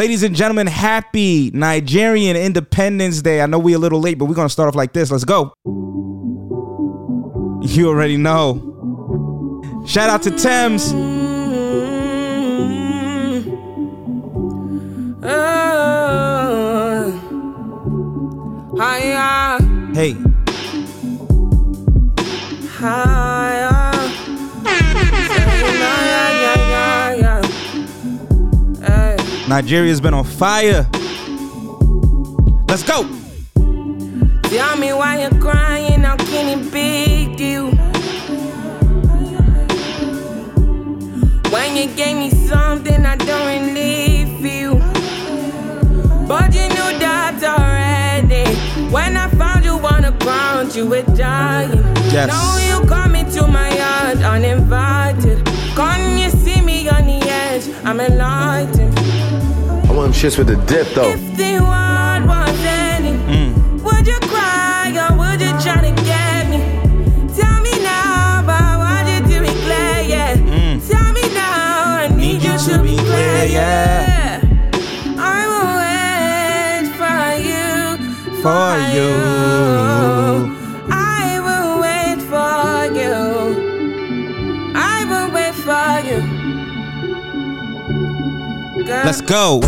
Ladies and gentlemen, happy Nigerian Independence Day. I know we're a little late, but we're gonna start off like this. Let's go. You already know. Shout out to Tems. Higher, Hey, higher. Nigeria's been on fire. Let's go. Tell me why you're crying, how can it be you? When you gave me something I don't really feel. But you knew that already. When I found you on the ground, you were dying. Yes. Now you come into my yard uninvited. Can you see me on the edge? I'm enlightened. Want them shits with the dip though. If the world was ending, mm. would you cry or would you try to get me? Tell me now, but what you do me clear, yeah. Mm. Tell me now, I need, you to be clear, yeah. I will wait for you, For you. I go.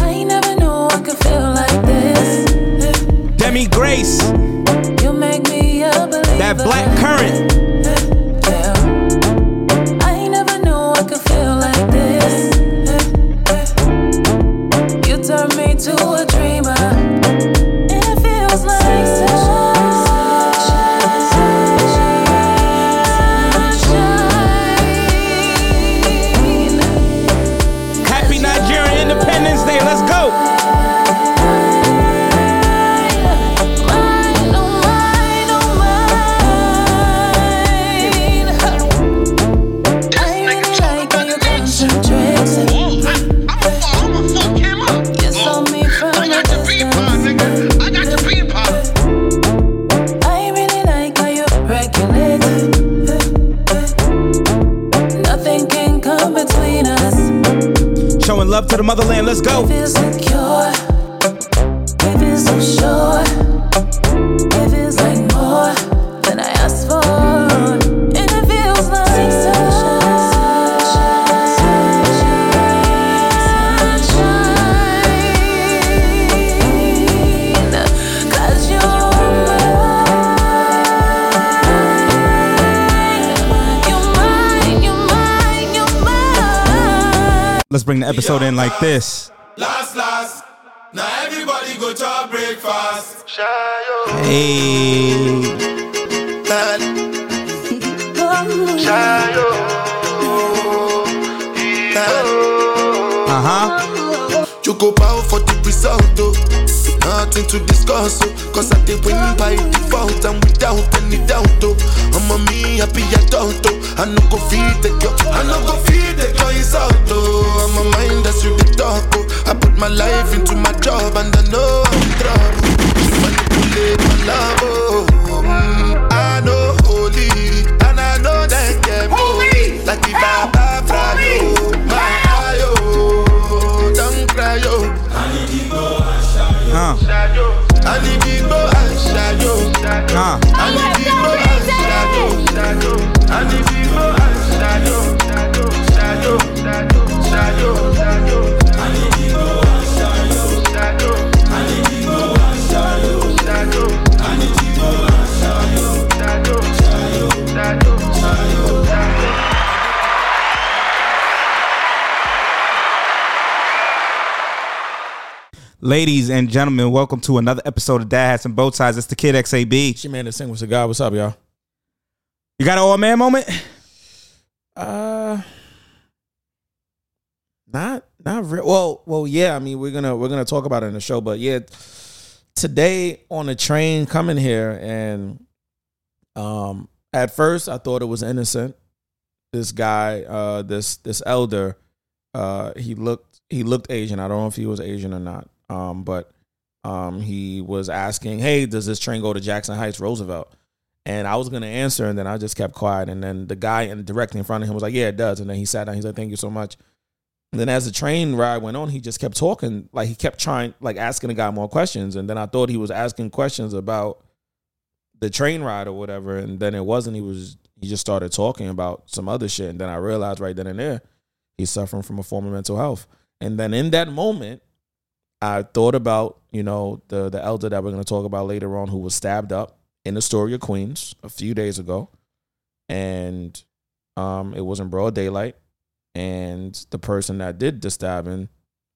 I never knew I could feel like this. Demi Grace, You make me a believer. that black current. To the motherland. Let's go. Feel secure. Let's bring the episode in like this. Last, last. Now everybody go to breakfast. Hey. Uh huh. You go bow for the result. Nothing to discuss, oh. Cause I did win by default and without any doubt, oh. A me happy adult, oh. I no go feed the girl, I no go feed the girl is out, oh. I'm a mind that's you the talk, oh. I put my life into my job and I know I'm in trouble. You manipulate my love, oh. Mm, I know holy, and I know that get me. Like the Baba Frayo, my ayo, don't cry, yo. Uh, Anigbo Ashayo. uh. Anigbo Ashayo. Ladies and gentlemen, welcome to another episode of Dad Hats and Bow Ties. It's the Kid XAB. She made the sing with cigar. What's up, y'all? You got an old man moment? Uh, not not real. Well, well, yeah. I mean, we're gonna we're gonna talk about it in the show, but yeah, today on the train coming here, and um, at first I thought it was innocent. This guy, uh, this this elder, uh, he looked he looked Asian. I don't know if he was Asian or not. Um, but um, he was asking, "Hey, does this train go to Jackson Heights, Roosevelt?" And I was gonna answer, and then I just kept quiet. And then the guy in directly in front of him was like, "Yeah, it does." And then he sat down. He's like, "Thank you so much." And then as the train ride went on, he just kept talking. Like he kept trying, like asking the guy more questions. And then I thought he was asking questions about the train ride or whatever. And then it wasn't. He was he just started talking about some other shit. And then I realized right then and there, he's suffering from a form of mental health. And then in that moment, I thought about you know the the elder that we're to talk about later on, who was stabbed up in Astoria, Queens, a few days ago, and um, it was in broad daylight, and the person that did the stabbing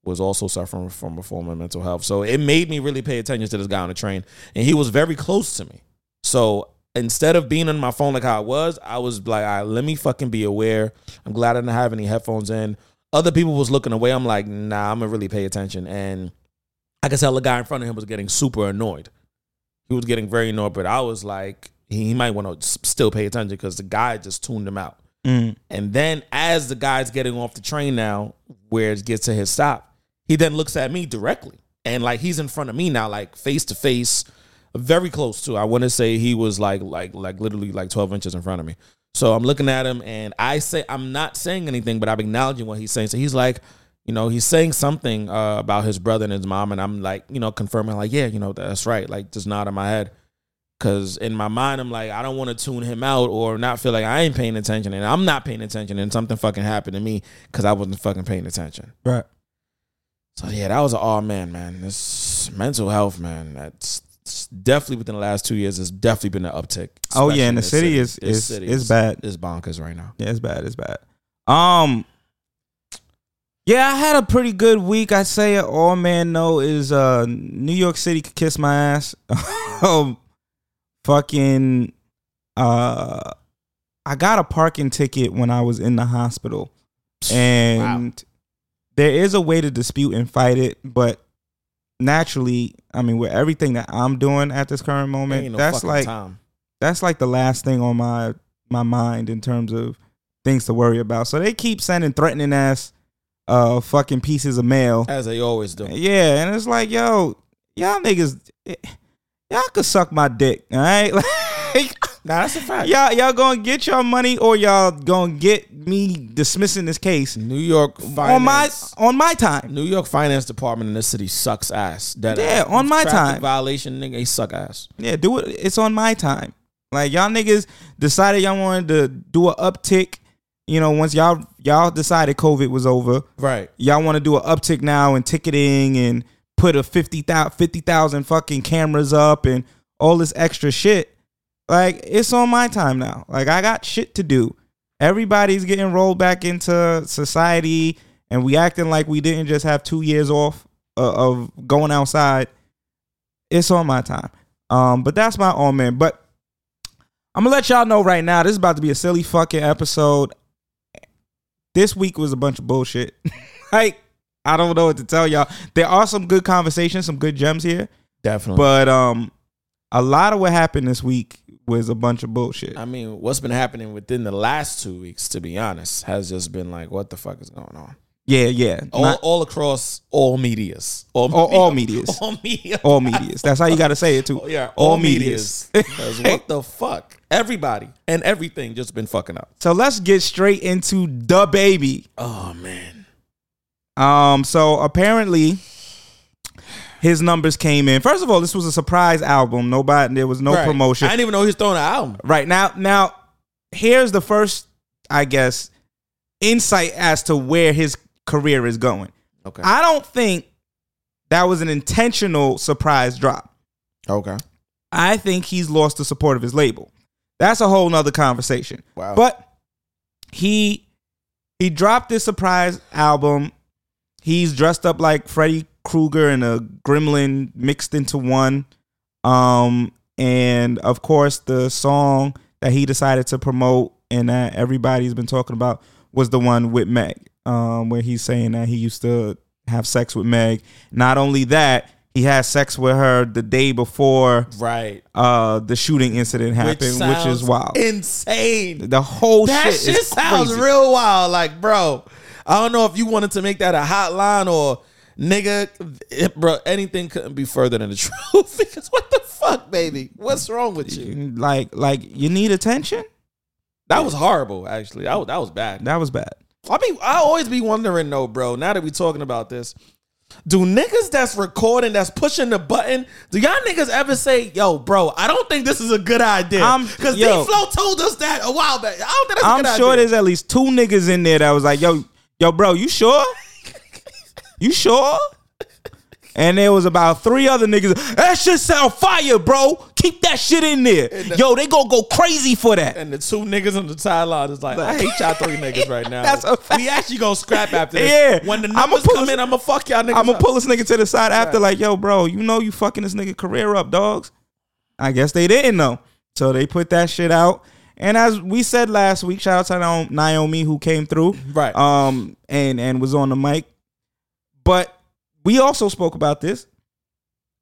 was also suffering from a form of mental health. So it made me really pay attention to this guy on the train, and he was very close to me. So instead of being on my phone like how I was, I was like, all right, let me fucking be aware. I'm glad I didn't have any headphones in. Other people was looking away. I'm like, nah, I'm gonna really pay attention. And I could tell the guy in front of him was getting super annoyed. He was getting very annoyed, but I was like, he, he might want to still pay attention because the guy just tuned him out. Mm. And then as the guy's getting off the train now, where it gets to his stop, he then looks at me directly. And like he's in front of me now, like face to face, very close to. I want to say he was like like like literally like 12 inches in front of me. So I'm looking at him and I say I'm not saying anything, but I'm acknowledging what he's saying. So he's like, you know, he's saying something uh, about his brother and his mom, and I'm like, you know, confirming like, yeah, you know, that's right. Like just nod in my head. Cause in my mind, I'm like, I don't want to tune him out or not feel like I ain't paying attention and I'm not paying attention and something fucking happened to me because I wasn't fucking paying attention. Right. So yeah, that was an all man, man. This mental health, man. That's it's definitely within the last two years. Has definitely been an uptick. Oh, yeah, and the this city is- is- city is bad. It's bonkers right now. Yeah, it's bad. It's bad. Um. Yeah, I had a pretty good week. I'd say all man no is uh New York City could kiss my ass. um, fucking uh, I got a parking ticket when I was in the hospital, and there is a way to dispute and fight it, but naturally, I mean, with everything that I'm doing at this current moment, no that's like time. that's like the last thing on my my mind in terms of things to worry about. So they keep sending threatening ass uh fucking pieces of mail. as they always do. Yeah, and it's like, yo, y'all niggas y'all could suck my dick, all right? Like Nah, that's a fact. y'all y'all gonna get your money or y'all gonna get me dismissing this case New York on my on my time. New York finance department in this city sucks ass. That Yeah, ass. on my time. violation, nigga, they suck ass. Yeah, do it. It's on my time. Like y'all niggas decided y'all wanted to do a uptick. You know, once y'all y'all decided COVID was over, Right. y'all want to do an uptick now in ticketing and put a 50,000 50,000 fucking cameras up and all this extra shit. Like it's on my time now. Like I got shit to do. Everybody's getting rolled back into society and we acting like we didn't just have 2 years off uh, of going outside. It's on my time. Um but that's my own man. But I'm gonna let y'all know right now. This is about to be a silly fucking episode. This week was a bunch of bullshit. like I don't know what to tell y'all. There are some good conversations, some good gems here, Definitely. but um, a lot of what happened this week was a bunch of bullshit. I mean, what's been happening within the last two weeks, to be honest, has just been like, what the fuck is going on? Yeah, yeah. All, Not- all across all medias. All, All- all medias. All media. all medias. That's how you got to say it too. Oh, yeah, all, all medias. medias. what the fuck? Everybody and everything just been fucking up. so let's get straight into DaBaby. Oh man. Um, so apparently his numbers came in. First of all, this was a surprise album. Nobody, there was no Right. promotion. I didn't even know he was throwing an album. Right now, now here's the first, I guess, insight as to where his career is going. Okay. I don't think that was an intentional surprise drop. okay. I think he's lost the support of his label. That's a whole nother conversation. Wow. But he he dropped this surprise album. He's dressed up like Freddy Krueger and a gremlin mixed into one. Um, and of course, the song that he decided to promote and that everybody's been talking about was the one with Meg, um, where he's saying that he used to have sex with Meg. Not only that, he had sex with her the day before Right. uh, the shooting incident happened, which, sounds is wild. Insane. the whole that shit, shit, is sounds crazy. real wild. Like, bro, I don't know if you wanted to make that a hotline or nigga, it, bro. Anything couldn't be further than the truth. because what the fuck, baby? What's wrong with you? Like, like you need attention. That was horrible. Actually, that was, that was bad. That was bad. I mean, I always be wondering though, bro. Now that we talking about this, do niggas that's recording, that's pushing the button, do y'all niggas ever say, "Yo, bro, I don't think this is a good idea"? Because D. Flow told us that a while back. I don't think that's a I'm good sure idea. there's at least two niggas in there that was like, "Yo, yo, bro, you sure? You sure?" And there was about three other niggas. That shit sound fire, bro. Keep that shit in there. Yo, they gonna go crazy for that. And the two niggas on the sideline is like, I hate y'all three niggas right now. That's a fact. We actually gonna scrap after this. Yeah. When the I'ma numbers come us- in, I'm gonna fuck y'all niggas. I'm gonna up. pull this nigga to the side after, like, yo, bro, you know you fucking this nigga career up, dogs. I guess they didn't know. So they put that shit out. And as we said last week, shout out to Naomi- Naomi who came through. Right. Um and and was on the mic. But we also spoke about this.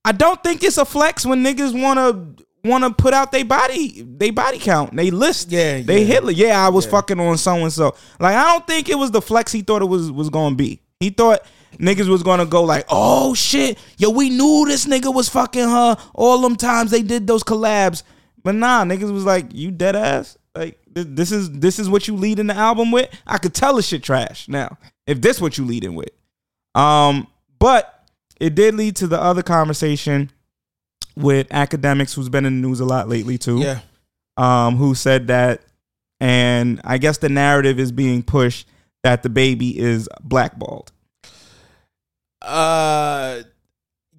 I don't think it's a flex when niggas wanna wanna put out their body, they body count, they list. Yeah, They yeah. hit like, yeah, I was fucking on so and so. Like I don't think it was the flex he thought it was was gonna be. He thought niggas was gonna go like, oh shit, yo, we knew this nigga was fucking her all them times they did those collabs. But nah, niggas was like, you dead ass. Like this is this is what you lead in the album with. I could tell the shit trash now if this what you leading with. Um, but it did lead to the other conversation with academics who's been in the news a lot lately too Yeah. um, who said that, and I guess the narrative is being pushed that DaBaby is blackballed. Uh,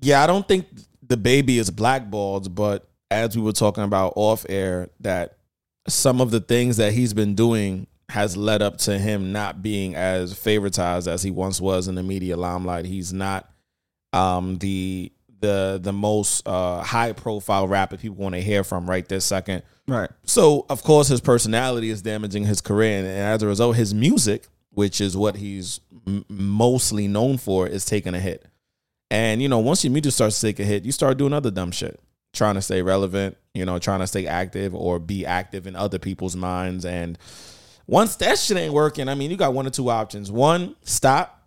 yeah, I don't think DaBaby is blackballed, but as we were talking about off air, that some of the things that he's been doing has led up to him not being as favoritized as he once was in the media limelight. He's not um the the the most uh high profile rapper people want to hear from right this second. Right. So of course his personality is damaging his career, and as a result, his music, which is what he's m- mostly known for, is taking a hit. And you know, once your music starts to take a hit, you start doing other dumb shit, trying to stay relevant, you know, trying to stay active or be active in other people's minds. And once that shit ain't working, I mean, you got one or two options. One, stop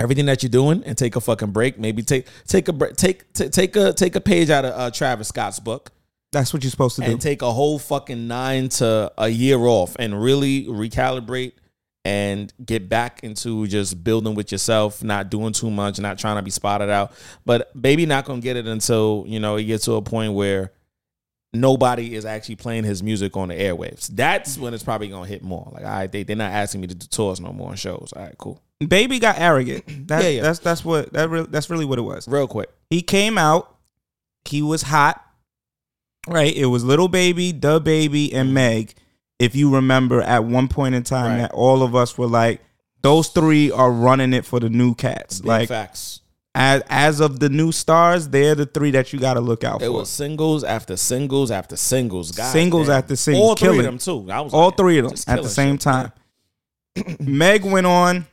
everything that you're doing and take a fucking break. Maybe take take a break, take t- take a take a page out of uh, Travis Scott's book That's what you're supposed to do. and take a whole fucking nine to a year off and really recalibrate and get back into just building with yourself, not doing too much, not trying to be spotted out. But baby not gonna get it until, you know, it gets to a point where nobody is actually playing his music on the airwaves. That's when it's probably gonna hit more. Like, all right, they, they're not asking me to do tours no more and shows. All right, cool. baby got arrogant. That, Yeah, yeah. That's that's what that re- that's really what it was. Real quick. He came out. He was hot. Right. It was little baby, DaBaby, and Meg. If you remember, at one point in time, Right. that all of us were like, those three are running it for the new cats. Big like facts. As as of the new stars, they're the three that you got to look out It for. was singles after singles after singles. God Singles damn. after singles. All three of them too. I was all like, three of them at the same shit. time. Meg went on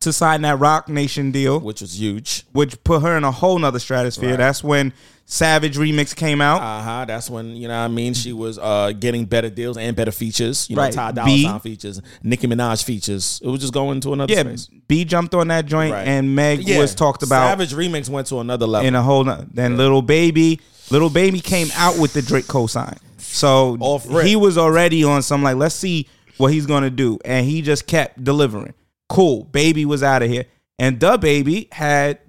to sign that Roc Nation deal, which was huge. which put her in a whole nother stratosphere. Right. That's when Savage Remix came out. Uh huh. That's when you know what I mean she was uh getting better deals and better features. You know, Right. Ty Dolla B. Sign features, Nicki Minaj features. It was just going to another yeah, space. B jumped on that joint, Right. and Meg Yeah. was talked about Savage remix went to another level. in a whole. no- Then Little Baby, Little Baby came out with the Drake cosign, so he was already on some like, let's see what he's gonna do, and he just kept delivering. Cool, Baby was out of here, and DaBaby had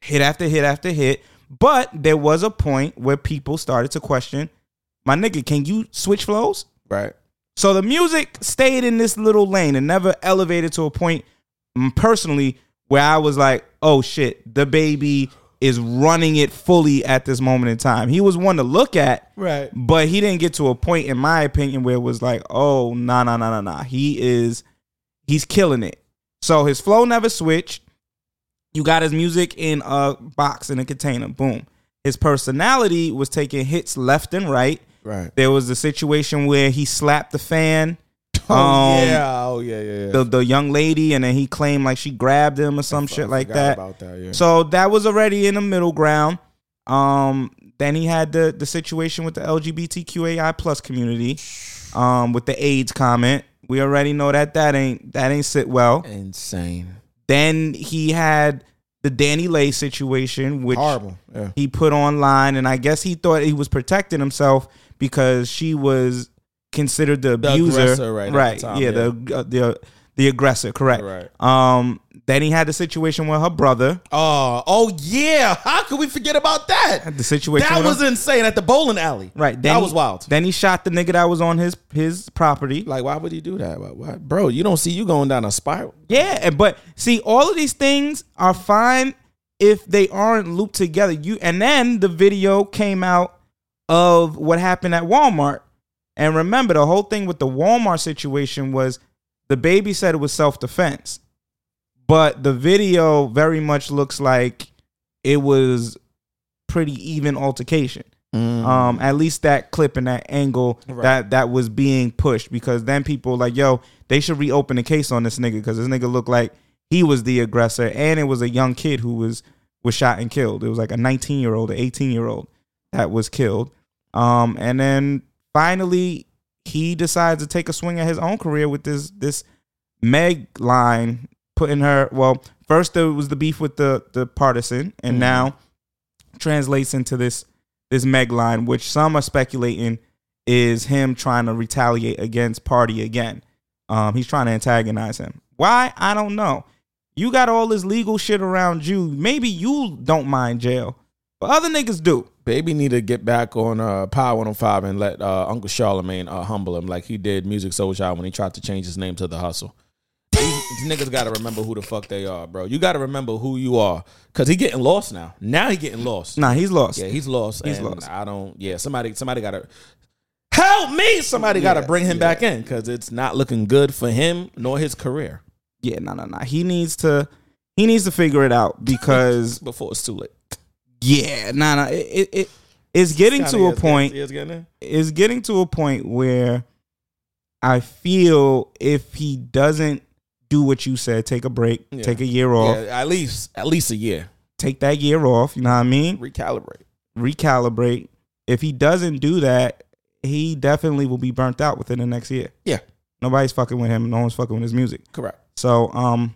hit after hit after hit, but there was a point where people started to question, my nigga, can you switch flows? right. So the music stayed in this little lane and never elevated to a point mm, personally where I was like, oh shit, DaBaby is running it fully at this moment in time. He was one to look at, Right. but he didn't get to a point, in my opinion, where it was like, oh, nah, nah, nah, nah, nah. He is, he's killing it. So his flow never switched. You got his music in a box in a container. Boom. His personality was taking hits left and right. Right. There was a situation where he slapped the fan. Oh um, yeah. Oh yeah. Yeah. yeah. The the young lady, and then he claimed like she grabbed him or some I shit like that. About that. Yeah. So that was already in the middle ground. Um, then he had the the situation with the LGBTQAI plus community, um, with the AIDS comment. We already know that that ain't that ain't sit well. Insane. Then he had the DaniLeigh situation, which Horrible. Yeah. he put online, and I guess he thought he was protecting himself because she was considered the The abuser, aggressor, right, at the Right, time, yeah, yeah. the uh, the the aggressor, correct. Right. Um, then he had the situation with her brother. Oh. Oh yeah. How could we forget about that? The situation That was him. insane at the bowling alley. right. That he- was wild. Then he shot the nigga that was on his his property. Like, why would he do that? Why, why- Bro, you don't see you going down a spiral. Yeah, but see, all of these things are fine if they aren't looped together. You and then the video came out of what happened at Walmart. And remember, the whole thing with the Walmart situation was DaBaby said it was self defense, but the video very much looks like it was pretty even altercation. Um, at least that clip and that angle that that was being pushed because then people like, yo, they should reopen the case on this nigga because this nigga looked like he was the aggressor and it was a young kid who was was shot and killed. It was like a 19 year old, an 18 year old that was killed. Um, and then finally he decides to take a swing at his own career with this this Meg line, putting her well. First there was the beef with the the Pardison, and now translates into this this Meg line, which some are speculating is him trying to retaliate against Pardi again. Um, he's trying to antagonize him. Why? I don't know. You got all this legal shit around you. Maybe you don't mind jail, but other niggas do. Baby need to get back on uh, Power 105 and let uh, Uncle Charlemagne uh, humble him like he did Musiq Soulchild when he tried to change his name to The Husel. These, niggas got to remember who the fuck they are, bro. You got to remember who you are because he getting lost now. Now he getting lost. Nah, he's lost. Yeah, he's lost. He's lost. I don't. Yeah, somebody, somebody got to help me. Somebody got to Yeah, bring him yeah. back in because it's not looking good for him nor his career. Yeah, no, no, no. He needs to he needs to figure it out because Before it's too late. yeah, no, no. It, it, it it's getting to a point. is getting. It's getting to a point where I feel if he doesn't do what you said, take a break, Yeah. take a year off, Yeah, at least at least a year. take that year off. You know what I mean? Recalibrate. Recalibrate. If he doesn't do that, he definitely will be burnt out within the next year. Yeah, Nobody's fucking with him. No one's fucking with his music. correct. So, um,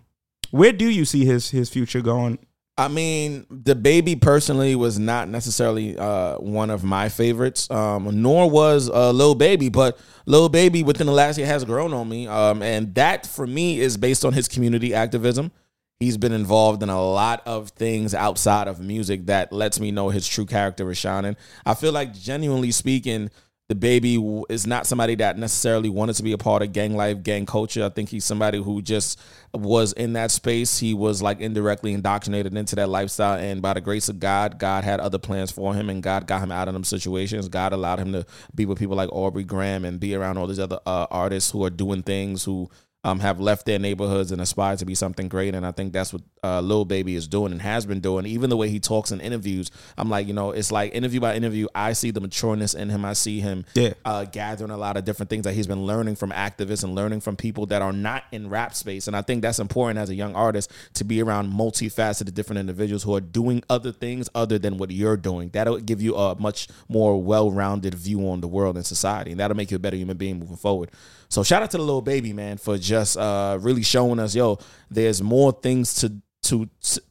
where do you see his his future going? I mean, DaBaby personally was not necessarily uh, one of my favorites, um, nor was uh, Lil Baby. But Lil Baby within the last year has grown on me, um, and that for me is based on his community activism. He's been involved in a lot of things outside of music that lets me know his true character is shining. I feel like, genuinely speaking, the baby is not somebody that necessarily wanted to be a part of gang life, gang culture. I think he's somebody who just was in that space. He was like indirectly indoctrinated into that lifestyle, and by the grace of God, God had other plans for him, and God got him out of them situations. God allowed him to be with people like Aubrey Graham and be around all these other uh, artists who are doing things who um, have left their neighborhoods and aspire to be something great. And I think that's what uh, Lil Baby is doing and has been doing. Even the way he talks in interviews, I'm like, you know, it's like interview by interview, I see the matureness in him. I see him Yeah. uh, gathering a lot of different things that he's been learning from activists and learning from people that are not in rap space. And I think that's important as a young artist to be around multifaceted different individuals who are doing other things other than what you're doing. That'll give you a much more well-rounded view on the world and society, and that'll make you a better human being moving forward. So shout out to the little baby man for just uh, really showing us, yo, there's more things to to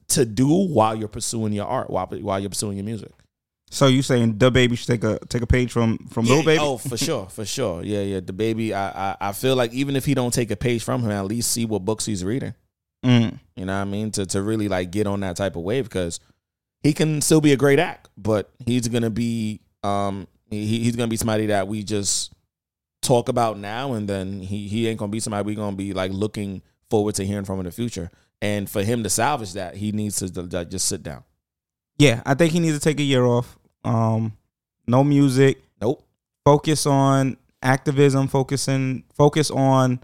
to do while you're pursuing your art, while while you're pursuing your music. So you saying DaBaby should take a take a page from from Yeah, Lil Baby? Oh, for sure, for sure. Yeah, yeah. DaBaby, I, I I feel like even if he don't take a page from him, at least see what books he's reading. Mm. You know what I mean? To to really like get on that type of wave because he can still be a great act, but he's gonna be um he, he's gonna be somebody that we just talk about now and then he he ain't gonna be somebody we gonna be like looking forward to hearing from in the future. And for him to salvage that, he needs to just sit down. Yeah, I think he needs to take a year off. Um, no music. Nope. Focus on activism. Focusing. Focus on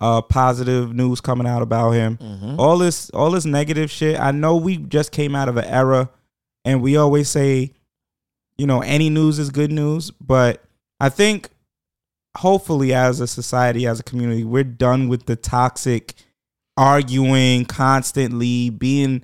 uh positive news coming out about him. All this all this negative shit. I know we just came out of an era and we always say, you know, any news is good news, but I think hopefully as a society, as a community, we're done with the toxic arguing constantly, being,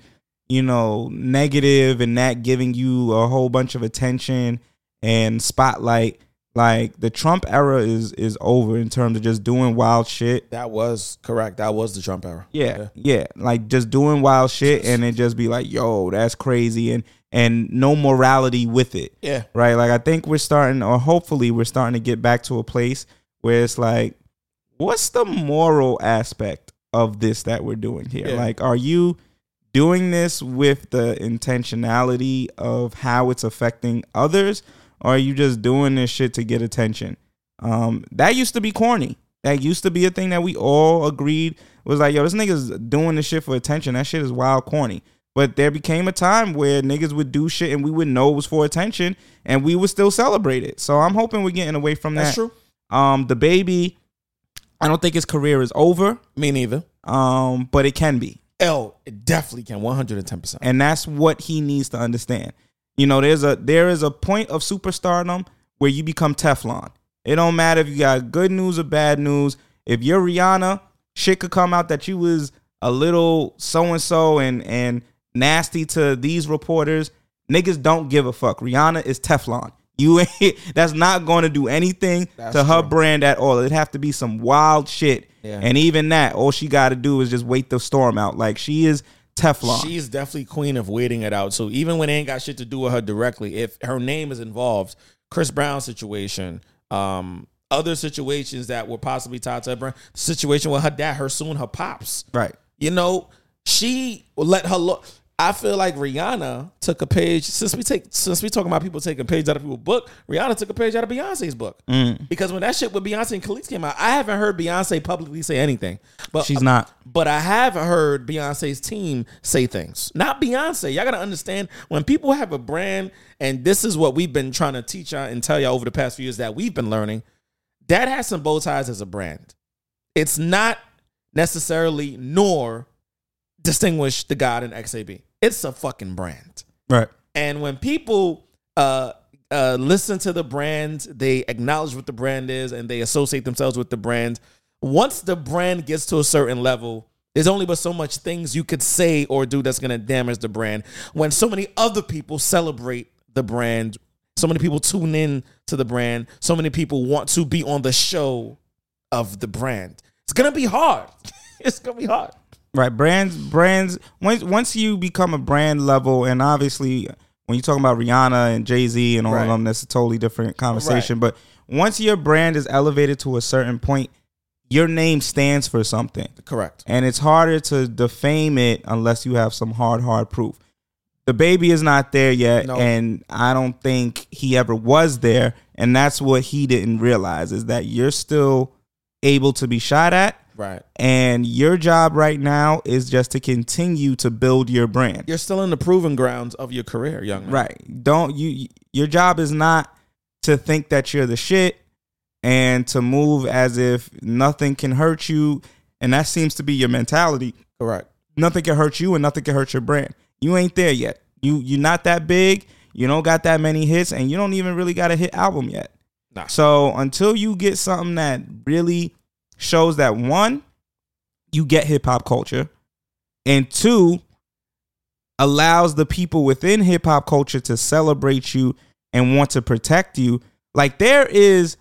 you know, negative and not giving you a whole bunch of attention and spotlight. Like the Trump era is is over in terms of just doing wild shit. That was correct. That was the Trump era. Yeah, yeah, like just doing wild shit and it just be like, "Yo, that's crazy," and and no morality with it Yeah. right? Like I think we're starting, or hopefully we're starting to get back to a place where it's like, what's the moral aspect of this that we're doing here? Yeah. Like, are you doing this with the intentionality of how it's affecting others, or are you just doing this shit to get attention? Um, that used to be corny. That used to be a thing that we all agreed was like, yo, this nigga's doing this shit for attention. That shit is wild corny. But there became a time where niggas would do shit and we would know it was for attention and we would still celebrate it. So I'm hoping we're getting away from That's that. true. Um, DaBaby, I don't think his career is over. Me neither. Um, but it can be. L, it definitely can. 110%. and that's what he needs to understand. You know, there's a there is a point of superstardom where you become Teflon. It don't matter if you got good news or bad news. If you're Rihanna, shit could come out that you was a little so and so and and nasty to these reporters. Niggas don't give a fuck. Rihanna is Teflon. You ain't that's not going to do anything That's to her true. brand at all. It'd have to be some wild shit. Yeah. And even that, all she got to do is just wait the storm out. Like she is Teflon. She's definitely queen of waiting it out. So even when it ain't got shit to do with her directly, if her name is involved, Chris Brown situation, um, other situations that were possibly tied to her brand, situation with her dad, her soon, her pops. right. You know, she let her look. I feel like Rihanna took a page since we take since we talking about people taking a page out of people's book. Rihanna took a page out of Beyonce's book Mm. because when that shit with Beyonce and Kelis came out, I haven't heard Beyonce publicly say anything. But She's not. but I have heard Beyonce's team say things. Not Beyonce. Y'all gotta understand when people have a brand, and this is what we've been trying to teach y'all and tell y'all over the past few years that we've been learning. That has some bow ties as a brand. It's not necessarily nor distinguish the God in XAB. It's a fucking brand. Right. And when people uh, uh, listen to the brand, they acknowledge what the brand is and they associate themselves with the brand. Once the brand gets to a certain level, there's only but so much things you could say or do that's going to damage the brand. When so many other people celebrate the brand, so many people tune in to the brand, so many people want to be on the show of the brand. It's going to be hard. it's going to be hard. Right. Brands brands once once you become a brand level and obviously when you're talking about Rihanna and Jay-Z and all Right. of them, that's a totally different conversation. But once your brand is elevated to a certain point, your name stands for something. Correct. And it's harder to defame it unless you have some hard, hard proof. DaBaby is not there yet, No. and I don't think he ever was there. And that's what he didn't realize is that you're still able to be shot at. Right. And your job right now is just to continue to build your brand. You're still in the proving grounds of your career, young man. Right. Don't you your job is not to think that you're the shit and to move as if nothing can hurt you and that seems to be your mentality. Correct. Nothing can hurt you and nothing can hurt your brand. You ain't there yet. You you're not that big. You don't got that many hits and you don't even really got a hit album yet. Nah. So until you get something that really shows that one, you get hip hop culture, and two, allows the people within hip hop culture to celebrate you and want to protect you. Like there is,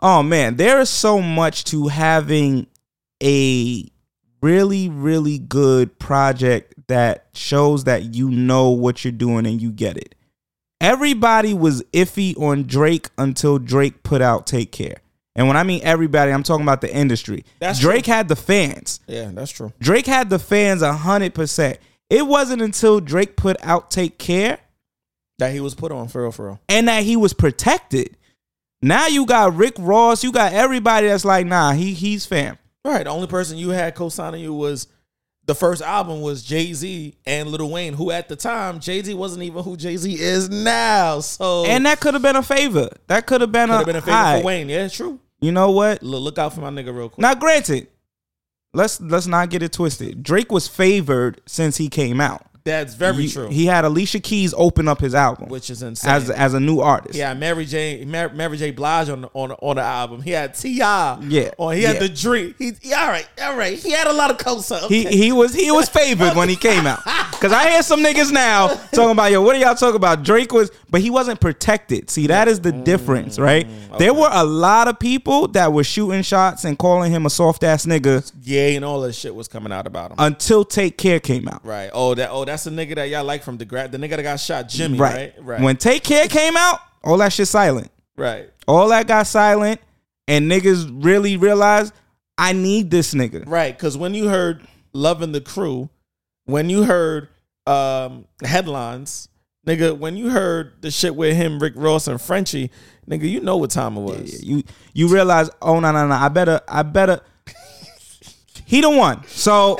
oh man, there is so much to having a really, really good project that shows that you know what you're doing and you get it. Everybody was iffy on Drake until Drake put out Take Care. And when I mean everybody, I'm talking about the industry. That's Drake had the fans. Yeah, that's true. Drake had the fans 100%. It wasn't until Drake put out Take Care That he was put on for real, for real. and that he was protected. Now you got Rick Ross, you got everybody that's like, nah, he he's fam. Right. The only person you had co-signing you was the first album was Jay Z and Lil Wayne, who at the time Jay Z wasn't even who Jay Z is now. So And that could have been a favor. That could have been, could a, been a favor aight. for Wayne. Yeah, it's true. You know what? Look, look out for my nigga real quick. Now, granted, let's let's not get it twisted. Drake was favored since he came out. That's very true. He had Alicia Keys open up his album, which is insane. as as a new artist. Yeah, Mary J. Mary, Mary J. Blige on the, on on the album. He had Ti. Yeah, Or he had yeah. the Dream. He, he- all right, all right. He had a lot of co-signs. He he was he was favored when he came out. Cause I hear some niggas now talking about yo, what are y'all talking about? Drake was, but he wasn't protected. See, that is the difference, mm, right? There were a lot of people that were shooting shots and calling him a soft ass nigga yeah, and all that shit was coming out about him. until Take Care came out. right. Oh, that. Oh, that's the nigga that y'all like from the grad. The nigga that got shot, Jimmy. Right. Right. When Take Care came out, all that shit silent. right. All that got silent, and niggas really realized I need this nigga. Right. Because when you heard "Loving the Crew," when you heard um, headlines, nigga, when you heard the shit with him, Rick Ross and Frenchie, nigga, you know what time it was. You you realize, oh no no no, I better I better. He the one, so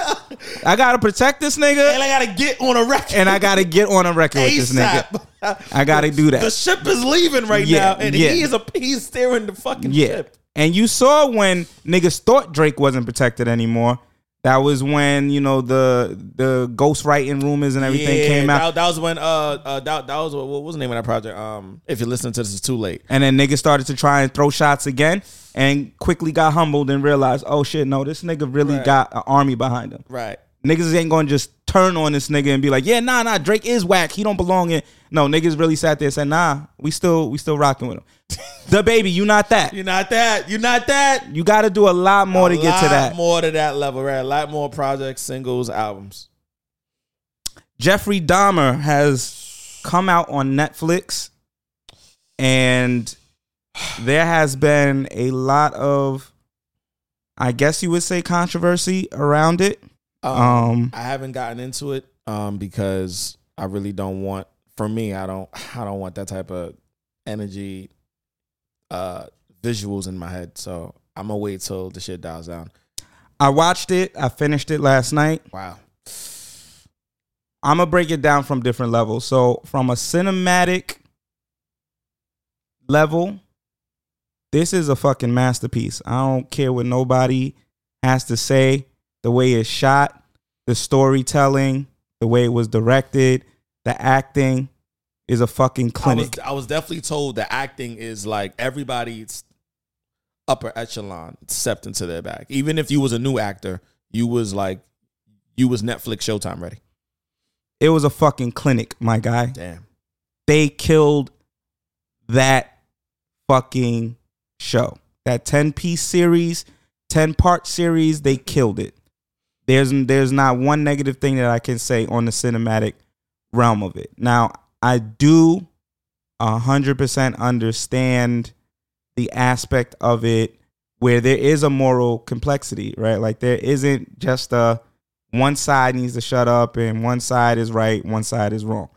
I gotta protect this nigga, And I gotta get on a record. and I gotta get on a record with this nigga. I gotta do that. The ship is leaving right Yeah, now, and yeah. he is a he's steering the fucking Yeah, ship. and you saw when niggas thought Drake wasn't protected anymore. That was when you know the the ghostwriting rumors and everything Yeah, came out. That, that was when uh, uh that, that was what, what was the name of that project? Um, if you're listening to this, it's too late. And then niggas started to try and throw shots again and quickly got humbled and realized, oh shit, no, this nigga really Right. got an army behind him. Right. Niggas ain't gonna just turn on this nigga and be like, yeah, nah, nah, Drake is whack. He don't belong in. No, niggas really sat there and said, nah, we still we still rocking with him. DaBaby, you not that. You're not that. You're not that. You gotta do a lot more to A get to lot that. More to that level, right? A lot more projects, singles, albums. Jeffrey Dahmer has come out on Netflix and there has been a lot of I guess you would say controversy around it. Um I haven't gotten into it um because I really don't want. For me, I don't. I don't want that type of energy, uh, visuals in my head. So I'm gonna wait till the shit dies down. I watched it. I finished it last night. Wow. I'm gonna break it down from different levels. So from a cinematic level, this is a fucking masterpiece. I don't care what nobody has to say. The way it's shot, the storytelling, the way it was directed, the acting is a fucking I was, clinic. I was definitely told that acting is like everybody's upper echelon stepped into their bag. Even if you was a new actor, you was like you was Netflix Showtime ready. It was a fucking clinic, my guy. Damn. they killed that fucking show. That 10 piece series, 10 part series, they killed it. There's there's not one negative thing that I can say on the cinematic realm of it. Now, I do 100% understand the aspect of it where there is a moral complexity, right? Like there isn't just a one side needs to shut up and one side is right, one side is wrong.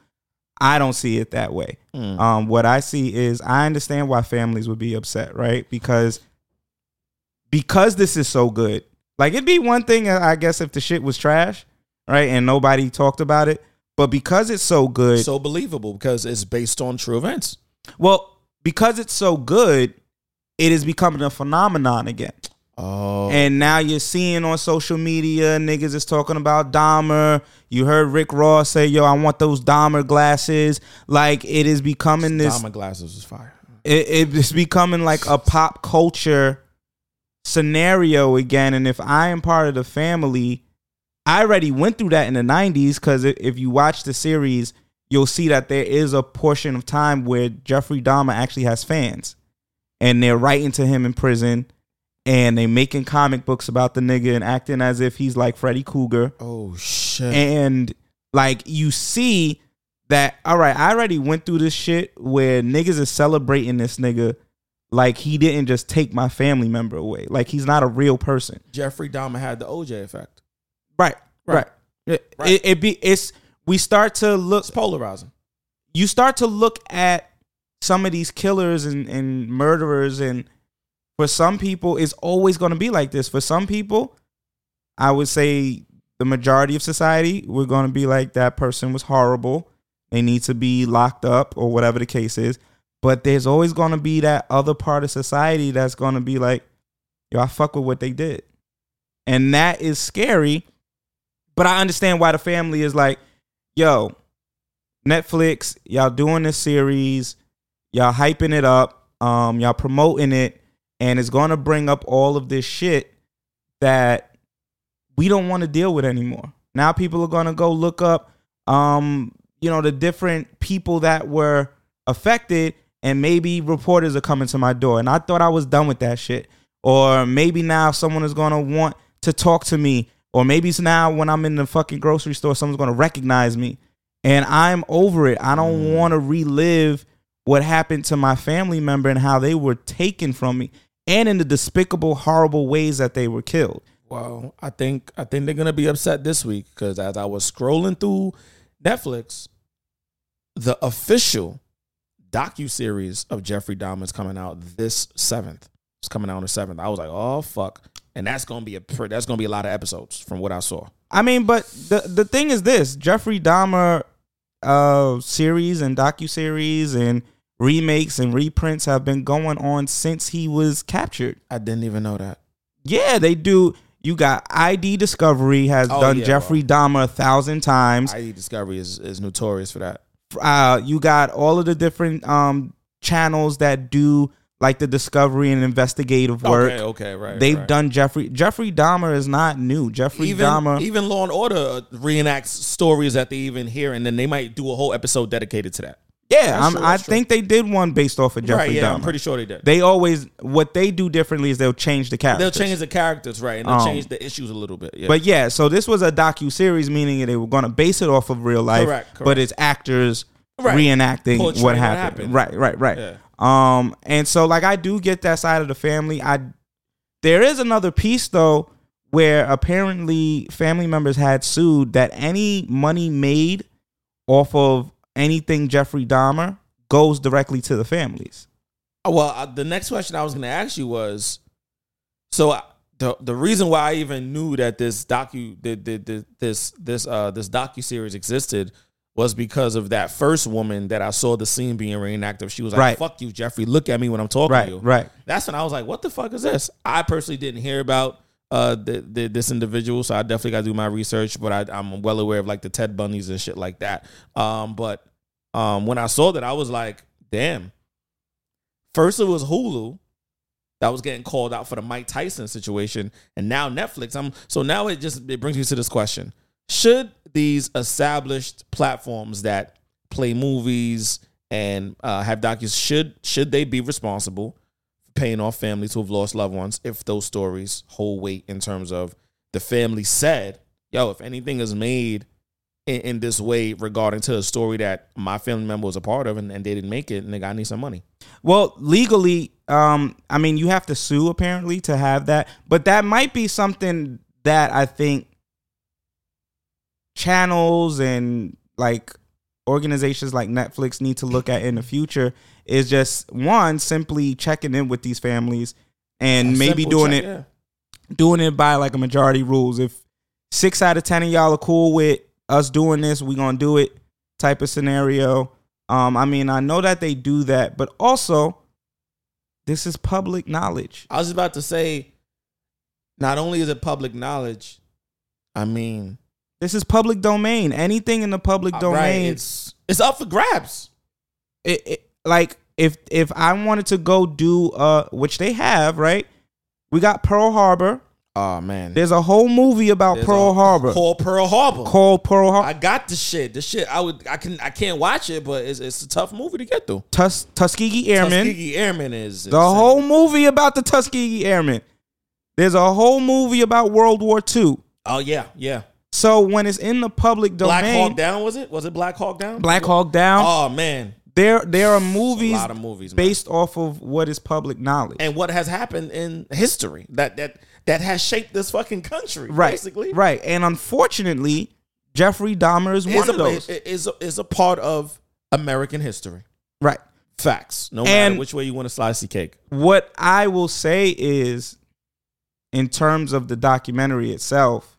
I don't see it that way. Mm. Um, what I see is I understand why families would be upset, right? Because because this is so good. Like it'd be one thing, uh, I guess, if the shit was trash, right, and nobody talked about it. But because it's so good, So believable because it's based on true events. well, because it's so good, it is becoming a phenomenon again. Oh. And now you're seeing on social media niggas is talking about Dahmer. You heard Rick Ross say, "Yo, I want those Dahmer glasses." Like it is becoming this. Dahmer glasses is fire. It, it's becoming like a pop culture scenario again. And if I am part of the family, I already went through that in the '90s. Because if you watch the series, you'll see that there is a portion of time where Jeffrey Dahmer actually has fans, and they're writing to him in prison and they're making comic books about the nigga and acting as if he's like Freddy Krueger. Oh shit. And like you see that, all right, I already went through this shit where niggas is celebrating this nigga like he didn't just take my family member away. Like he's not a real person. Jeffrey Dahmer had the OJ effect. Right. Right. It, Right. It, it be it's we start to look It's polarizing. you start to look at some of these killers and, and murderers and for some people it's always going to be like this for some people i would say the majority of society we're going to be like that person was horrible they need to be locked up or whatever the case is But there's always gonna be that other part of society that's gonna be like, yo, I fuck with what they did. And that is scary. But I understand why the family is like, yo, Netflix, y'all doing this series, y'all hyping it up, um, y'all promoting it, and it's gonna bring up all of this shit that we don't want to deal with anymore. Now people are gonna go look up, um, you know, the different people that were affected, and maybe reporters are coming to my door. And I thought I was done with that shit. Or maybe now someone is gonna want to talk to me, or maybe it's now when I'm in the fucking grocery store, someone's gonna recognize me, and I'm over it. I don't mm. want to relive what happened to my family member and how they were taken from me, and in the despicable, horrible ways that they were killed. Well, I think I think they're gonna be upset this week because as I was scrolling through Netflix, the official docu series of Jeffrey Dahmer is coming out this seventh. It's coming out on the seventh. I was like, oh fuck, and that's gonna be a that's gonna be a lot of episodes from what I saw. I mean, but the the thing is this: Jeffrey Dahmer uh series and docu series and remakes and reprints have been going on since he was captured. I didn't even know that. Yeah, they do. You got ID Discovery has Oh, done yeah, Jeffrey Dahmer a thousand times. ID Discovery is, is notorious for that. Uh, you got all of the different um channels that do like the discovery and investigative work. Okay, okay, right. They've right. done Jeffrey Jeffrey Dahmer is not new. Jeffrey even Dahmer even Law and Order reenacts stories that they even hear, and then they might do a whole episode dedicated to that. Yeah, That's true, I true. think they did one based off of Jeffrey right? Yeah, Dahmer. I'm pretty sure they did. They always what they do differently is they'll change the characters. They'll change the characters, right, and they'll Um, change the issues a little bit. Yeah. But yeah, so this was a docu series, meaning they were going to base it off of real life, Correct, correct. but it's actors Right. reenacting what happened. happened. Right, right, right. Yeah. Um, and so like I do get that side of the family. I there is another piece though where apparently family members had sued that any money made off of anything Jeffrey Dahmer goes directly to the families. Well, uh, the next question I was going to ask you was, so the the reason why I even knew that this docu the, the, the, this this uh this docu series existed was because of that first woman that I saw the scene being reenacted. She was like, Right. "Fuck you, Jeffrey. Look at me when I'm talking Right, to you." right. That's when I was like, "What the fuck is this?" I personally didn't hear about uh the, the, this individual, so I definitely got to do my research. But I, I'm well aware of like the Ted Bundys and shit like that. Um, but um, when I saw that, I was like, "Damn." First, it was Hulu that was getting called out for the Mike Tyson situation, and now Netflix. I'm so now it just it brings me to this question: Should these established platforms that play movies and uh, have docus should should they be responsible paying off families who have lost loved ones if those stories hold weight in terms of the family said, "Yo, if anything is made." In, in this way regarding to a story that my family member was a part of and, and they didn't make it, nigga, I need some money. Well, legally, um, I mean, you have to sue apparently to have that, but that might be something that I think channels and like organizations like Netflix need to look at in the future. Is just one simply checking in with these families and A maybe doing check, it yeah. doing it by like a majority rules. If six out of ten of y'all are cool with us doing this, we gonna do it type of scenario. Um, I mean, I know that they do that, but also this is public knowledge. I was about to say, not only is it public knowledge, I mean, This is public domain. Anything in the public uh, domain, right, it's it's up for grabs. it, it, like if if I wanted to go do uh, which they have, right? We got Pearl Harbor. Oh man, There's a whole movie about There's Pearl a- Harbor called Pearl Harbor. called Pearl Harbor. I got the shit. The shit I would I can I can't watch it, but it's it's a tough movie to get through. Tus- Tuskegee Airmen. Tuskegee Airmen is The whole movie about the Tuskegee Airmen. There's a whole movie about World War II. Oh yeah, yeah. So when it's in the public domain, Black Hawk Down was it? Was it Black Hawk Down? Black Hawk Down, Oh man, there there are movies, lot of movies, man. based off of what is public knowledge. and what has happened in history that that that has shaped this fucking country, right, Basically, right. And unfortunately, Jeffrey Dahmer is one is of a, those. is a, is a part of American history. right. Facts. No And- matter which way you want to slice the cake. What I will say is, in terms of the documentary itself,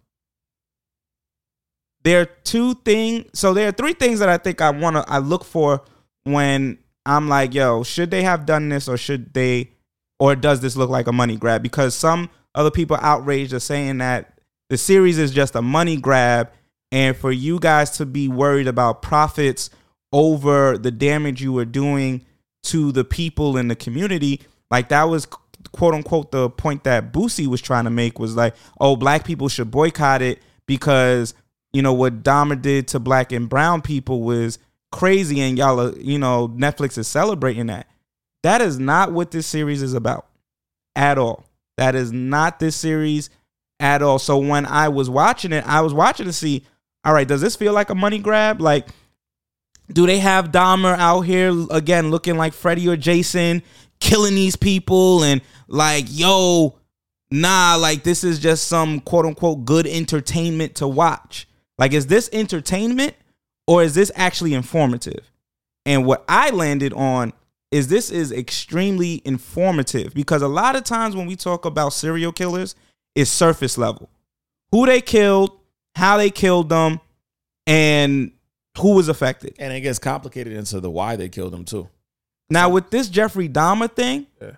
there are two things. So there are three things that I think I want to I look for when I'm like, yo, should they have done this or should they, or does this look like a money grab? Because some other people outraged are saying that the series is just a money grab, and for you guys to be worried about profits over the damage you were doing to the people in the community, like that was quote unquote the point that Boosie was trying to make was like, oh, black people should boycott it because you know what Dahmer did to black and brown people was crazy, and y'all, are, you know, Netflix is celebrating that. That is not what this series is about at all. That is not this series at all. So when I was watching it, I was watching to see, all right, does this feel like a money grab? Like, do they have Dahmer out here again looking like Freddy or Jason, killing these people and like, yo, nah, like this is just some quote unquote good entertainment to watch. Like, is this entertainment or is this actually informative? And what I landed on is this is extremely informative because a lot of times when we talk about serial killers, it's surface level. Who they killed, how they killed them, and who was affected. And it gets complicated into the why they killed them too. Now with this Jeffrey Dahmer thing, Yeah.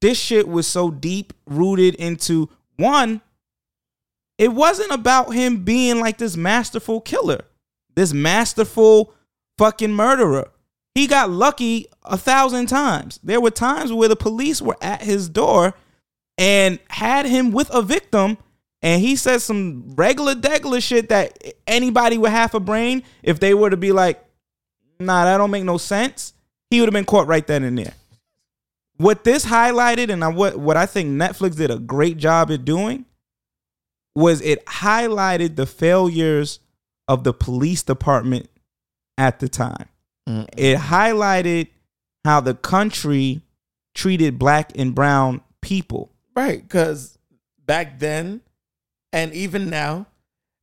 this shit was so deep rooted into one it wasn't about him being like this masterful killer this masterful fucking murderer. He got lucky a thousand times. There were times where the police were at his door and had him with a victim and he said some regular degular shit that anybody with half a brain if they were to be like nah that don't make no sense he would have been caught right then and there. What this highlighted and what what I think Netflix did a great job at doing was it highlighted the failures of the police department at the time. Mm. It highlighted how the country treated black and brown people. Right, because back then and even now,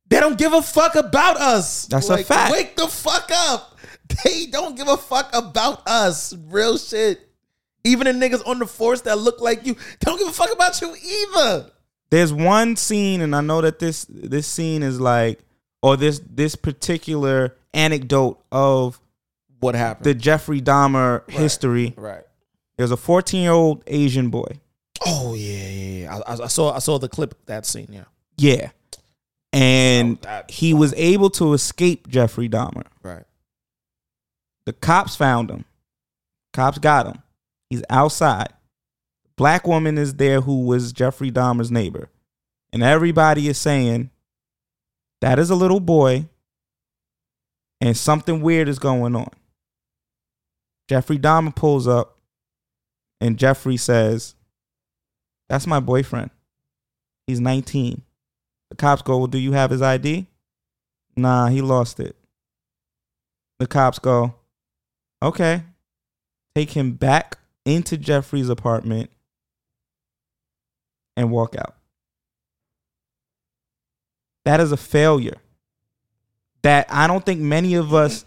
they don't give a fuck about us. That's a fact. Wake the fuck up. They don't give a fuck about us. Real shit. Even the niggas on the force that look like you, don't give a fuck about you either. There's one scene, and I know that this this scene is like, or this this particular anecdote of What happened? the Jeffrey Dahmer history. right. There's a 14 year old Asian boy. Oh yeah, yeah. yeah. I, I- saw I saw the clip that scene. Yeah. Yeah. And Oh, that- he was able to escape Jeffrey Dahmer. Right. The cops found him. Cops got him. He's outside. Black woman is there who was Jeffrey Dahmer's neighbor. And everybody is saying that is a little boy and something weird is going on. Jeffrey Dahmer pulls up and Jeffrey says, That's my boyfriend. He's 19. The cops go, Well, do you have his ID? Nah, he lost it. The cops go, Okay. Take him back into Jeffrey's apartment and walk out. That is a failure. That I don't think many of us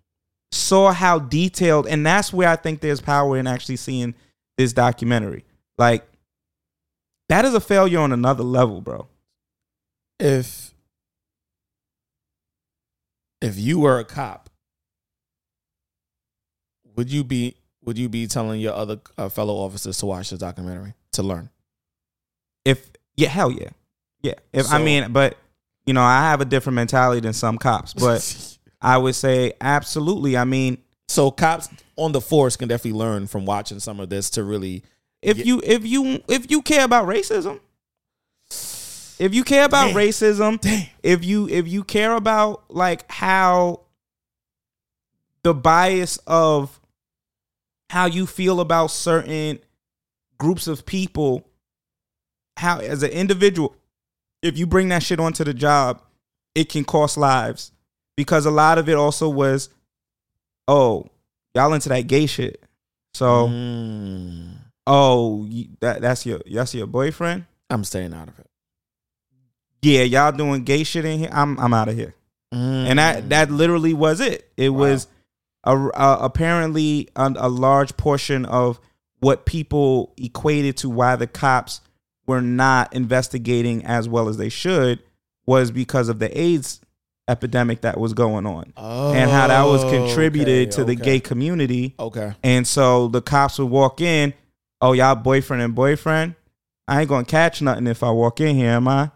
saw how detailed, and that's where I think there's power in actually seeing this documentary. Like, that is a failure on another level, bro. If if you were a cop, would you be would you be telling your other uh, fellow officers to watch this documentary to learn? If yeah, hell yeah, yeah. If I mean, but you know, I have a different mentality than some cops, but I would say absolutely. I mean, so cops on the force can definitely learn from watching some of this to really if Yeah. you if you if you care about racism, if you care about Damn. racism, Damn. if you if you care about like how the bias of how you feel about certain groups of people, how as an individual, if you bring that shit onto the job, it can cost lives because a lot of it also was, oh, y'all into that gay shit, so. Mm, Oh, that that's your that's your boyfriend. I'm staying out of it. Yeah, y'all doing gay shit in here. I'm I'm out of here. And that that literally was it. It was a, a, apparently a, a large portion of what people equated to why the cops were not investigating as well as they should was because of the AIDS epidemic that was going on and how that was Oh, contributed okay, to the okay. gay community. Okay. And so the cops would walk in, oh, y'all boyfriend and boyfriend? I ain't gonna catch nothing if I walk in here, am I?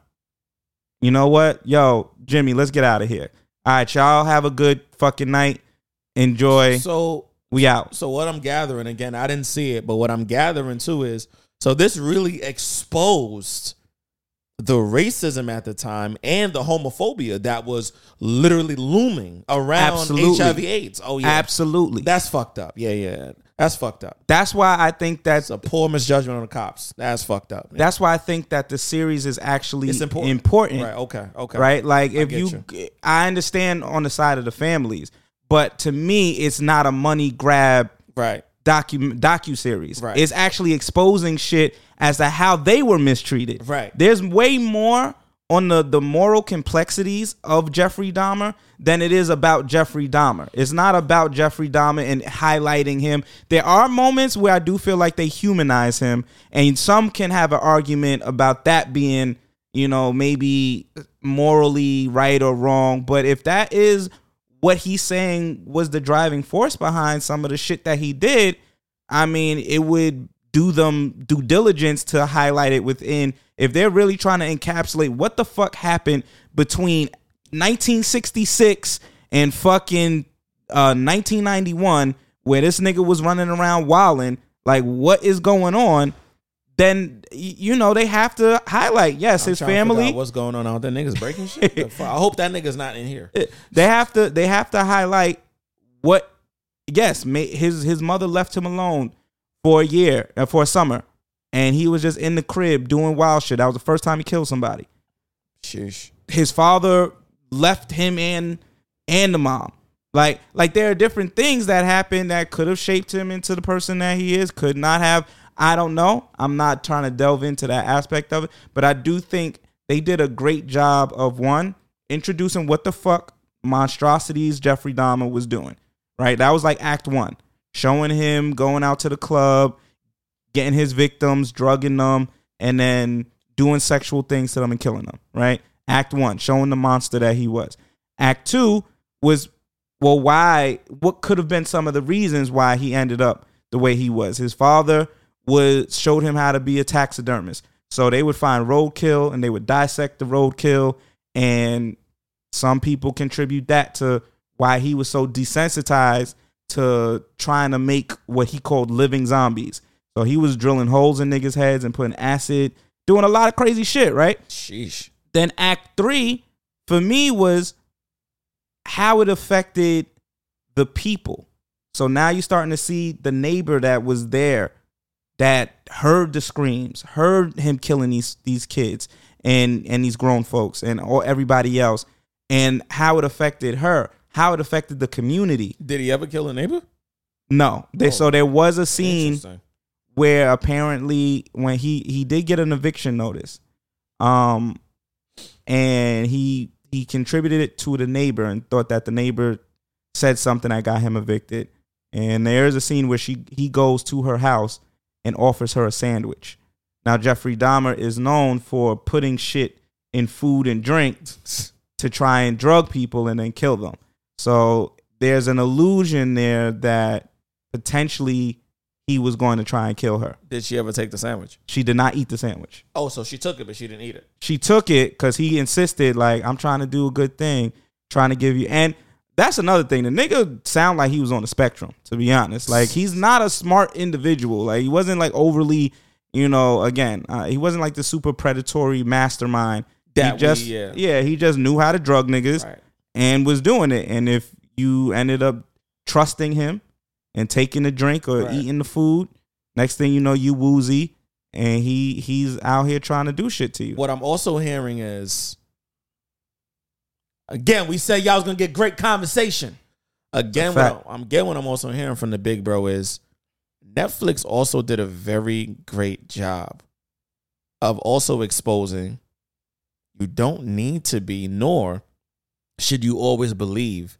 You know what? Yo, Jimmy, let's get out of here. All right, y'all have a good fucking night. Enjoy. So we out. So what I'm gathering again, I didn't see it, but what I'm gathering too is so this really exposed the racism at the time and the homophobia that was literally looming around Absolutely. HIV/AIDS. Oh yeah, Absolutely. that's fucked up. Yeah, yeah, that's fucked up. That's why I think that's It's a poor misjudgment on the cops. That's fucked up. that's why I think that the series is actually It's important. important. right. Okay. Okay. right? Like if get you, I understand on the side of the families, but to me, it's not a money grab Right. Docu docu series. Right. It's actually exposing shit as to how they were mistreated. Right. There's way more on the the moral complexities of Jeffrey Dahmer than it is about Jeffrey Dahmer. It's not about Jeffrey Dahmer and highlighting him. There are moments where I do feel like they humanize him, and some can have an argument about that being, you know, maybe morally right or wrong. But if that is what he's saying was the driving force behind some of the shit that he did, I mean, it would do them due diligence to highlight it within. If they're really trying to encapsulate what the fuck happened between 1966 and fucking uh, 1991, where this nigga was running around wilding, like what is going on? Then you know they have to highlight. Yes, I'm his family. What's going on out there? Niggas breaking shit. I hope that nigga's not in here. they have to they have to highlight what yes his his mother left him alone for a year uh, for a summer and he was just in the crib doing wild shit that was the first time he killed somebody Sheesh. his father left him and and the mom like like there are different things that happened that could have shaped him into the person that he is could not have i don't know i'm not trying to delve into that aspect of it but i do think they did a great job of one introducing what the fuck monstrosities jeffrey dahmer was doing right that was like act one showing him going out to the club getting his victims, drugging them, and then doing sexual things to them and killing them, right? Act one, showing the monster that he was. Act two was, well, why, what could have been some of the reasons why he ended up the way he was? His father was showed him how to be a taxidermist. So they would find roadkill and they would dissect the roadkill. And some people contribute that to why he was so desensitized to trying to make what he called living zombies. So he was drilling holes in niggas' heads and putting acid, doing a lot of crazy shit, right? Sheesh. Then Act Three, for me, was how it affected the people. So now you're starting to see the neighbor that was there that heard the screams, heard him killing these these kids and and these grown folks and all everybody else, and how it affected her, how it affected the community. Did he ever kill a neighbor? No, they, Oh, so there was a scene where apparently when he he did get an eviction notice um and he he contributed it to the neighbor and thought that the neighbor said something that got him evicted and there's a scene where she he goes to her house and offers her a sandwich now jeffrey dahmer is known for putting shit in food and drink to try and drug people and then kill them so there's an illusion there that potentially he was going to try and kill her. Did she ever take the sandwich? She did not eat the sandwich. Oh, so she took it, but she didn't eat it. She took it because he insisted, like, I'm trying to do a good thing, trying to give you. And that's another thing. The nigga sound like he was on the spectrum, to be honest. Like, he's not a smart individual. Like, he wasn't like overly, you know, again, uh, he wasn't like the super predatory mastermind. That he just, we- yeah. he just knew how to drug niggas Right. and was doing it. And if you ended up trusting him and taking the drink or Right. eating the food, next thing you know, you woozy, and he he's out here trying to do shit to you. What I'm also hearing is, again, we said y'all was gonna get great conversation. Again, what. I'm again what I'm also hearing from the big bro is Netflix also did a very great job of also exposing you don't need to be, nor should you always believe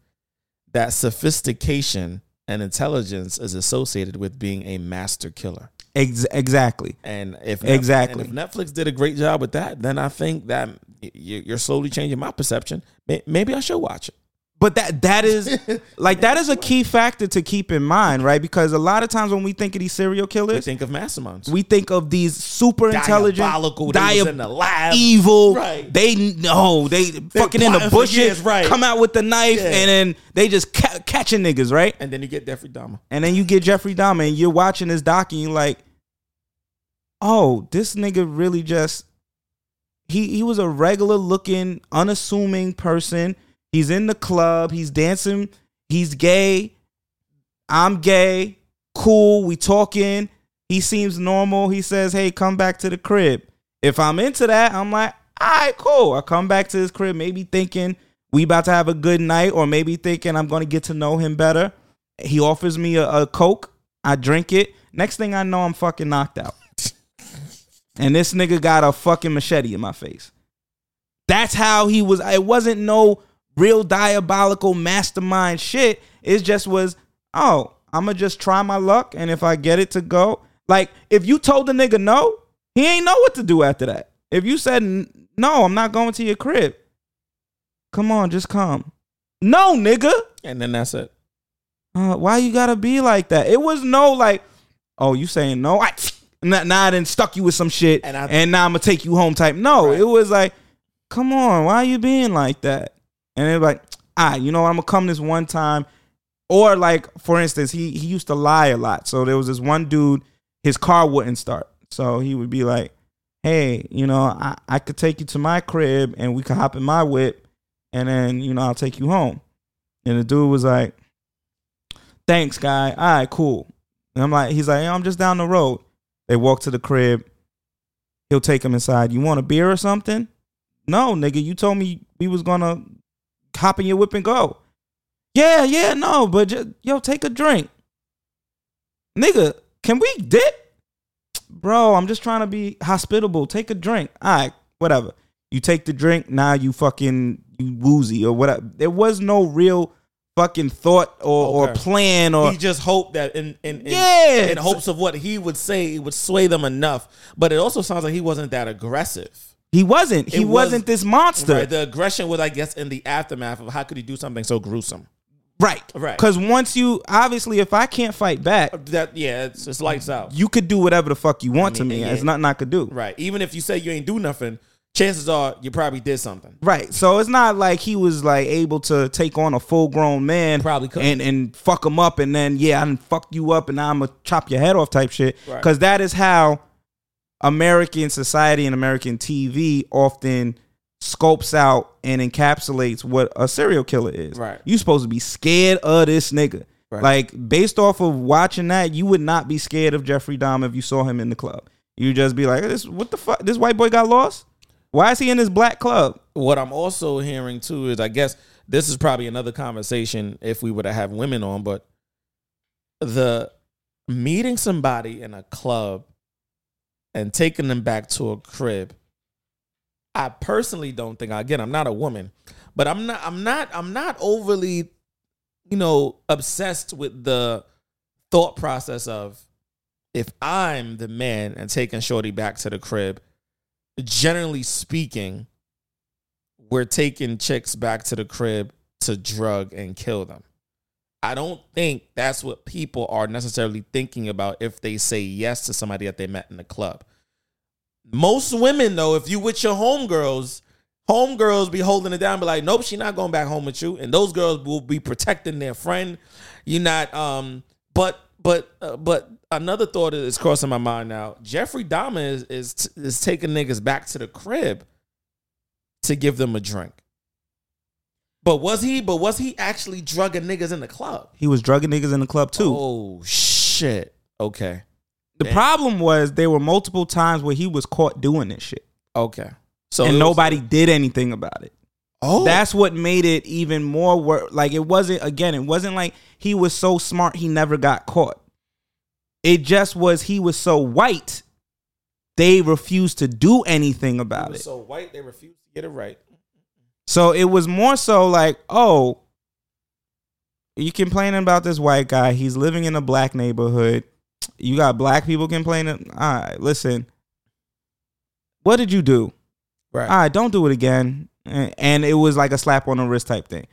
that sophistication and intelligence is associated with being a master killer. Ex- exactly. And if Exactly. and if Netflix did a great job with that, then I think that you're slowly changing my perception. Maybe I should watch it. But that that is like that is a key factor to keep in mind, right? Because a lot of times when we think of these serial killers, We think of masterminds. we think of these super intelligent, Diabolical, they was in the lab. evil. Right. They no, they fucking in the bushes, years, right. come out with the knife, Yeah. and then they just ca- catching niggas, right? and then you get Jeffrey Dahmer. And then you get Jeffrey Dahmer, and you're watching this doc, and you're like, oh, this nigga really just he he was a regular looking, unassuming person. He's in the club, he's dancing, he's gay. I'm gay. Cool, we talking. He seems normal. He says, "Hey, come back to the crib." If I'm into that, I'm like, "All right, cool." I come back to his crib, maybe thinking we about to have a good night, or maybe thinking I'm going to get to know him better. He offers me a, a coke. I drink it. Next thing I know, I'm fucking knocked out. And this nigga got a fucking machete in my face. That's how he was. It wasn't no real diabolical mastermind shit. It just was, oh, I'm gonna just try my luck, and if I get it to go, like if you told the nigga no, he ain't know what to do after that. If you said no, I'm not going to your crib. Come on, just come. No, nigga. And then that's it. Uh, why you gotta be like that? It was no like, oh, you saying no? I now, now I didn't stuck you with some shit, And and, now I'm gonna take you home. Type. No, Right. it was like, come on, why are you being like that? And it was like, ah, you know, I'm gonna come this one time, or like for instance, he he used to lie a lot. So there was this one dude, his car wouldn't start, so he would be like, hey, you know, I I could take you to my crib and we could hop in my whip, and then you know I'll take you home. And the dude was like thanks, guy. All right, cool. And I'm like, he's like, I'm just down the road. They walk to the crib. He'll take him inside. You want a beer or something? No, nigga. You told me we was gonna hop in your whip and go. Yeah, yeah, no, but just, yo, take a drink. Nigga, can we dip? Bro, I'm just trying to be hospitable. Take a drink. All right, whatever. You take the drink, now you fucking you woozy or whatever. There was no real fucking thought or, or plan or he just hoped that in in, in Yeah. in hopes of what he would say, it would sway them enough. But it also sounds like he wasn't that aggressive. he wasn't. He was- wasn't this monster. Right. The aggression was, I guess, in the aftermath of how could he do something so gruesome. Right. Right. Because once you obviously, if I can't fight back, That yeah, it's, it's lights out. you could do whatever the fuck you want I mean, to me. yeah. It's nothing I could do. Right. Even if you say you ain't do nothing, chances are you probably did something. Right. So it's not like he was like able to take on a full grown man Probably couldn't. and and fuck him up and then yeah, I done fuck you up and now I'm gonna chop your head off type shit. Right. Cause that is how American society and American TV often scopes out and encapsulates what a serial killer is. Right. You supposed to be scared of this nigga. Right. Like based off of watching that, you would not be scared of Jeffrey Dahmer if you saw him in the club. You just be like, this what the fuck? This white boy got lost? Why is he in this black club? What I'm also hearing too is I guess this is probably another conversation if we were to have women on, but the meeting somebody in a club and taking them back to a crib. I personally don't think again, I'm not a woman, but I'm not I'm not I'm not overly you know obsessed with the thought process of if I'm the man and taking Shorty back to the crib, generally speaking, we're taking chicks back to the crib to drug and kill them. I don't think that's what people are necessarily thinking about if they say yes to somebody that they met in the club. Most women, though, if you with your homegirls, homegirls be holding it down, be like, nope, she not going back home with you. And those girls will be protecting their friend. You're not, um, but but uh, but another thought is crossing my mind now. Jeffrey Dahmer is is, is taking niggas back to the crib to give them a drink. But was he? But was he actually drugging niggas in the club? He was drugging niggas in the club too. Oh shit. Okay. the damn. problem was there were multiple times where he was caught doing this shit, Okay. So and was- nobody did anything about it. Oh, That's what made it even more work. Like it wasn't again. It wasn't like he was so smart he never got caught. It just was he was so white. They refused to do anything He about was it. so white they refused to get it right. So it was more so like, oh, you complaining about this white guy. He's living in a black neighborhood. You got black people complaining. All right, listen. What did you do? Right. All right, don't do it again. And it was like a slap on the wrist type thing.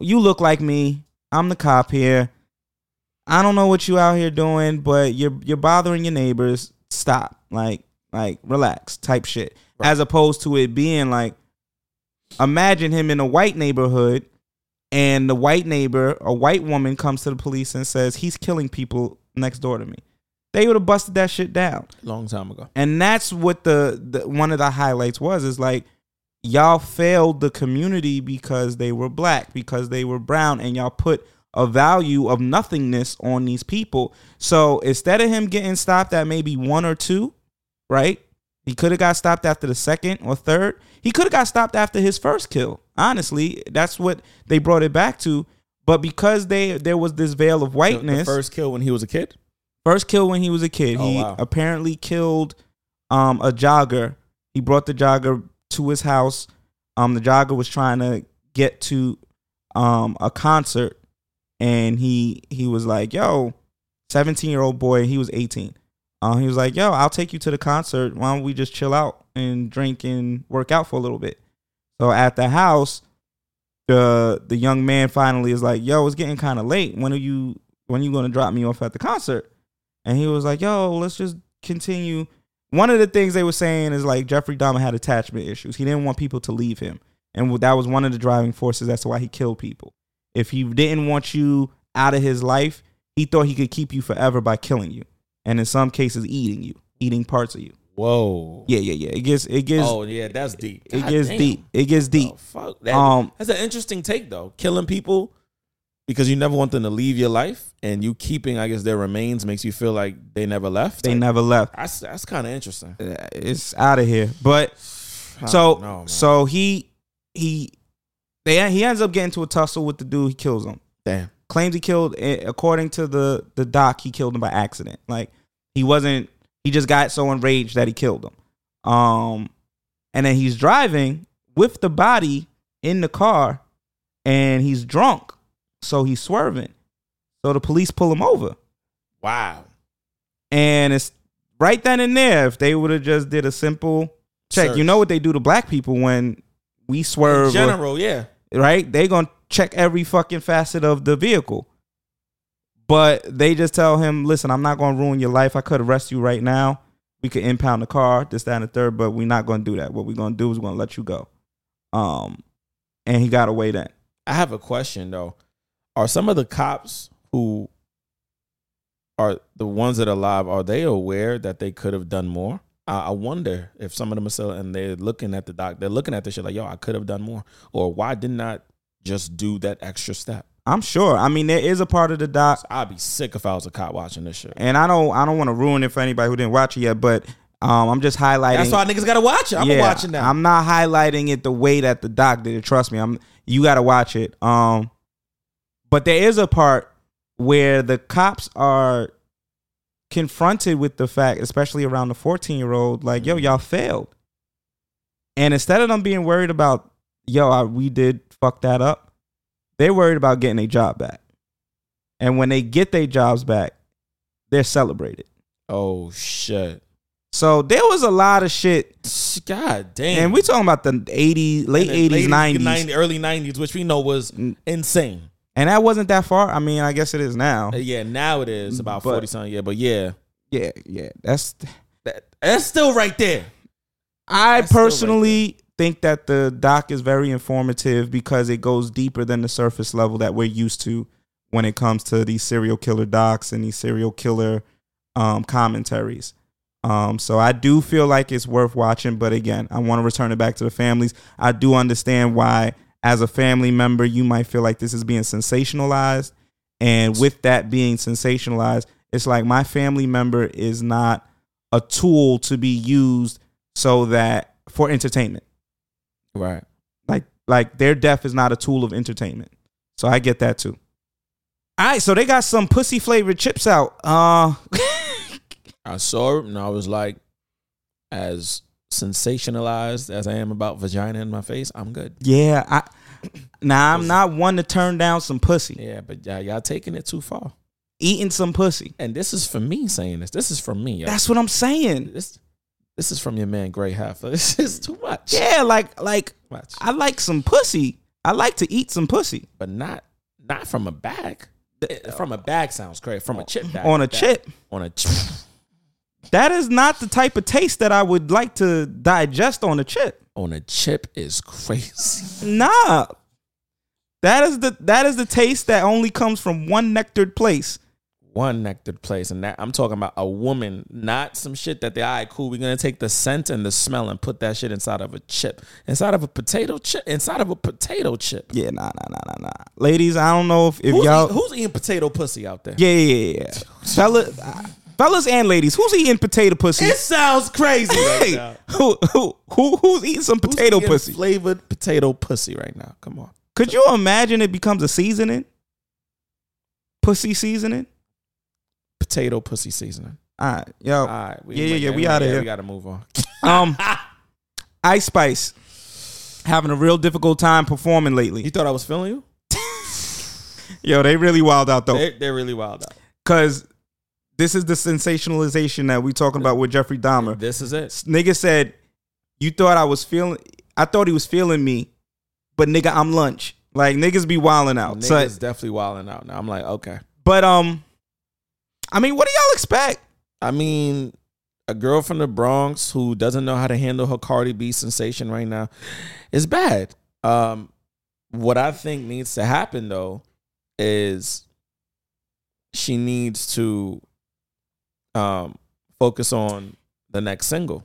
You look like me. I'm the cop here. I don't know what you out here doing, but you're you're bothering your neighbors. Stop. Like like relax type shit. As opposed to it being like imagine him in a white neighborhood and the white neighbor, a white woman comes to the police and says he's killing people next door to me. They would have busted that shit down Long time ago. and that's what the, the one of the highlights was is like y'all failed the community because they were black because they were brown and y'all put a value of nothingness on these people so instead of him getting stopped at maybe one or two right he could have got stopped after the second or third he could have got stopped after his first kill honestly that's what they brought it back to but because they there was this veil of The- whiteness The first kill when he was a kid. First kill when he was a kid. Oh, he wow. apparently killed um, a jogger. He brought the jogger to his house. Um, the jogger was trying to get to um, a concert, and he he was like, "Yo, seventeen year old boy." He was eighteen. Uh, he was like, "Yo, I'll take you to the concert. Why don't we just chill out and drink and work out for a little bit?" So at the house, the the young man finally is like, "Yo, it's getting kind of late. When are you when are you gonna drop me off at the concert?" And he was like, "Yo, let's just continue." One of the things they were saying is like Jeffrey Dahmer had attachment issues. He didn't want people to leave him, and that was one of the driving forces That's why he killed people. If he didn't want you out of his life, he thought he could keep you forever by killing you, and in some cases, eating you, eating parts of you. Whoa. Yeah, yeah, yeah. It gets, it gets, Oh yeah, that's deep. it God gets damn. deep. It gets deep. Oh, fuck. That, Um, that's an interesting take though. Killing people because you never want them to leave your life, and you keeping, I guess, their remains makes you feel like they never left. They Like, never left. That's that's kind of interesting. It's out of here. But so know, so he he they he ends up getting to a tussle with the dude. He kills him. damn. Claims he killed. eh, According to the the doc, he killed him by accident. Like he wasn't. He just got so enraged that he killed him. Um, and then he's driving with the body in the car, and he's drunk, so he's swerving. So the police pull him over. Wow. And it's right then and there. If they would have just did a simple check, you know what they do to black people when we swerve, In or- general, yeah. Right? They gonna check every fucking facet of the vehicle. But they just tell him, listen, I'm not gonna ruin your life. I could arrest you right now. We could impound the car, this, that, and the third, but we're not gonna do that. What we're gonna do is we're gonna let you go. Um, and he got away then. I have a question though. Are some of the cops who are the ones that are alive, are they aware that they could have done more? I, I wonder if some of them are still and they're looking at the doc, they're looking at this shit like, yo, I could have done more. Or why didn't I just do that extra step? I'm sure. I mean, there is a part of the doc I'd be sick if I was a cop watching this shit. and I don't I don't want to ruin it for anybody who didn't watch it yet, but um, I'm just highlighting. That's why niggas gotta watch it. I'm Yeah, watching that. I'm not highlighting it the way that the doc did it. Trust me, I'm. You got to watch it. Um, but there is a part where the cops are confronted with the fact, especially around the 14 year old, like, yo, y'all failed. And instead of them being worried about, yo, I, we did fuck that up, they're worried about getting a job back. And when they get their jobs back, they're celebrated. oh shit. So there was a lot of shit God damn. and we talking about the 80s, late And 80s, 90s. 90, early 90s, which we know was insane. And that wasn't that far. I mean, I guess it is now. Uh, Yeah, now it is about But- 40 something. Yeah, but yeah. Yeah, yeah. That's That, that's still right there. I That's still right personally think that the doc is very informative because it goes deeper than the surface level that we're used to when it comes to these serial killer docs and these serial killer um, commentaries. Um, so I do feel like it's worth watching, but again, I want to return it back to the families. I do understand why, as a family member, you might feel like this is being sensationalized, and with that being sensationalized, it's like my family member is not a tool to be used so that for entertainment. Right. Like like their death is not a tool of entertainment. So I get that too. All right, so they got some pussy flavored chips out. Uh I saw it and I was like, as sensationalized as I am about vagina in my face, I'm good. yeah, I now I'm not one to turn down some pussy. Yeah, but y'all, y'all taking it too far. Eating some pussy. And this is for me saying this. This is from me. yo. That's what I'm saying. this. This is from your man Gray Half. This is too much. Yeah, like like Much. I like some pussy. I like to eat some pussy But not not from a bag. Eh, From a bag sounds crazy. From a chip bag. on a Bag. chip. On a chip. That is not the type of taste that I would like to digest on a chip. On a chip is crazy. Nah. That is the that is the taste that only comes from one nectared place. One nectared place. And that I'm talking about a woman, not some shit that they all right, cool. We're gonna take the scent and the smell and put that shit inside of a chip. Inside of a potato chip. Inside of a potato chip. Yeah, nah, nah, nah, nah, nah. Ladies, I don't know if, if Who's, y'all eat- who's eating potato pussy out there? Yeah, yeah, yeah, yeah. Fella, uh, fellas and ladies, who's eating potato pussy? It sounds crazy Hey, who, who, who, who's eating some Who's potato eating pussy? Flavored potato pussy right now. Come on. Could you imagine it becomes a seasoning? Pussy seasoning? Potato pussy seasoning. All right, yo. All right. yeah, yeah, yeah. We out of here. We gotta move on. Um, Ice Spice having a real difficult time performing lately. You thought I was feeling you? Yo, they really wild out though, They're, they're really wild out. because this is the sensationalization that we talking about with Jeffrey Dahmer. This is it. Nigga said, "You thought I was feeling? I thought he was feeling me, but nigga, I'm lunch. Like niggas be wilding out. So, Niggas definitely wilding out now. I'm like, okay. but um, I mean, what do y'all expect? I mean, a girl from the Bronx who doesn't know how to handle her Cardi B sensation right now is bad. Um, what I think needs to happen though is she needs to um focus on the next single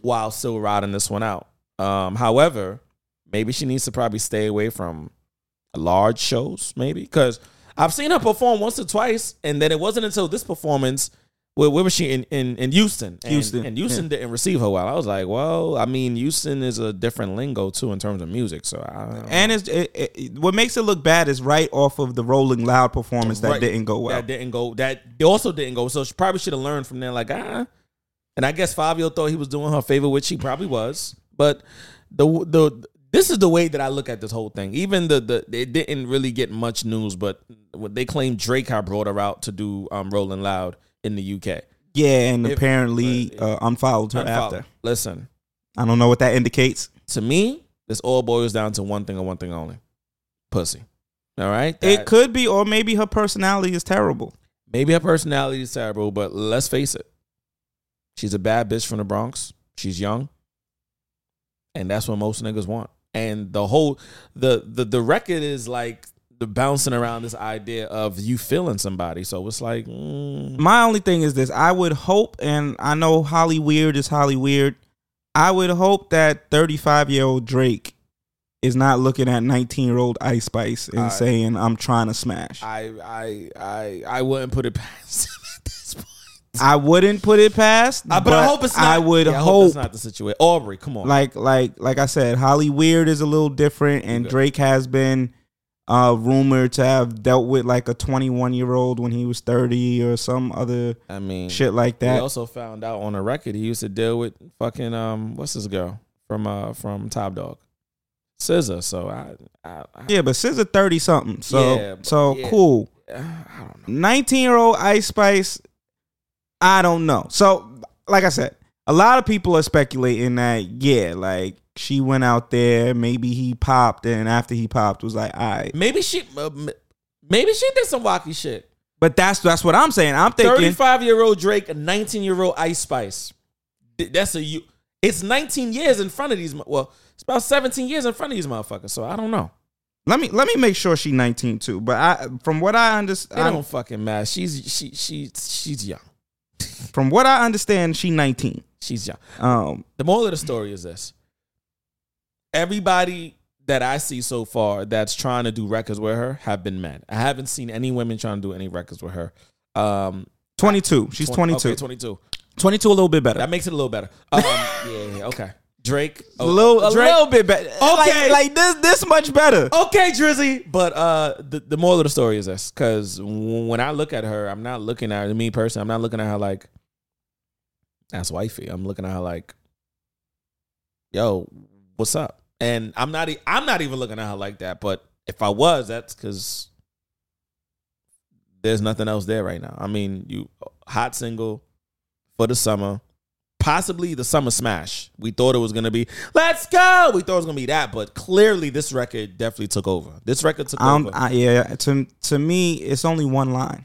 while still riding this one out. Um, however, maybe she needs to probably stay away from large shows, maybe because I've seen her perform once or twice, and then it wasn't until this performance. Where, where was she in, in, in Houston? And, Houston, and Houston didn't receive her well. I was like, well, I mean, Houston is a different lingo too in terms of music. So, I don't And it's it, it, what makes it look bad is right off of the Rolling Loud performance that Right. didn't go well. That didn't go. That also didn't go. So she probably should have learned from there. Like ah, and I guess Fabio thought he was doing her favor, which he probably was. But the the this is the way that I look at this whole thing. Even the the it didn't really get much news, but what they claim Drake had brought her out to do um Rolling Loud in the UK. yeah, and If- apparently uh, unfollowed her Unfollowed. after. Listen, I don't know what that indicates. to me, this all boils down to one thing and one thing only: pussy. All right, it could be, or maybe her personality is terrible. Maybe her personality is terrible, but let's face it. She's a bad bitch from the Bronx. She's young. And that's what most niggas want. And the whole the the the record is like the bouncing around this idea of you feeling somebody. So it's like mm, My only thing is this: I would hope, and I know Holly Weird is Holly Weird. I would hope that 35 year old Drake is not looking at 19 year old Ice Spice and I- saying, "I'm trying to smash." I, I I I wouldn't put it past him at this point. I wouldn't put it past, Uh, but, I hope it's not. I would yeah, I hope, it's not the situation. Aubrey, come on. like like like I said, Holly Weird is a little different, and. Drake has been uh rumored to have dealt with like a 21 year old when he was 30 or some other I mean shit like that. We also found out on a record he used to deal with fucking um what's this girl from uh from Top Dawg, SZA. So I I, I Yeah, but SZA 30 something. So Yeah, so yeah. cool. I don't know. 19 year old Ice Spice, I don't know. So, like I said, a lot of people are speculating that, yeah, like she went out there, maybe he popped, and after he popped, was like, all right. Maybe she uh, maybe she did some wacky shit. But that's that's what I'm saying. I'm thinking, Thirty five year old Drake, nineteen year old Ice Spice. That's a you. It's nineteen years in front of these. Well, it's about seventeen years in front of these motherfuckers. So I don't know. let me let me make sure she 19 too. But I, from what I understand, understand, don't fucking matter. She's she she she's young. from what I understand, she 19. She's young. Um, The moral of the story is this. Everybody that I see so far that's trying to do records with her have been men. I haven't seen any women trying to do any records with her. Um, 22. She's 22. Okay, 22. 22 a little bit better. That makes it a little better. Um, yeah, yeah, okay. Drake. a little, a Drake- little bit better. Okay. like, like this, this much better. Okay, Drizzy. But uh, the, the moral of the story is this. Because when I look at her, I'm not looking at her, me personally, I'm not looking at her like, that's wifey. I'm looking at her like, yo, what's up? And I'm not, e- I'm not even looking at her like that. But if I was, that's because there's nothing else there right now. I mean, you hot single for the summer. possibly the summer smash. We thought it was gonna be let's go. We thought it was gonna be that, but clearly this record definitely took over. This record took Um, over. I, yeah, to to me, it's only one line.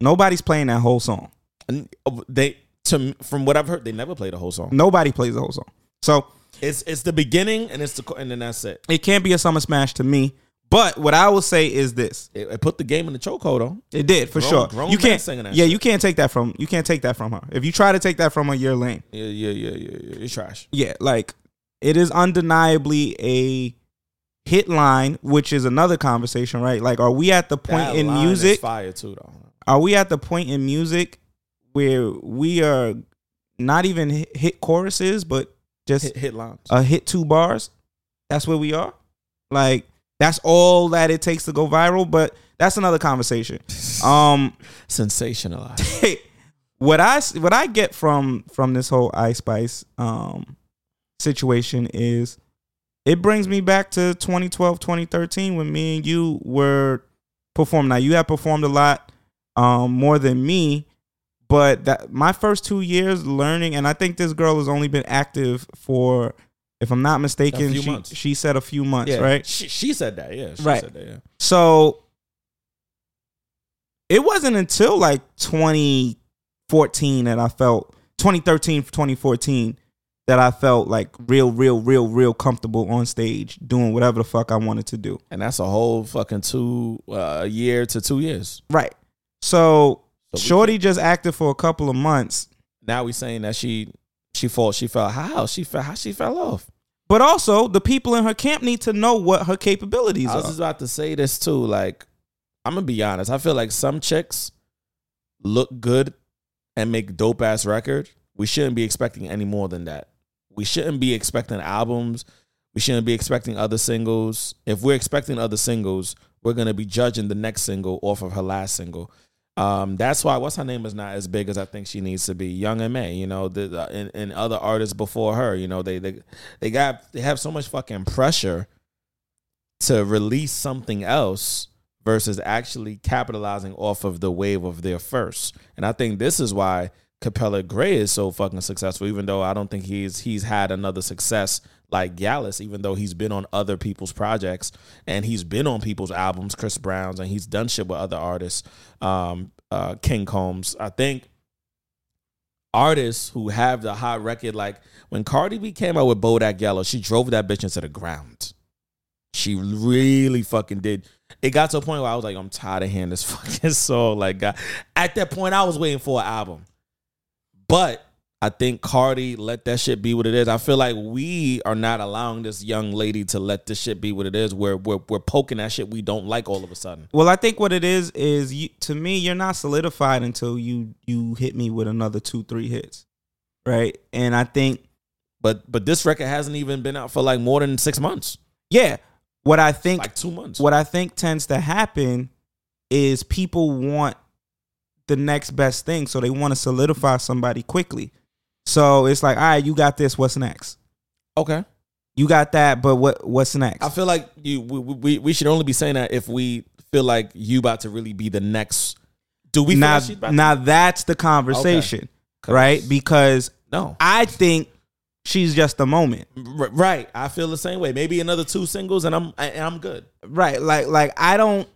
Nobody's playing that whole song. And they to from what I've heard, they never played the whole song. Nobody plays the whole song. So It's it's the beginning and it's the and then that's it. it can't be a summer smash to me. But what I will say is this: It, it put the game in the chokehold though. it did for Grown- sure. grown you can't. singing that Yeah, shit. you can't take that from. You can't take that from her. If you try to take that from her, you're lame. Yeah, yeah, yeah, yeah, yeah. It's trash. Yeah, like it is undeniably a hit line, which is another conversation, right? Like, are we at the point That in music? fire too though. Are we at the point in music where we are not even hit choruses, but just Hit, hit lines. a hit two bars? That's where we are. Like that's all that it takes to go viral. But that's another conversation. Um, Sensationalized. what I what I get from from this whole Ice Spice um situation is it brings me back to 2012 2013 when me and you were performing now you have performed a lot um more than me but that my first 2 years learning and I think this girl has only been active for if I'm not mistaken she months. she said a few months yeah, right She, she said that. Yeah, she Right. said that. Yeah. so it wasn't until like 2014 that I felt 2013 2014 that I felt like real real real real comfortable on stage doing whatever the fuck I wanted to do. And that's a whole fucking two uh, year to two years. Right. So, So we Shorty just acted for a couple of months, Now we saying that she she fall she fell how she fell how she fell off. but also the people in her camp need to know what her capabilities I was are. just about to say this too. Like, I'm gonna be honest. I feel like some chicks look good and make dope ass record. We shouldn't be expecting any more than that. We shouldn't be expecting albums. We shouldn't be expecting other singles. If we're expecting other singles, we're gonna be judging the next single off of her last single. Um, that's why what's her name is not as big as I think she needs to be. Young and May, you know, the, the and, and other artists before her, you know, they they they got they have so much fucking pressure to release something else versus actually capitalizing off of the wave of their first. And I think this is why Capella Gray is so fucking successful, even though I don't think he's he's had another success like Gyalis, even though he's been on other people's projects and he's been on people's albums, Chris Brown's, and he's done shit with other artists, um, uh, King Combs. I think artists who have the hot record, like when Cardi B came out with Bodak Yellow, she drove that bitch into the ground. She really fucking did. It got to a point where I was like, I'm tired of hearing this fucking song. Like, God. at that point, I was waiting for an album. But I think Cardi let that shit be what it is. I feel like we are not allowing this young lady to let this shit be what it is. We're we're, we're poking that shit we don't like all of a sudden. Well, I think what it is is you, to me, you're not solidified until you you hit me with another two, three hits, right? And I think, But but this record hasn't even been out for like more than six months, yeah, what I think, like two months. what I think tends to happen is people want the next best thing, so they want to solidify somebody quickly. So it's like, all right, you got this. What's next? Okay. You got that, but what what's next? I feel like you we, we we should only be saying that if we feel like you about to really be the next. Do we feel now, like she's to- now that's the conversation, 'Cause- right? Because no I think she's just a moment. R- right? I feel the same way. Maybe another two singles and I'm and I'm good. Right. Like like I don't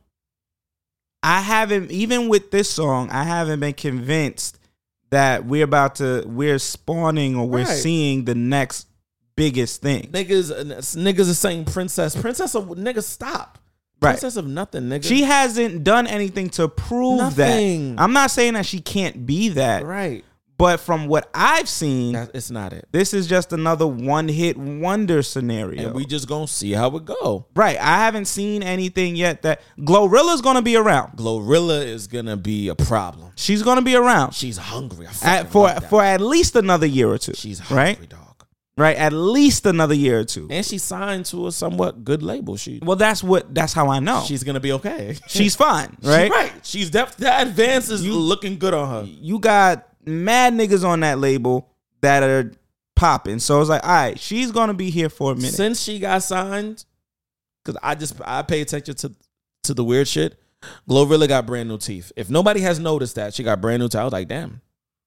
I haven't even with this song, I haven't been convinced that we're about to we're spawning or we're Right. seeing the next biggest thing. Niggas niggas are saying princess princess of niggas stop. Right. Princess of nothing, nigga. She hasn't done anything to prove Nothing. that. I'm not saying that she can't be that, right. But from what I've seen, That, it's not it. this is just another one-hit wonder scenario. And we just gonna see how it go. right. I haven't seen anything yet that Glorilla's to be around. Glorilla is gonna be a problem. She's to be around. She's hungry. I at, for for at least another year or two. She's hungry, right, dog. right. At least another year or two. And she signed to a somewhat good label. She Well, that's what that's how I know. she's gonna be okay. she's fine, right? right. She's def- that advance is looking good on her. You got mad niggas on that label that are popping. So it's like, all right, she's gonna be here for a minute. Since she got signed, because I just I pay attention to to the weird shit. Glorilla got brand new teeth. If nobody has noticed that she got brand new teeth, I was like, damn.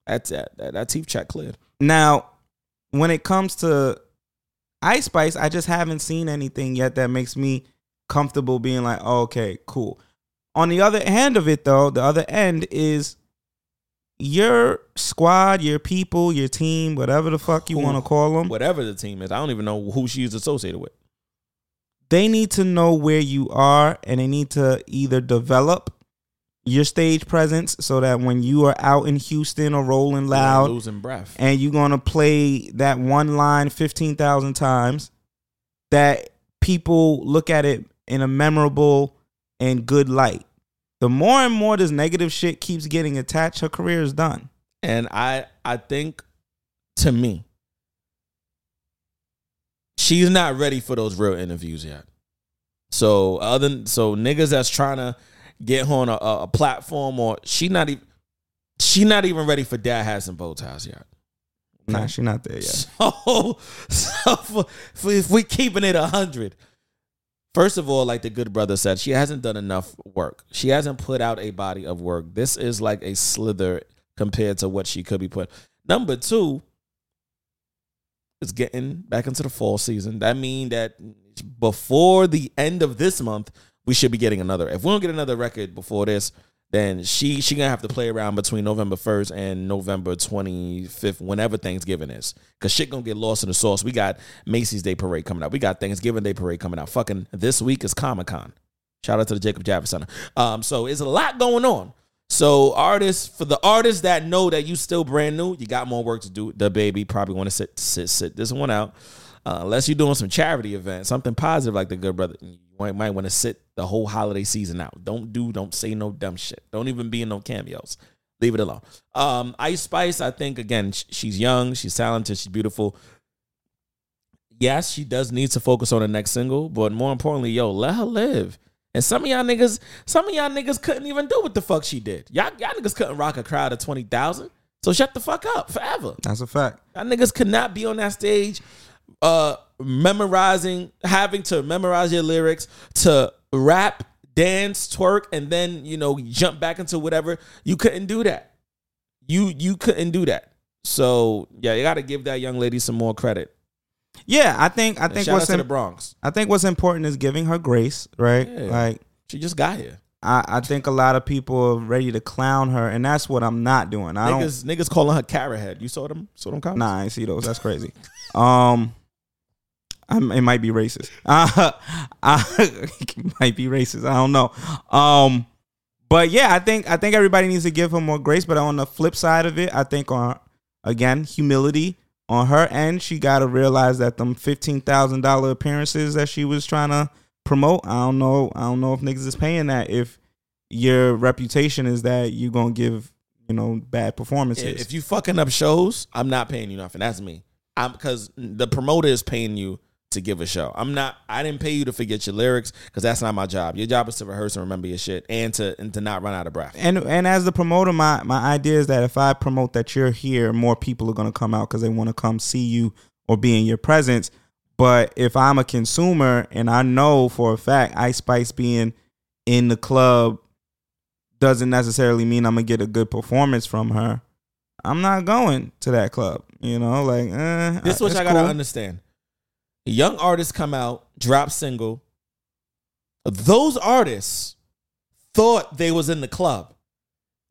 That's that. That, that teeth check cleared. Now, when it comes to Ice Spice, I just haven't seen anything yet that makes me comfortable being like, oh, okay, cool. On the other hand of it, though, the other end is your squad, your people, your team, whatever the fuck you want to call them. Whatever the team is, I don't even know who she's associated with. they need to know where you are and they need to either develop your stage presence so that when you are out in Houston or rolling loud losing breath. and you're going to play that one line 15,000 times that people look at it in a memorable and good light. The more and more this negative shit keeps getting attached, her career is done. And I I think to me, she's not ready for those real interviews yet. So other so niggas that's trying to get her on a, a, platform or she not even she not even ready for dad has some bow ties yet. Nah, she's not there yet. So, so for, for if we keeping it a hundred, first of all, like the good brother said, she hasn't done enough work. She hasn't put out a body of work. This is like a slither compared to what she could be put. Number two, it's getting back into the fall season. That mean that before the end of this month, we should be getting another. If we don't get another record before this, then she she gonna have to play around between November first and November twenty fifth, whenever Thanksgiving is, cause shit gonna get lost in the sauce. We got Macy's Day Parade coming out. We got Thanksgiving Day Parade coming out. Fucking this week is Comic Con. Shout out to the Jacob Javits Center. Um, so it's a lot going on. So artists, for the artists that know that you still brand new, you got more work to do. The baby probably want to sit sit sit this one out. Uh, unless you're doing some charity event, something positive like the good brother, you might, might want to sit the whole holiday season out. Don't do, don't say no dumb shit. Don't even be in no cameos. Leave it alone. Um, Ice Spice, I think again, sh- she's young, she's talented, she's beautiful. Yes, she does need to focus on the next single, but more importantly, yo, let her live. And some of y'all niggas, some of y'all niggas couldn't even do what the fuck she did. Y'all, y'all niggas couldn't rock a crowd of twenty thousand. So shut the fuck up forever. That's a fact. Y'all niggas could not be on that stage uh memorizing, having to memorize your lyrics, to rap, dance, twerk, and then, you know, jump back into whatever. You couldn't do that. You you couldn't do that. So yeah, you gotta give that young lady some more credit. Yeah, I think I And think what's to the Bronx. I think what's important is giving her grace, right? Yeah. Like She just got here. I, I think a lot of people are ready to clown her, and that's what I'm not doing. I don't. Niggas, niggas calling her carrot head. You saw them? Saw them comments? Nah, I ain't see those. That's crazy. um, I'm, it might be racist. Uh, I, might be racist. I don't know. Um, but yeah, I think I think everybody needs to give her more grace. But on the flip side of it, I think on again humility on her end, she got to realize that them fifteen thousand dollar appearances that she was trying to promote. I don't know. I don't know if niggas is paying that. If your reputation is that you gonna give you know bad performances. If you fucking up shows, I'm not paying you nothing. That's me. I'm because the promoter is paying you to give a show. I'm not. I didn't pay you to forget your lyrics because that's not my job. Your job is to rehearse and remember your shit and to and to not run out of breath. and and as the promoter, my my idea is that if I promote that you're here, more people are gonna come out because they want to come see you or be in your presence. But if I'm a consumer and I know for a fact Ice Spice being in the club doesn't necessarily mean I'm gonna get a good performance from her, I'm not going to that club. You know, like eh, This is what I gotta understand. Young artists come out, drop single. Those artists thought they was in the club.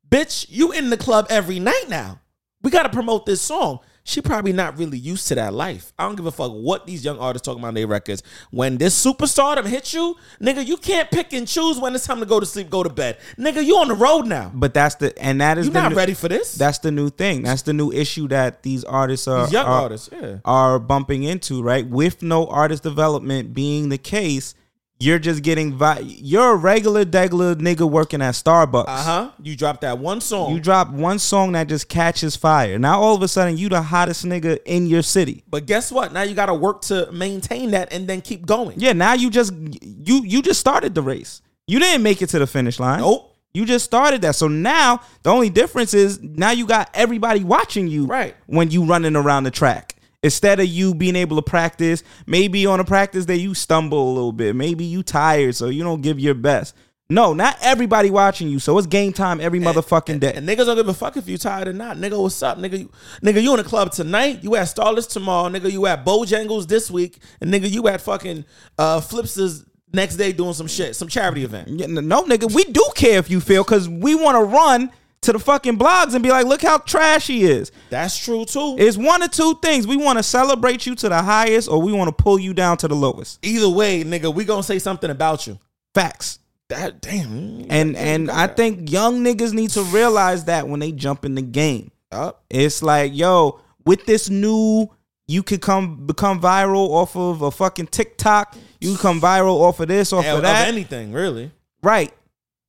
Bitch, you in the club every night now. We gotta promote this song. She probably not really used to that life. I don't give a fuck what these young artists talking about in their records. When this superstardom hits you, nigga, you can't pick and choose when it's time to go to sleep, go to bed. Nigga, you on the road now. But that's the and that is You not new- ready for this. That's the new thing. That's the new issue that these artists are These young are- artists, yeah. are bumping into, right? With no artist development being the case, you're just getting vi- you're a regular degular nigga working at Starbucks. Uh huh. You dropped that one song. You drop one song that just catches fire. Now all of a sudden you the hottest nigga in your city. But guess what? Now you got to work to maintain that and then keep going. Yeah, now you just you you just started the race. You didn't make it to the finish line. Nope. You just started that. So now the only difference is now you got everybody watching you Right. when you running around the track. Instead of you being able to practice, maybe on a practice day you stumble a little bit. Maybe you tired, so you don't give your best. No, not everybody watching you. So it's game time every motherfucking day. And niggas don't give a fuck if you tired or not. Nigga, what's up? Nigga, you, nigga, you in the club tonight. You at Starless tomorrow. Nigga, you at Bojangles this week. And nigga, you at fucking uh, Flips's next day doing some shit, some charity event. Yeah, no, nigga, we do care if you feel because we want to run to the fucking blogs and be like, look how trash he is. That's true too. It's one of two things. We want to celebrate you to the highest or we want to pull you down to the lowest. Either way, nigga, we gonna say something about you. Facts. That damn. And and I think young niggas need to realize that when they jump in the game. Up. It's like, yo, with this new, you could come become viral off of a fucking TikTok. You come viral off of this, off Of, of that. anything, really. Right.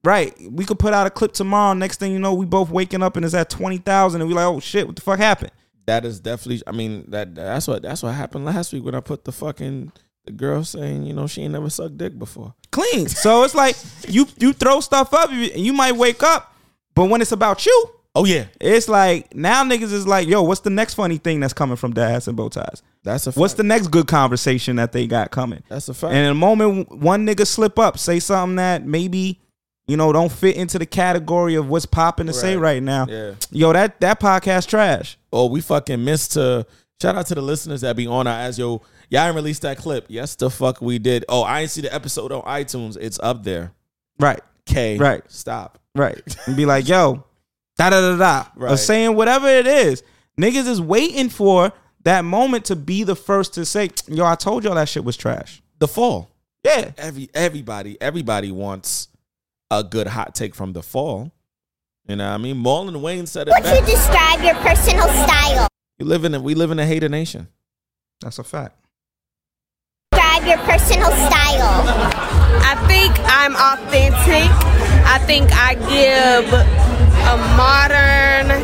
Right. We could put out a clip tomorrow. Next thing you know, we both waking up and it's at 20,000 and we like, oh shit, what the fuck happened? That is definitely. I mean, that that's what that's what happened last week when I put the fucking the girl saying, you know, she ain't never sucked dick before. Clean. So it's like you you throw stuff up and you might wake up, but when it's about you, Oh yeah, it's like now niggas is like, yo, what's the next funny thing that's coming from dads and bow ties? that's a. Fact. What's the next good conversation that they got coming? That's a fact. And in a moment, one nigga slip up, say something that maybe you know don't fit into the category of what's popping to say Right. right now. Yeah. Yo, that that podcast trash. oh, we fucking missed to shout out to the listeners that be on our as yo. Y'all ain't released that clip. Yes, the fuck we did. Oh, I ain't see the episode on iTunes. It's up there. Right. K. Right. Stop. Right. And be like, yo, da da da da. Or saying whatever it is. Niggas is waiting for that moment to be the first to say, yo, I told y'all that shit was trash. The fall. Yeah. Every everybody everybody wants a good hot take from the fall. You know what I mean? Marlon Wayne said it Would you describe your personal style? You live in a, we live in a hater nation. That's a fact. Describe your personal style. I think I'm authentic. I think I give a modern,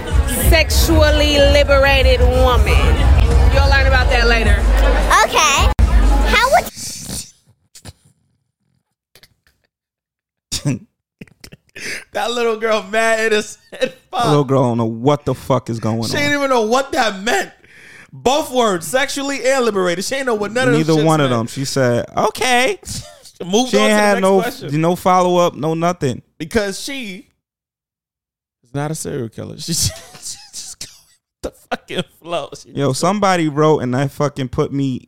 sexually liberated woman. You'll learn about that later. Okay. How would That little girl mad innocent. Fuck. Little girl don't know what the fuck is going She on. She didn't even know what that meant. Both words, sexually and liberated. She ain't know what none of them Neither one of them. She said, okay. Moved She on ain't to the had no question. no follow up, no nothing. because she is not a serial killer. She's just going with the fucking flow. She Yo, somebody wrote and that fucking put me.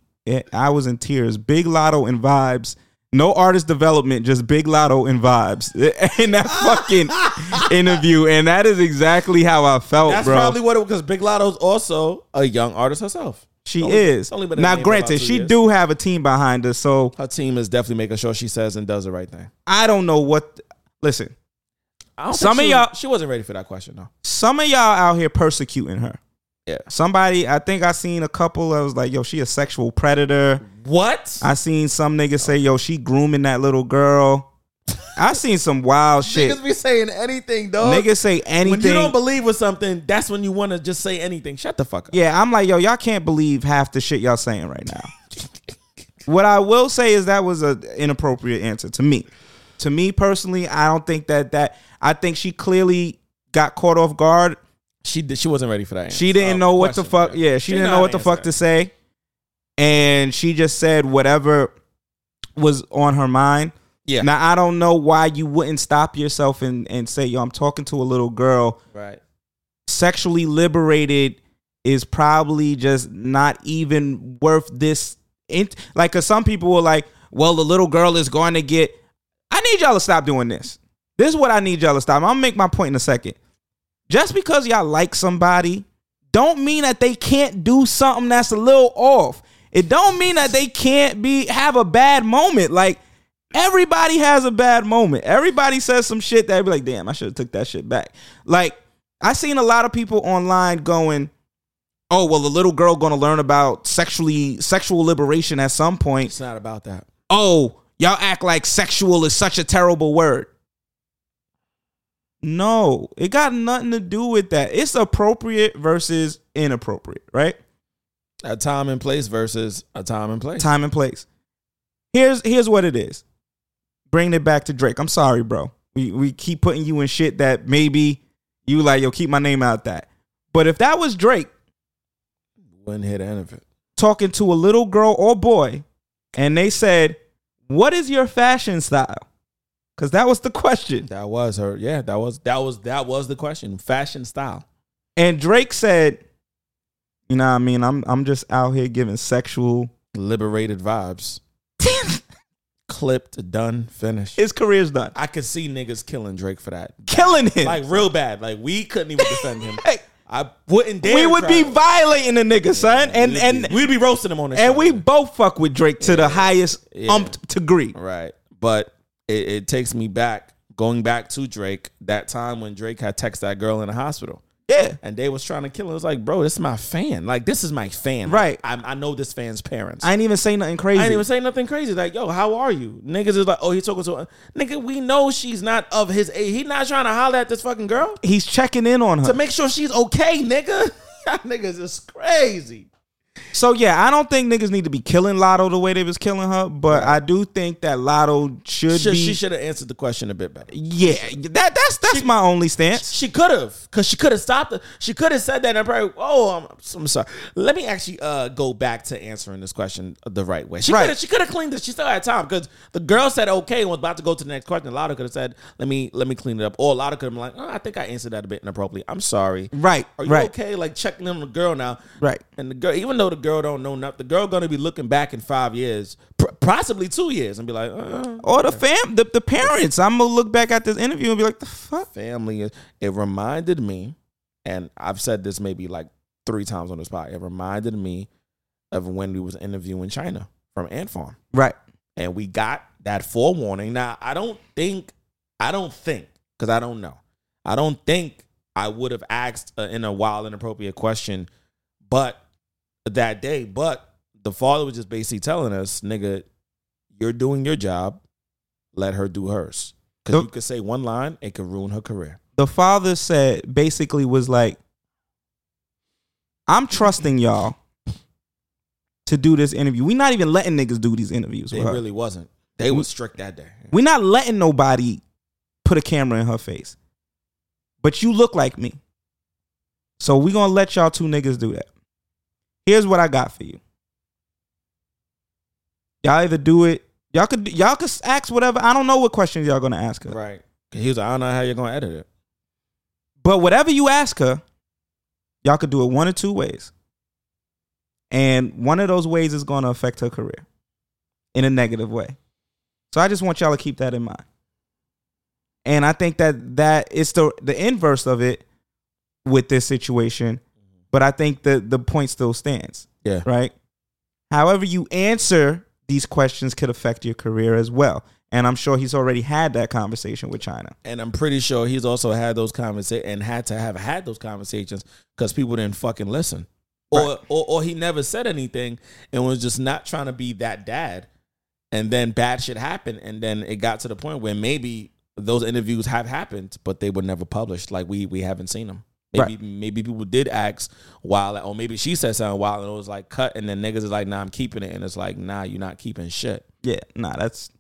I was in tears. Big Latto and vibes. No artist development, just Big Latto and vibes in that fucking interview, and that is exactly how I felt, That's bro. probably what it because Big Latto's also a young artist herself. she only- is now. game for about Granted, she years. do have a team behind her, so Her team is definitely making sure she says and does the right thing. I don't know what. Listen, I don't Some of she y'all- she wasn't ready for that question though. some of y'all out here persecuting her. Yeah. Somebody, I think I seen a couple. that was like, "Yo, she a sexual predator." What? I seen some niggas say, "Yo, she grooming that little girl." I seen some wild shit. Niggas be saying anything, dog. Niggas say anything. When you don't believe with something, that's when you want to just say anything. Shut the fuck up. yeah, I'm like, yo, y'all can't believe half the shit y'all saying right now. what I will say is that was an inappropriate answer to me. To me personally, I don't think that that. I think she clearly got caught off guard. She did, she wasn't ready for that. She didn't uh, know what the fuck. Yeah, she, didn't know what the fuck to say, and she just said whatever was on her mind. Yeah. Now I don't know why you wouldn't stop yourself and and say, "Yo, I'm talking to a little girl." Right. Sexually liberated is probably just not even worth this. Int- like, cause some people were like, "Well, the little girl is going to get." I need y'all to stop doing this. This is what I need y'all to stop. I'm gonna make my point in a second. Just because y'all like somebody, don't mean that they can't do something that's a little off. It don't mean that they can't be have a bad moment. Like everybody has a bad moment. Everybody says some shit that be like, damn, I should have took that shit back. Like I seen a lot of people online going, oh well, the little girl gonna learn about sexually sexual liberation at some point. It's not about that. Oh, y'all act like sexual is such a terrible word. No, it got nothing to do with that. It's appropriate versus inappropriate, right? A time and place versus a time and place. Time and place. Here's here's what it is. Bring it back to Drake. I'm sorry, bro. We we keep putting you in shit that maybe you like, yo, keep my name out that. But if that was Drake Wouldn't hit any of it. talking to a little girl or boy, and they said, What is your fashion style? Because that was the question. That was her. Yeah, that was that was that was the question. Fashion style. And Drake said, you know what I mean? I'm I'm just out here giving sexual Liberated vibes. Clipped, done, finished. his career's done. I could see niggas killing Drake for that. Killing him. Like real bad. Like we couldn't even defend him. Hey, I wouldn't dare. we would be violating the nigga, son. And We'd and be, we'd be roasting him on this. and show. we both fuck with Drake to the highest Yeah. umped degree. Right. But it, it takes me back, going back to Drake, that time when Drake had texted that girl in the hospital. Yeah. And they was trying to kill him. It was like, bro, this is my fan. Like, this is my fan. Right. I, I know this fan's parents. I ain't even say nothing crazy. I didn't even say nothing crazy. Like, yo, how are you? Niggas is like, oh, he's talking to her. Nigga, we know she's not of his age. He not trying to holler at this fucking girl He's checking in on her. to make sure she's okay, nigga. Y'all niggas is crazy. So yeah, I don't think niggas need to be killing Latto the way they was killing her, but I do think that Latto should Should, be. she should have answered the question a bit better. yeah, that that's that's my only stance. She could have, cause she could have stopped it. She could have said that and probably, oh, I'm, I'm sorry. Let me actually uh, go back to answering this question the right way. She Right. could have, she could have cleaned it. She still had time because the girl said okay and was about to go to the next question. A lot of could have said, let me let me clean it up. Or a lot of could have been like, oh, I think I answered that a bit inappropriately. I'm sorry. Right, Are you right. okay? Like checking in on the girl now. Right. And the girl, even though the girl don't know nothing, the girl gonna be looking back in five years, pr- possibly two years, and be like, uh, Or the fam, the, the parents. I'm gonna look back at this interview and be like, the fuck. family is it reminded me and i've said this maybe like three times on the spot it reminded me of when we was interviewing china from ant farm Right. and we got that forewarning now i don't think i don't think because i don't know i don't think i would have asked uh, in a wild inappropriate question but that day but the father was just basically telling us nigga you're doing your job let her do hers because you could say one line it could ruin her career The father said basically was like, I'm trusting y'all to do this interview. we not even letting niggas do these interviews. Her. really wasn't. They was strict that day. We're not letting nobody put a camera in her face. But you look like me. So we gonna let y'all two niggas do that. Here's what I got for you. Y'all either do it. Y'all could y'all could ask whatever. I don't know what questions y'all gonna ask her. Right. He was like, I don't know how you're gonna edit it. But whatever you ask her, y'all could do it one or two ways. And one of those ways is going to affect her career in a negative way. So I just want y'all to keep that in mind. And I think that that is the the inverse of it with this situation, but I think the the point still stands, Yeah. right? However you answer these questions could affect your career as well. And I'm sure he's already had that conversation with China. And I'm pretty sure he's also had those conversations and had to have had those conversations because people didn't fucking listen. Or, Right. or or he never said anything and was just not trying to be that dad. And then bad shit happened. And then it got to the point where maybe those interviews have happened, but they were never published. Like we we haven't seen them. Maybe Right. maybe people did ask while or maybe she said something while and it was like cut and then niggas is like, nah, I'm keeping it. And it's like, nah, you're not keeping shit. Yeah, nah, that's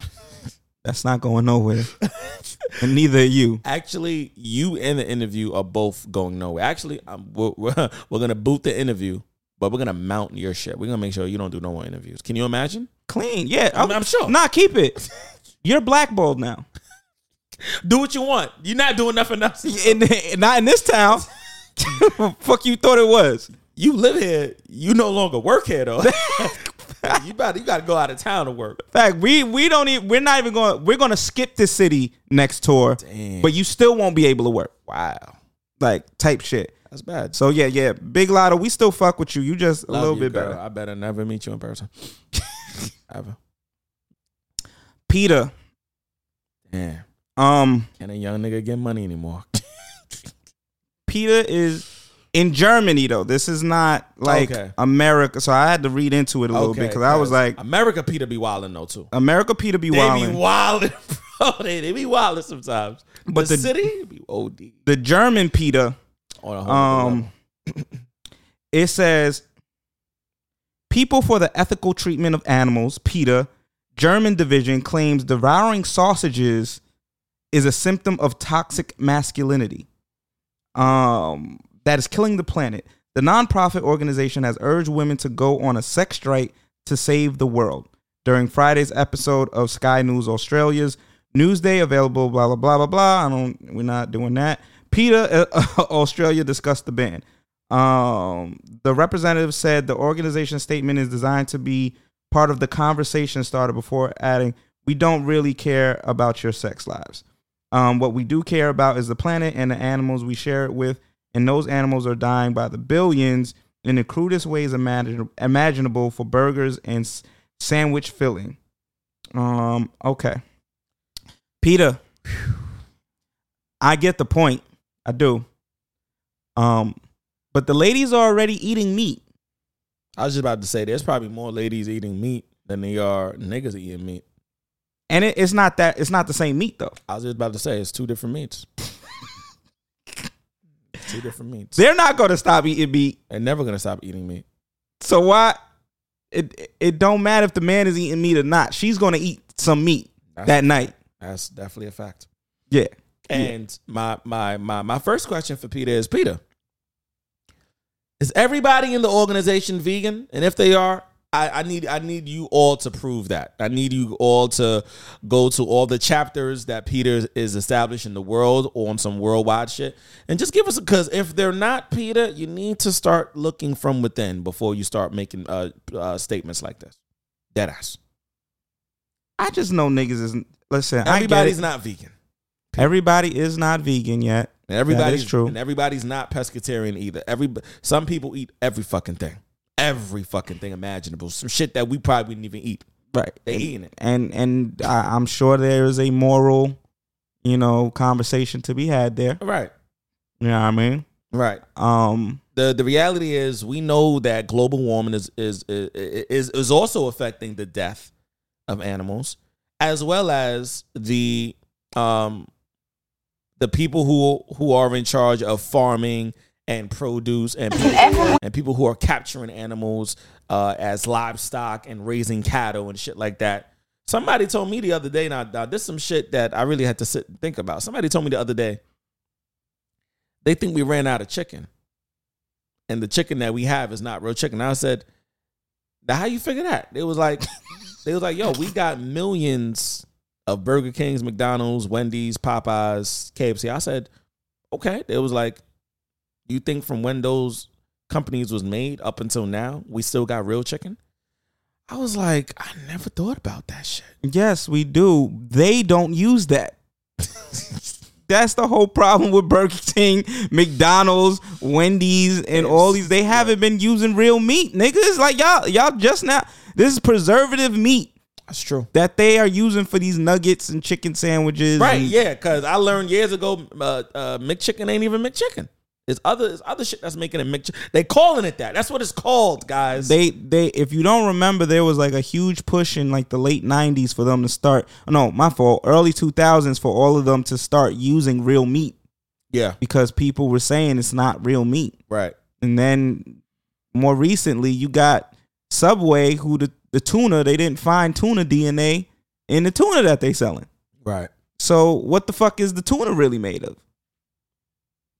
that's not going nowhere. and neither are you. Actually, you and the interview are both going nowhere. Actually, um, we're, we're, we're gonna boot the interview, but we're gonna mount your shit. We're gonna make sure you don't do no more interviews. Can you imagine? Clean, yeah. I'm- I'm sure. Nah, keep it. You're blackballed now. Do what you want. You're not doing nothing else. In, not in this town. Fuck you thought it was. You live here. You no longer work here though. you about you got to go out of town to work. In fact, we we don't even we're not even going we're gonna skip the city next tour. Damn. But you still won't be able to work. Wow, Like type shit. that's bad. So yeah, yeah. Big Latto, we still fuck with you. You just a little you, bit girl. better. I better never meet you in person. Ever. PETA. Damn. Um Can a young nigga get money anymore? PETA is in Germany though. This is not like Okay. America. So I had to read into it a little bit because I was like, America PETA be wilding though too. America PETA be They be wilding, bro. They, they be wilding sometimes. But the, the- city be OD the German PETA, on a whole um, it says people for the ethical treatment of animals. PETA, German division claims devouring sausages is a symptom of toxic masculinity. Um, that is killing the planet. The nonprofit organization has urged women to go on a sex strike to save the world. During Friday's episode of Sky News Australia's Newsday available. Blah blah blah blah blah. I don't. We're not doing that. PETA uh, Australia discussed the ban. Um, the representative said the organization statement is designed to be part of the conversation starter before adding, "We don't really care about your sex lives. Um, what we do care about is the planet and the animals we share it with, and those animals are dying by the billions in the crudest ways imagine- imaginable for burgers and s- sandwich filling." Um, okay, PETA, I get the point. I do. Um, but the ladies are already eating meat. I was just about to say, there's probably more ladies eating meat than they are niggas eating meat. And it, it's not that it's not the same meat though. I was just about to say, it's two different meats. two different meats. They're not gonna stop eating meat. They're never gonna stop eating meat. So why it it don't matter if the man is eating meat or not. She's gonna eat some meat That's- that night. That's definitely a fact. Yeah. And my my my my first question for PETA is PETA. Is everybody in the organization vegan? And if they are, I, I need I need you all to prove that. I need you all to go to all the chapters that PETA is established in the world on some worldwide shit, and just give us because if they're not PETA, you need to start looking from within before you start making uh, uh statements like this. Deadass. I just know niggas isn't listen, Everybody's I get it. not vegan. Everybody is not vegan yet. And everybody's true. And everybody's not pescatarian either. Every some people eat every fucking thing, every fucking thing imaginable. Some shit that we probably wouldn't even eat. Right. They and, eating it. And and I, I'm sure there is a moral, you know, conversation to be had there. Right. You know what I mean? Right. Um The the reality is we know that global warming is is is is, is also affecting the death of animals as well as the um the people who who are in charge of farming and produce and people, and people who are capturing animals uh, as livestock and raising cattle and shit like that. Somebody told me the other day. Now, now this is some shit that I really had to sit and think about. Somebody told me the other day. They think we ran out of chicken, and the chicken that we have is not real chicken. I said, "Now how you figure that?" It was like, they was like, "Yo, we got millions of Burger Kings, McDonald's, Wendy's, Popeyes, KFC." I said, "Okay." It was like, you think from when those companies was made up until now, we still got real chicken? I was like, I never thought about that shit. Yes, we do. They don't use that. That's the whole problem with Burger King, McDonald's, Wendy's, and all these. They haven't been using real meat, niggas. Like y'all, y'all just now. This is preservative meat That's true. that they are using for these nuggets and chicken sandwiches. Right, and- yeah, because I learned years ago, uh, uh, McChicken ain't even McChicken. It's other, it's other shit that's making it McChicken. They calling it that. That's what it's called, guys. They they if you don't remember, there was like a huge push in like the late '90s for them to start. No, my fault. Early 2000s for all of them to start using real meat yeah, because people were saying it's not real meat. right. And then more recently, you got Subway, who the, the tuna, they didn't find tuna DNA in the tuna that they selling. Right. So what the fuck is the tuna really made of?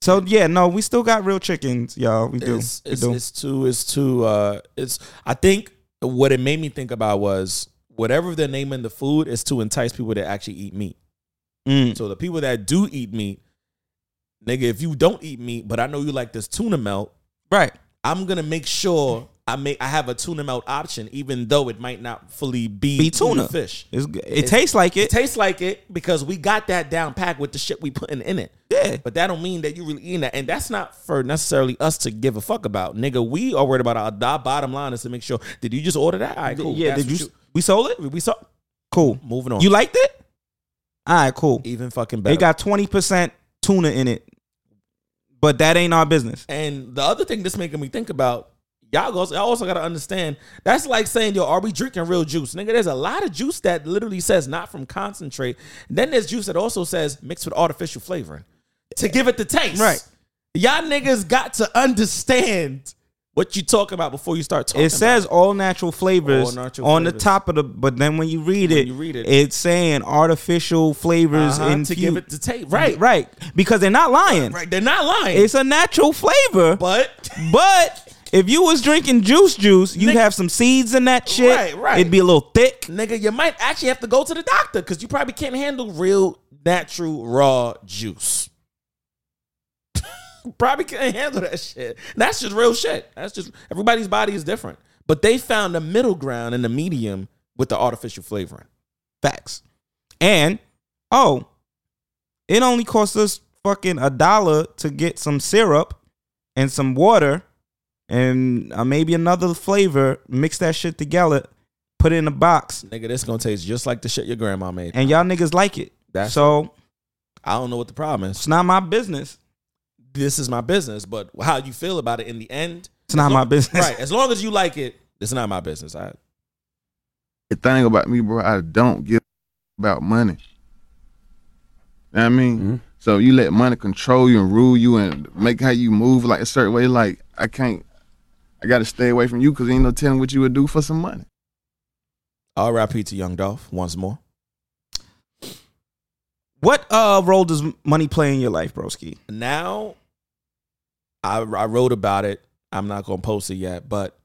So yeah, no, we still got real chickens, y'all. We do. It's, we it's, do. it's too, it's too, uh, it's, I think what it made me think about was whatever they're naming the food is to entice people to actually eat meat. Mm. So the people that do eat meat, nigga, if you don't eat meat, but I know you like this tuna melt, Right. I'm gonna make sure I make I have a tuna melt option, even though it might not fully be, Be tuna. fish. It's, good. it tastes like It it. tastes like it because we got that down pack with the shit we putting in it. Yeah. But that don't mean that you really eating that. And that's not for necessarily us to give a fuck about. Nigga, we are worried about our, our bottom line is to make sure. Did you just order that? All right, cool. Yeah. That's Did you, what We sold it. we saw Cool. moving on. You liked it? All right. Cool. even fucking better. They got twenty percent tuna in it, but that ain't our business. And the other thing that's making me think about, y'all also, y'all also got to understand, that's like saying, yo, are we drinking real juice? Nigga, there's a lot of juice that literally says not from concentrate. then there's juice that also says mixed with artificial flavoring to give it the taste. Right. Y'all niggas got to understand what you talking about before you start talking It says all natural flavors All natural on the top of the, but then when you reid When it, you read it. it's saying artificial flavors Uh-huh, in to give it the taste. Right. right, because they're not lying. Right. They're not lying. It's a natural flavor, but but If you was drinking juice juice, you'd Nick- have some seeds in that shit. Right, right. It'd be a little thick. nigga, you might actually have to go to the doctor because you probably can't handle real, natural, raw juice. probably can't handle that shit. That's just real shit. That's just everybody's body is different. But they found the middle ground and the medium with the artificial flavoring. Facts. And oh, it only cost us fucking a dollar to get some syrup and some water and uh, maybe another flavor. Mix that shit together, put it in a box, Nigga, this gonna taste just like the shit your grandma made. and y'all niggas like it. That's- so I don't know what the problem is. it's not my business. This is my business, but how you feel about it in the end, It's not as my business. Right. As long as you like it, it's not my business. I, The thing about me, bro, I don't give about money. You know what I mean? So you let money control you and rule you and make how you move like a certain way. Like I can't, I got to stay away from you because ain't no telling what you would do for some money. R.I.P. to Young Dolph once more. What uh role does money play in your life, broski? now I, I wrote about it. I'm not gonna post it yet, but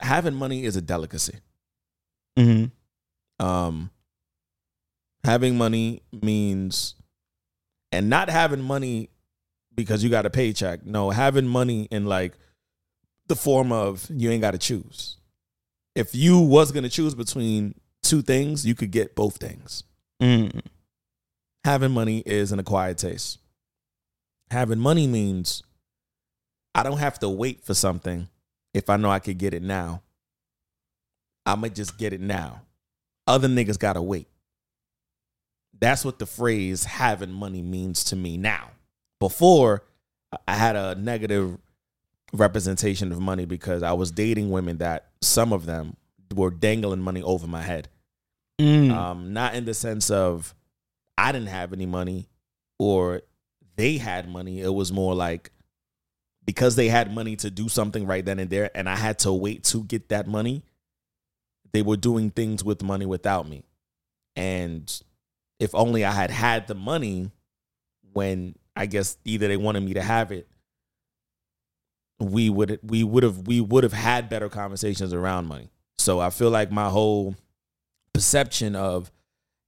having money is a delicacy. Mm-hmm. Um, having money means, and not having money because you got a paycheck. No, having money and like the form of you ain't got to choose. If you was gonna choose between two things, you could get both things. Mm. having money is an acquired taste. Having money means I don't have to wait for something if I know I could get it now. I might just get it now. Other niggas gotta wait. That's what the phrase having money means to me now. Before, I had a negative representation of money because I was dating women that some of them were dangling money over my head. Mm. Um, not in the sense of I didn't have any money or they had money. It was more like because they had money to do something right then and there, and I had to wait to get that money, they were doing things with money without me. And if only I had had the money when I guess either they wanted me to have it, we would we would have we would have had better conversations around money. So I feel like my whole perception of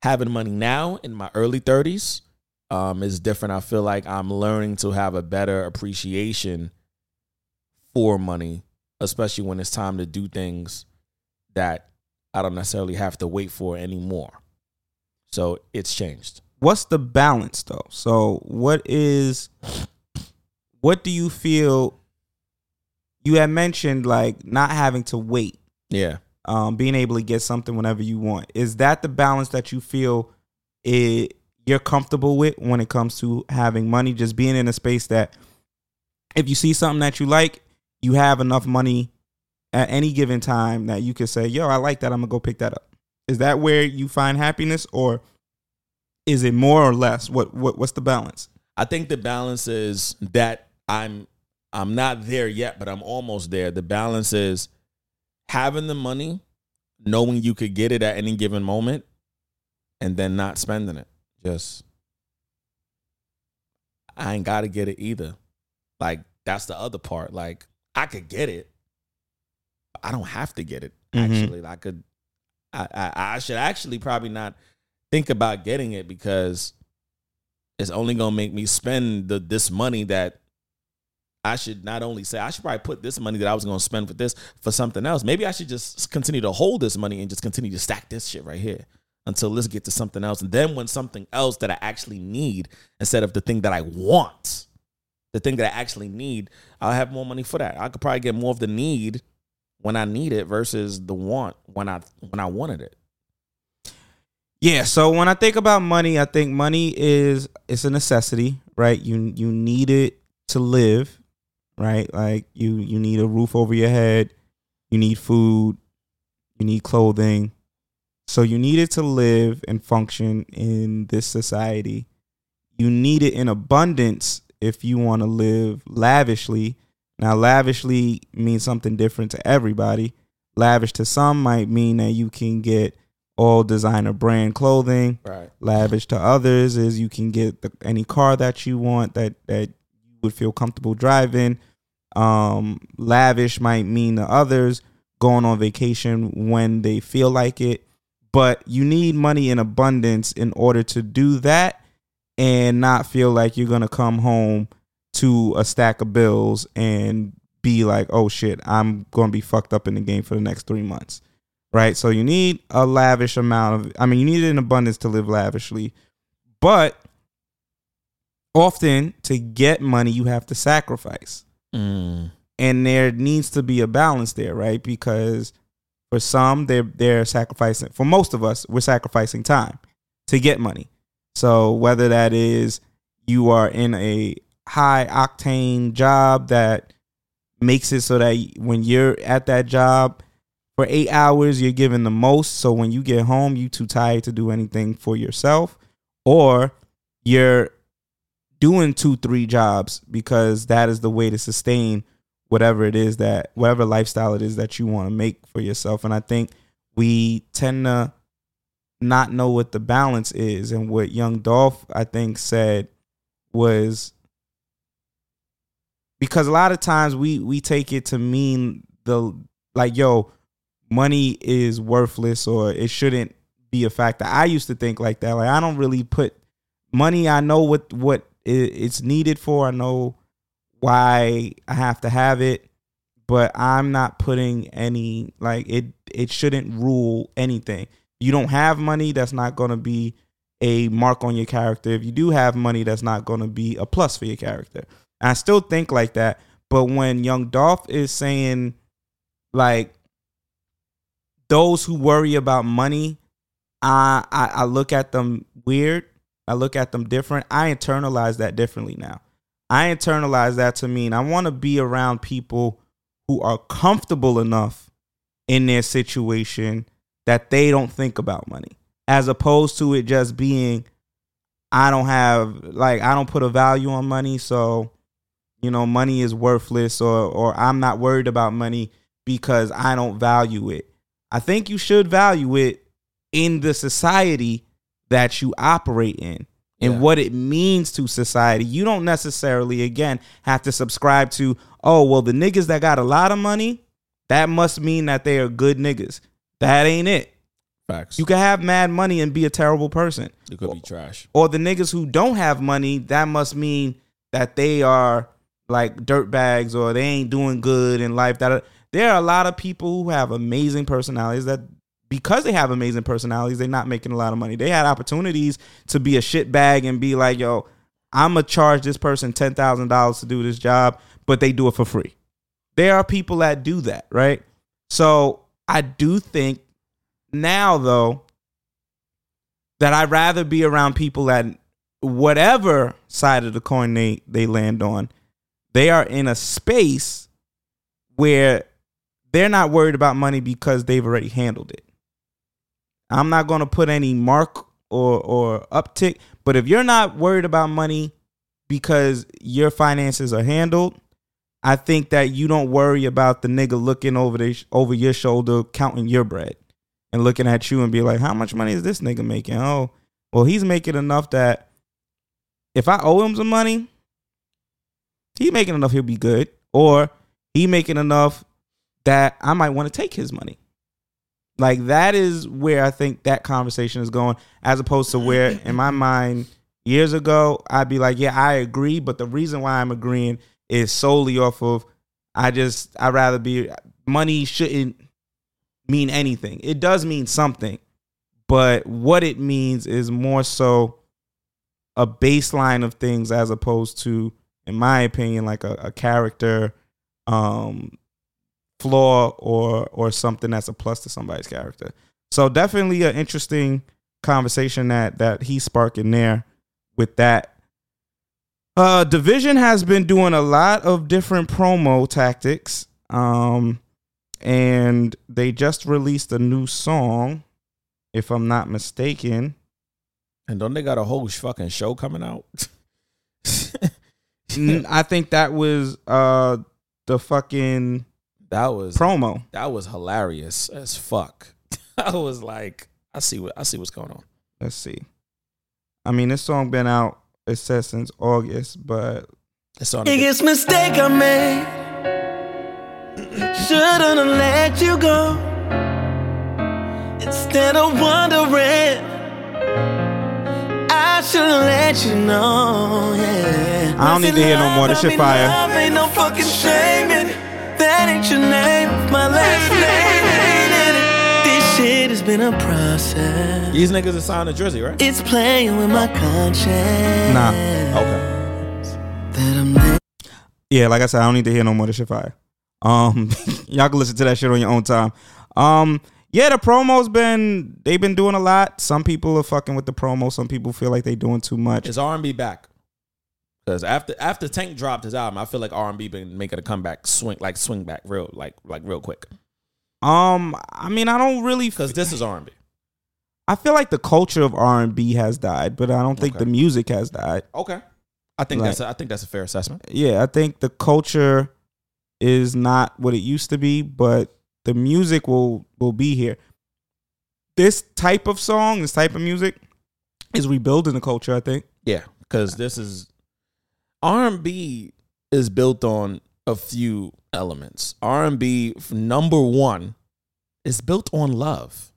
having money now in my early 30s um, is different. I feel like I'm learning to have a better appreciation for money, especially when it's time to do things that I don't necessarily have to wait for anymore. So it's changed. What's the balance though? So what is what do you feel you had mentioned like not having to wait, Yeah. um, being able to get something whenever you want. Is that the balance that you feel it, you're comfortable with when it comes to having money? Just being in a space that if you see something that you like, you have enough money at any given time that you can say, "Yo, I like that. I'm gonna go pick that up." Is that where you find happiness, or is it more or less? What what what's the balance? I think the balance is that I'm I'm not there yet, but I'm almost there. The balance is having the money, knowing you could get it at any given moment, and then not spending it. Just I ain't gotta get it either. Like that's the other part. Like I could get it. I don't have to get it. Mhm. Actually, I could. I, I I should actually probably not think about getting it because it's only gonna make me spend the this money that I should not only say I should probably put this money that I was gonna spend for this for something else. Maybe I should just continue to hold this money and just continue to stack this shit right here until let's get to something else. And then when something else that I actually need instead of the thing that I want, the thing that I actually need, I'll have more money for that. I could probably get more of the need when I need it versus the want when I when I wanted it. Yeah, so when I think about money, I think money is it's a necessity, right? You you need it to live, right? Like you you need a roof over your head, you need food, you need clothing. So you need it to live and function in this society. You need it in abundance if you want to live lavishly. Now lavishly means something different to everybody. Lavish to some might mean that you can get all designer brand clothing. Right. Lavish to others is you can get the, any car that you want that that would feel comfortable driving. Um, lavish might mean to others going on vacation when they feel like it, but you need money in abundance in order to do that and not feel like you're gonna come home to a stack of bills and be like, oh shit, I'm gonna be fucked up in the game for the next three months. Right? So you need a lavish amount of I mean you need an abundance to live lavishly. But often to get money you have to sacrifice. Mm. And there needs to be a balance there, right? Because for some they're they're sacrificing for most of us, we're sacrificing time to get money. So whether that is you are in a high octane job that makes it so that when you're at that job for eight hours, you're given the most. So when you get home, you too tired to do anything for yourself, or you're doing two, three jobs because that is the way to sustain whatever it is that whatever lifestyle it is that you want to make for yourself. And I think we tend to not know what the balance is. And what Young Dolph, I think, said was because a lot of times we we take it to mean the like yo money is worthless or it shouldn't be a factor i used to think like that like i don't really put money i know what what it's needed for i know why i have to have it but i'm not putting any like it it shouldn't rule anything you don't have money that's not going to be a mark on your character if you do have money that's not going to be a plus for your character I still think like that. But when Young Dolph is saying like those who worry about money, I, I I look at them weird. I look at them different. I internalize that differently now. I internalize that to mean I want to be around people who are comfortable enough in their situation that they don't think about money, as opposed to it just being, I don't have like I don't put a value on money, so you know money is worthless or or I'm not worried about money because I don't value it. I think you should value it in the society that you operate in and Yeah. what it means to society. You don't necessarily again have to subscribe to, oh, well the niggas that got a lot of money, that must mean that they are good niggas. That ain't it. Facts. You can have mad money and be a terrible person. You could be trash. Or the niggas who don't have money, that must mean that they are like dirt bags or they ain't doing good in life. That are, there are a lot of people who have amazing personalities that because they have amazing personalities, they're not making a lot of money. They had opportunities to be a shit bag and be like, yo, I'm gonna charge this person ten thousand dollars to do this job, but they do it for free. There are people that do that, right? So I do think now though that I'd rather be around people that whatever side of the coin they they land on, they are in a space where they're not worried about money because they've already handled it. I'm not going to put any mark or or uptick, but if you're not worried about money because your finances are handled, I think that you don't worry about the nigga looking over the over your shoulder counting your bread and looking at you and be like, how much money is this nigga making? Oh, well, he's making enough that if I owe him some money, he making enough he'll be good, or he making enough that I might want to take his money. Like that is where I think that conversation is going, as opposed to where in my mind years ago I'd be like, yeah, I agree, but the reason why I'm agreeing is solely off of I just I'd rather be money shouldn't mean anything. It does mean something, but what it means is more so a baseline of things as opposed to, in my opinion, like a, a character um flaw or or something that's a plus to somebody's character. So definitely an interesting conversation that that he's sparking there with that. Uh dvsn has been doing a lot of different promo tactics. Um and they just released a new song, if I'm not mistaken. And don't they got a whole fucking show coming out? I think that was uh the fucking That was promo. that was hilarious as fuck. I was like, I see what I see what's going on. Let's see. I mean, this song been out. It says since August, but It's on. Biggest mistake I made Shouldn't have let you go. Instead of wondering, I should have let you know. Yeah. I don't need to hear no more. This shit fire. That ain't your name. My last name it. This shit has been a process. These niggas are signed to Drizzy, right? It's playing with my conscience. Nah. Okay. That I'm Yeah, like I said, I don't need to hear no more. This shit fire. Um, y'all can listen to that shit on your own time. Um, yeah, the promo's been they've been doing a lot. Some people are fucking with the promo. Some people feel like they doing too much. Is R and B back? Because after after Tank dropped his album, I feel like R and B been making a comeback, swing like swing back real like like real quick. Um, I mean, I don't really Because this is R and B. I feel like the culture of R and B has died, but I don't think Okay. the music has died. Okay, I think Like- that's a, I think that's a fair assessment. Yeah, I think the culture is not what it used to be, but the music will will be here. This type of song, this type of music, is rebuilding the culture. I think. Yeah, because this is R and B is built on a few elements. R and B number one is built on love,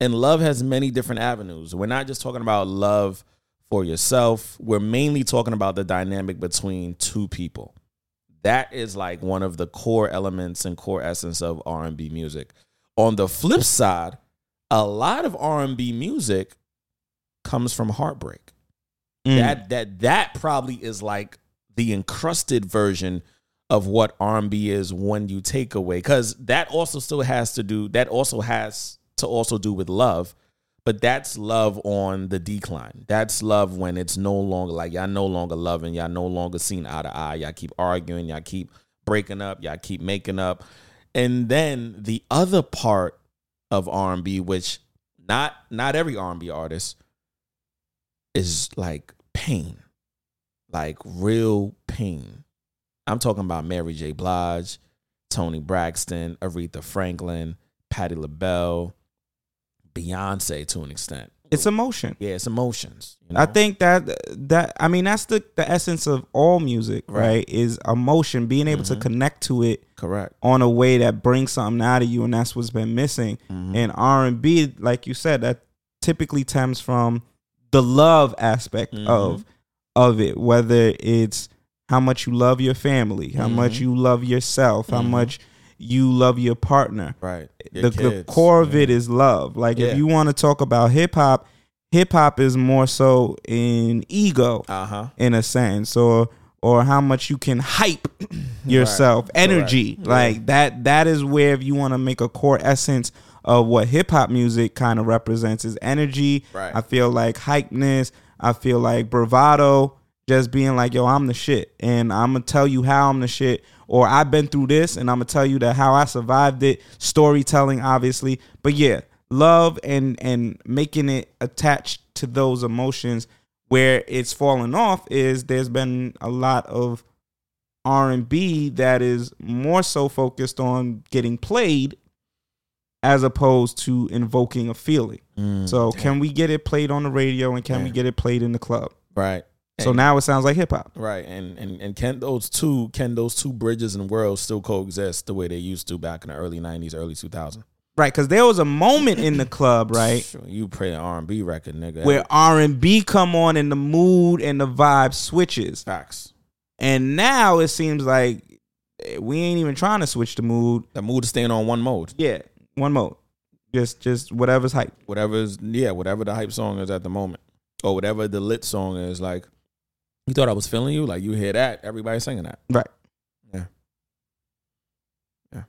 and love has many different avenues. We're not just talking about love for yourself. We're mainly talking about the dynamic between two people. That is like one of the core elements and core essence of R and B music. On the flip side, a lot of R and B music comes from heartbreak Mm. that that that probably is like the encrusted version of what R&B is when you take away cuz that also still has to do that also has to also do with love but that's love on the decline. That's love when it's no longer like y'all no longer loving y'all no longer seen eye to eye y'all keep arguing y'all keep breaking up y'all keep making up. And then the other part of R&B which not not every R&B artist is like pain, like real pain. I'm talking about Mary J. Blige, Toni Braxton, Aretha Franklin, Patti LaBelle, Beyonce to an extent. It's emotion. Yeah, it's emotions. you I think that that I mean that's the the essence of all music, right? Right. Is emotion, being able to Mhm. connect to it correct. on a way that brings something out of you, and that's what's been missing. Mhm. And R and B, like you said, that typically stems from the love aspect Mhm. of of it, whether it's how much you love your family, how much Mhm. you love yourself, how Mhm. much you love your partner. Right. The, Your the kids, core of yeah. it is love. Like Yeah. if you want to talk about hip hop, hip hop is more so in ego Uh-huh. in a sense or or how much you can hype yourself Right. energy Correct. like that that is where if you want to make a core essence of what hip hop music kind of represents is energy Right. i feel like hypeness i feel like bravado just being like yo i'm the shit. And i'm gonna tell you how i'm the shit. Or i've been through this and i'm gonna tell you that how i survived it. Storytelling obviously. But yeah love and and making it attached to those emotions where it's fallen off is there's been a lot of R&B that is more so focused on getting played as opposed to invoking a feeling. Mm, So can we get it played on the radio and can we get it played in the club? right. So And- now it sounds like hip hop. Right, and and and can those two can those two bridges and worlds still coexist the way they used to back in the early '90s, early 2000s? Right, cuz there was a moment in the club, right, you play an R&B record, nigga. where R&B come on and the mood and the vibe switches. facts. And now it seems like eh, we ain't even trying to switch the mood. The mood is staying on one mode. Yeah, one mode. Just just whatever's hype. Whatever's yeah, whatever the hype song is at the moment, or whatever the lit song is. Like, you thought I was feeling you. Like you hear that, everybody's singing that. Right. Yeah. Yeah.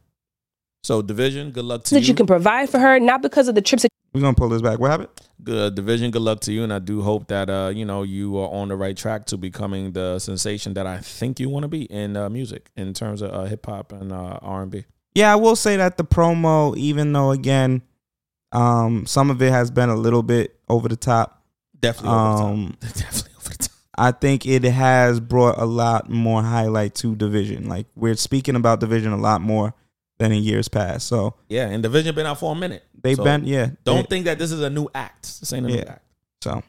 So dvsn, good luck to you. that you. you can provide for her, not because of the trips that We're gonna pull this back. What happened? good dvsn good luck to you and i do hope that uh you know you are on the right track to becoming the sensation that i think you want to be in uh, music in terms of uh, hip-hop and uh, r&b Yeah, I will say that the promo, even though again, um, some of it has been a little bit over the top. definitely over the top. Um, definitely over the top I think it has brought a lot more highlight to dvsn. Like we're speaking about dvsn a lot more than in years past. So yeah and dvsn been out for a minute they've So been, yeah. don't they- think that this is a new act this ain't a new act so.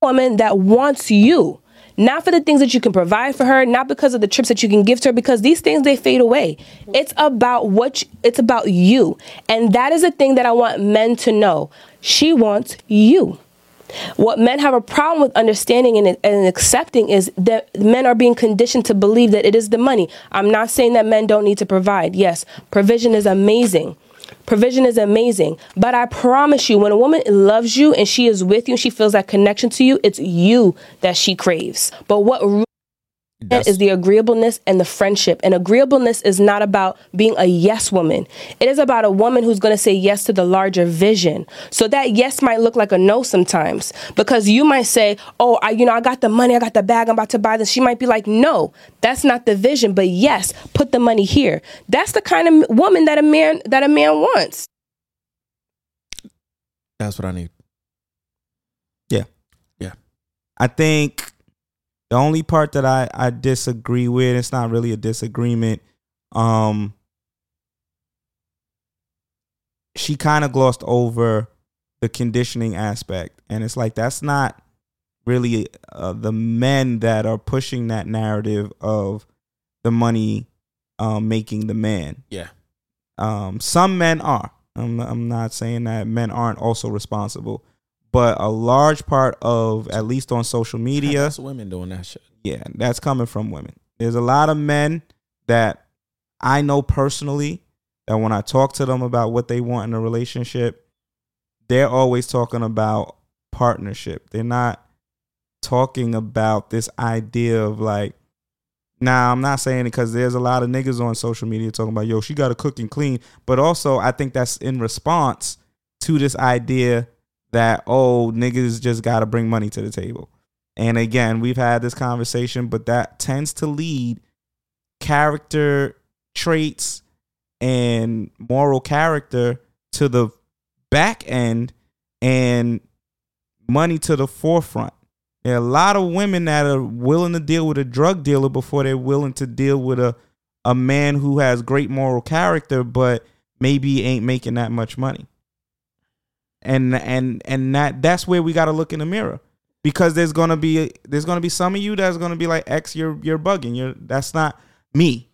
woman that wants you, Not for the things that you can provide for her, not because of the trips that you can give to her, because these things they fade away. It's about what you, it's about you. And that is the thing that I want men to know. She wants you. What men have a problem with understanding and, and accepting is that men are being conditioned to believe that it is the money. I'm not saying that men don't need to provide. Yes, provision is amazing. Provision is amazing. But I promise you, when a woman loves you and she is with you and she feels that connection to you, it's you that she craves. But what really is the agreeableness and the friendship. And agreeableness is not about being a yes woman. It is about a woman who's going to say yes to the larger vision. So that yes might look like a no sometimes because you might say, "Oh, I you know, I got the money, I got the bag, I'm about to buy this." She might be like, "No, that's not the vision." But yes, put the money here. That's the kind of woman that a man that a man wants. That's what I need. Yeah. Yeah. I think the only part that I, I disagree with, it's not really a disagreement. Um she kind of glossed over the conditioning aspect. And it's like that's not really uh, the men that are pushing that narrative of the money um, making the man. Yeah. Um, some men are. I'm, I'm not saying that men aren't also responsible, but a large part of, at least on social media, That's women doing that shit. yeah, that's coming from women. There's a lot of men that I know personally that when I talk to them about what they want in a relationship, they're always talking about partnership. They're not talking about this idea of like, now, I'm not saying it because there's a lot of niggas on social media talking about, yo, she got to cook and clean. But also, I think that's in response to this idea that, oh, niggas just got to bring money to the table. And again, we've had this conversation, but that tends to lead character traits and moral character to the back end and money to the forefront. There are a lot of women that are willing to deal with a drug dealer before they're willing to deal with a a man who has great moral character but maybe ain't making that much money. And and and that that's where we got to look in the mirror because there's gonna be there's gonna be some of you that's gonna be like X, you're you're bugging. You're that's not me.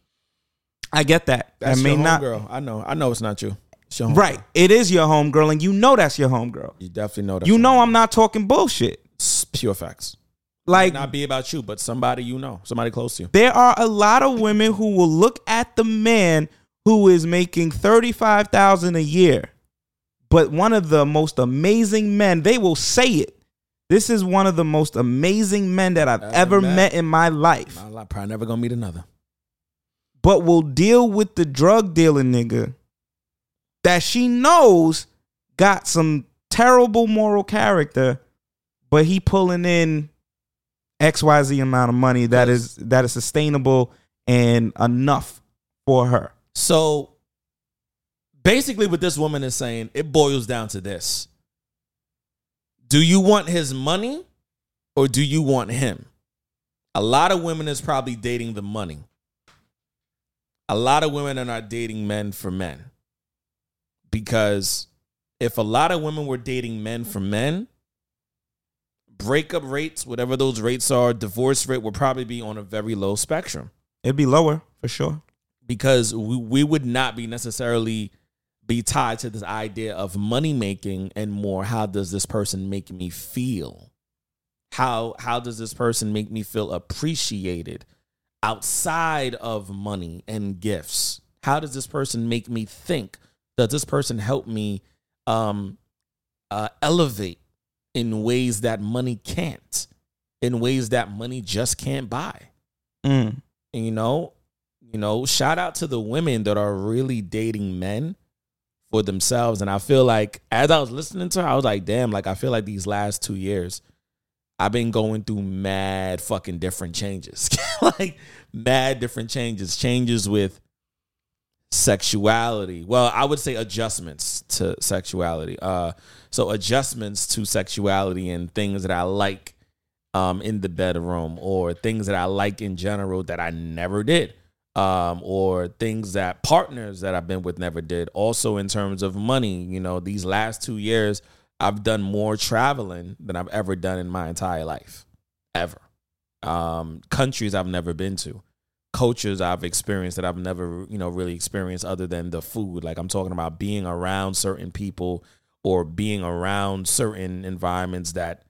I get that. That's I may your not girl. I know. I know it's not you. It's right. It is your homegirl, and you know that's your homegirl. You definitely know that. You know I'm not talking bullshit. It's pure facts. Like Might not be about you, but somebody you know, somebody close to you. there are a lot of women who will look at the man who is making thirty five thousand a year, but one of the most amazing men. They will say it. This is one of the most amazing men that I've ever met. met in my life. I'm probably never gonna meet another. but will deal with the drug dealing nigga that she knows got some terrible moral character, but he pulling in XYZ amount of money that is that is sustainable and enough for her. So basically, what this woman is saying, it boils down to this: Do you want his money, or do you want him? A lot of women is probably dating the money. A lot of women are not dating men for men. Because if a lot of women were dating men for men, breakup rates, whatever those rates are, divorce rate would probably be on a very low spectrum It'd be lower for sure. because we, we would not be necessarily be tied to this idea of money making and more how does this person make me feel? How how does this person make me feel appreciated outside of money and gifts? How does this person make me think? Does this person help me um uh, elevate in ways that money can't in ways that money just can't buy? Mm. and you know, you know, shout out to the women that are really dating men for themselves. And I feel like as I was listening to her, I was like, damn, like I feel like these last two years, I've been going through mad fucking different changes. like mad different changes. Changes with sexuality. Well, I would say adjustments to sexuality. Uh so adjustments to sexuality and things that I like um, in the bedroom or things that I like in general that I never did. Um, or things that partners that I've been with never did. Also, in terms of money, you know, these last two years, I've done more traveling than I've ever done in my entire life, ever. um, countries I've never been to, cultures I've experienced that I've never, you know, really experienced other than the food. Like I'm talking about being around certain people or being around certain environments that,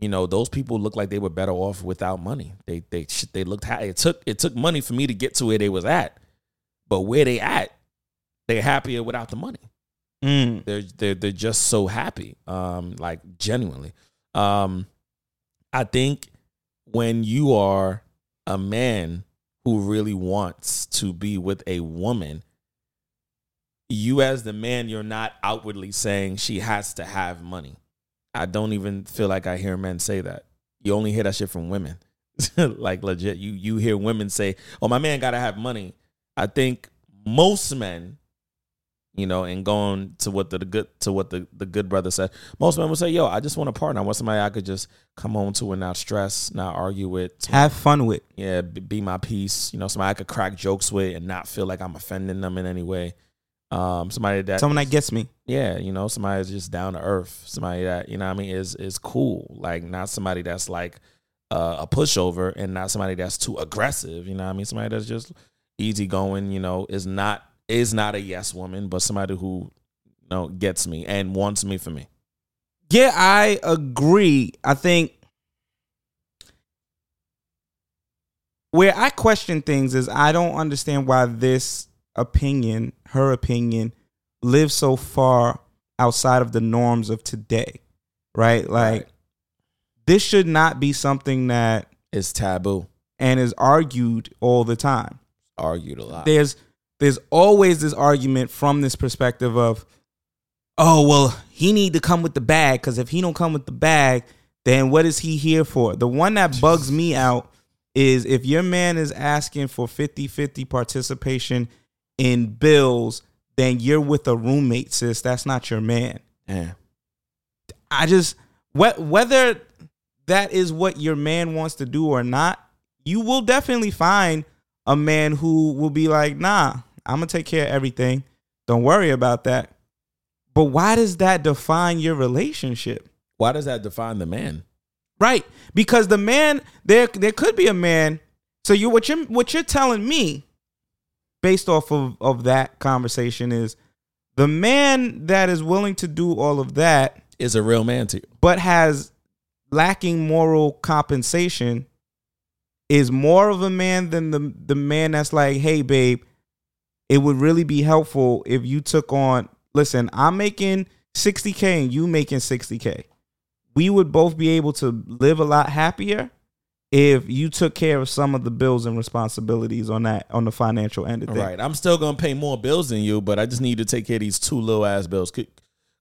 you know, those people look like they were better off without money. They they they looked ha- it took it took money for me to get to where they was at, but where they at, they're happier without the money. Mm. They're they're they're just so happy, um, like genuinely. Um, I think when you are a man who really wants to be with a woman, you as the man, you're not outwardly saying she has to have money. I don't even feel like I hear men say that. You only hear that shit from women. like legit, you you hear women say, "Oh, my man got to have money." I think most men you know, and going to what the, the good to what the, the good brother said. Most men would say, "Yo, I just want a partner. I want somebody I could just come home to and not stress, not argue with, Have fun with. yeah, be, be my peace. You know, somebody I could crack jokes with and not feel like I'm offending them in any way. Um, somebody that Someone that gets me. yeah, you know, somebody that's just down to earth. Somebody that you know, what I mean, is is cool. Like not somebody that's like uh, a pushover, and not somebody that's too aggressive. You know, what I mean, somebody that's just easygoing. You know, is not is not a yes woman, but somebody who you know gets me and wants me for me. Yeah, I agree. I think where I question things is I don't understand why this opinion, her opinion, lives so far outside of the norms of today. Right? Like this should not be something that is taboo. and is argued all the time. Argued a lot. There's there's always this argument from this perspective of oh well he need to come with the bag because if he don't come with the bag then what is he here for the one that bugs me out is if your man is asking for 50-50 participation in bills then you're with a roommate sis. That's not your man. Yeah. i just wh- whether that is what your man wants to do or not you will definitely find a man who will be like nah i'm gonna take care of everything. Don't worry about that. But why does that define your relationship? Why does that define the man? right because the man there there could be a man. So you what you're what you're telling me based off of of that conversation is the man that is willing to do all of that Is a real man to you. but has lacking moral compensation is more of a man than the the man that's like, "Hey babe, it would really be helpful if you took on listen, I'm making 60k and you making 60k. We would both be able to live a lot happier if you took care of some of the bills and responsibilities on that on the financial end of things. Right. I'm still gonna pay more bills than you, but I just need to take care of these two little ass bills. Could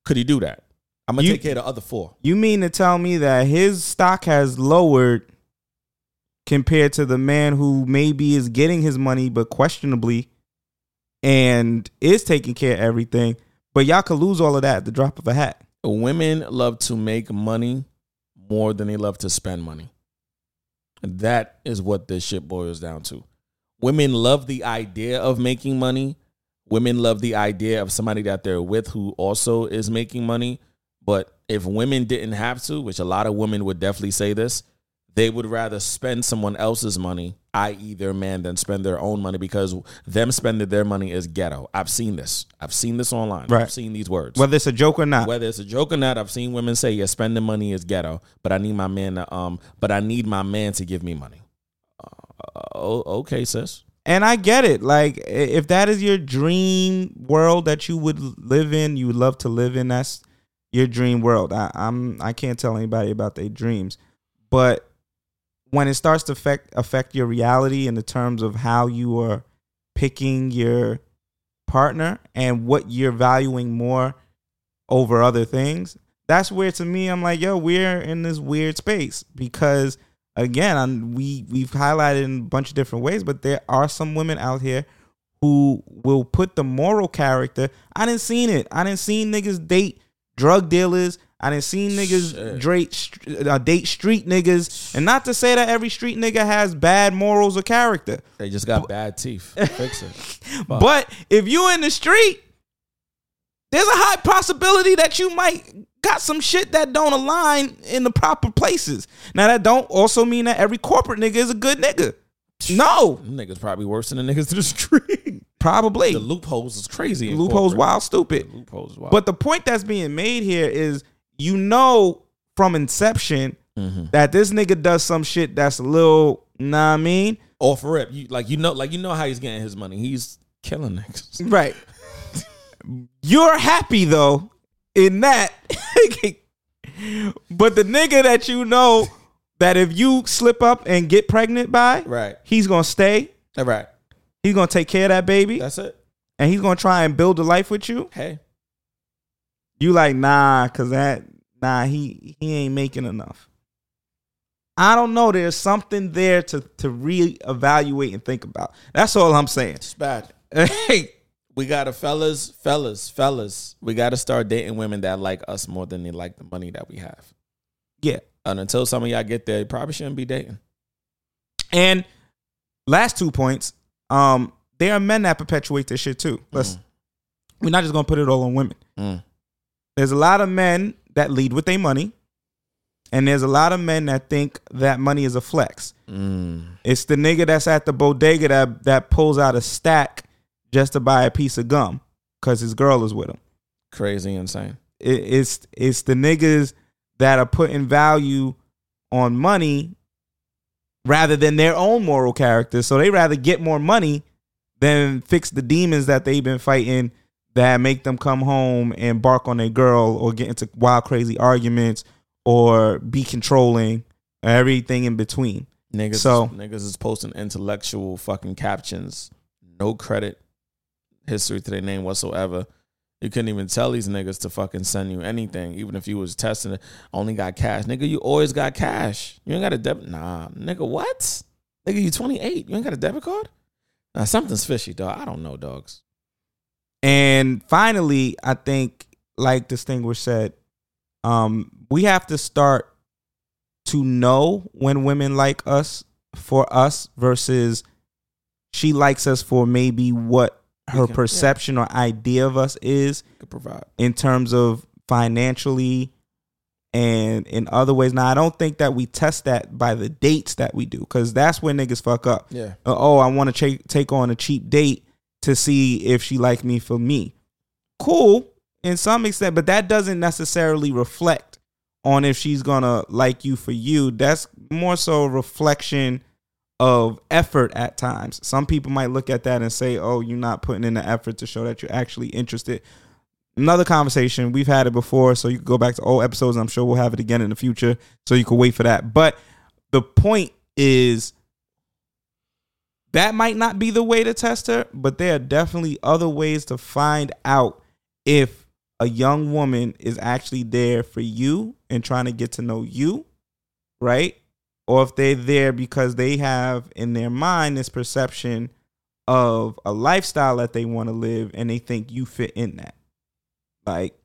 could he do that? I'm gonna You- take care of the other four. You mean to tell me that his stock has lowered compared to the man who maybe is getting his money but questionably and is taking care of everything, but y'all could lose all of that at the drop of a hat. Women love to make money more than they love to spend money. That is what this shit boils down to. Women love the idea of making money. Women love the idea of somebody that they're with who also is making money. But if women didn't have to, which a lot of women would definitely say this, they would rather spend someone else's money, i.e., their man, than spend their own money because them spending their money is ghetto. I've seen this. I've seen this online. Right. I've seen these words. Whether it's a joke or not. Whether it's a joke or not, I've seen women say, "Yeah, spending money is ghetto," but I need my man to um, but I need my man to give me money. Uh, okay, sis. And I get it. Like if that is your dream world that you would live in, you would love to live in, that's your dream world. I, I'm I can't tell anybody about their dreams. But when it starts to affect affect your reality in the terms of how you are picking your partner and what you're valuing more over other things, that's where to me I'm like, yo, we're in this weird space because again, I'm, we we've highlighted in a bunch of different ways, but there are some women out here who will put the moral character. I didn't seen it. I didn't seen niggas date drug dealers. I didn't see niggas date, uh, date street niggas. And not to say that every street nigga has bad morals or character. They just got bad teeth. Fix it. Fuck. But if you in the street, there's a high possibility that you might got some shit that don't align in the proper places. Now that don't also mean that every corporate nigga is a good nigga. No, niggas probably worse than the niggas to the street. probably the loopholes is crazy. loopholes corporate. wild stupid. The loopholes wild. But the point that's being made here is you know from inception Mm-hmm. that this nigga does some shit that's a little, nah, I mean, off rip, you like you know, like you know how he's getting his money. He's killing niggas. right. You're happy though in that, but the nigga that you know that if you slip up and get pregnant by, Right. he's gonna stay. All right. He's gonna take care of that baby, That's it. and he's gonna try and build a life with you. Hey. You like nah, cause that nah he he ain't making enough. I don't know. There's something there to to reevaluate and think about. That's all I'm saying. It's bad. Hey, We gotta fellas, fellas, fellas. We gotta start dating women that like us more than they like the money that we have. yeah. And until some of y'all get there, you probably shouldn't be dating. And last two points. Um, there are men that perpetuate this shit too. Let's we're not just gonna put it all on women. Mm. There's a lot of men that lead with their money, and there's a lot of men that think that money is a flex. Mm. It's the nigga that's at the bodega that that pulls out a stack just to buy a piece of gum because his girl is with him. Crazy insane. It, it's it's the niggas that are putting value on money rather than their own moral character. So they rather get more money than fix the demons that they've been fighting that make them come home and bark on their girl or get into wild crazy arguments or be controlling or everything in between. Niggas, So- niggas is posting intellectual fucking captions, no credit history to their name whatsoever. You couldn't even tell these niggas to fucking send you anything, even if you was testing it. Only got cash, nigga. You always got cash. You ain't got a debit. Nah, nigga. What? Nigga, you twenty eight. You ain't got a debit card. Nah, something's fishy, dog. I don't know, dogs. And finally, I think, like Distinguished said, um, we have to start to know when women like us for us versus she likes us for maybe what her can- yeah. perception or idea of us is in terms of financially and in other ways. Now, I don't think that we test that by the dates that we do because that's when niggas fuck up. Yeah. Uh, oh, I want to cha- take on a cheap date to see if she like me for me. Cool in some extent, but that doesn't necessarily reflect on if she's gonna like you for you. That's more so a reflection of effort at times. Some people might look at that and say, "Oh, you're not putting in the effort to show that you're actually interested." Another conversation we've had it before, so you can go back to old episodes. I'm sure we'll have it again in the future, so you can wait for that. But the point is that might not be the way to test her, but there are definitely other ways to find out if a young woman is actually there for you and trying to get to know you, right? Or if they're there because they have in their mind this perception of a lifestyle that they want to live and they think you fit in that. Like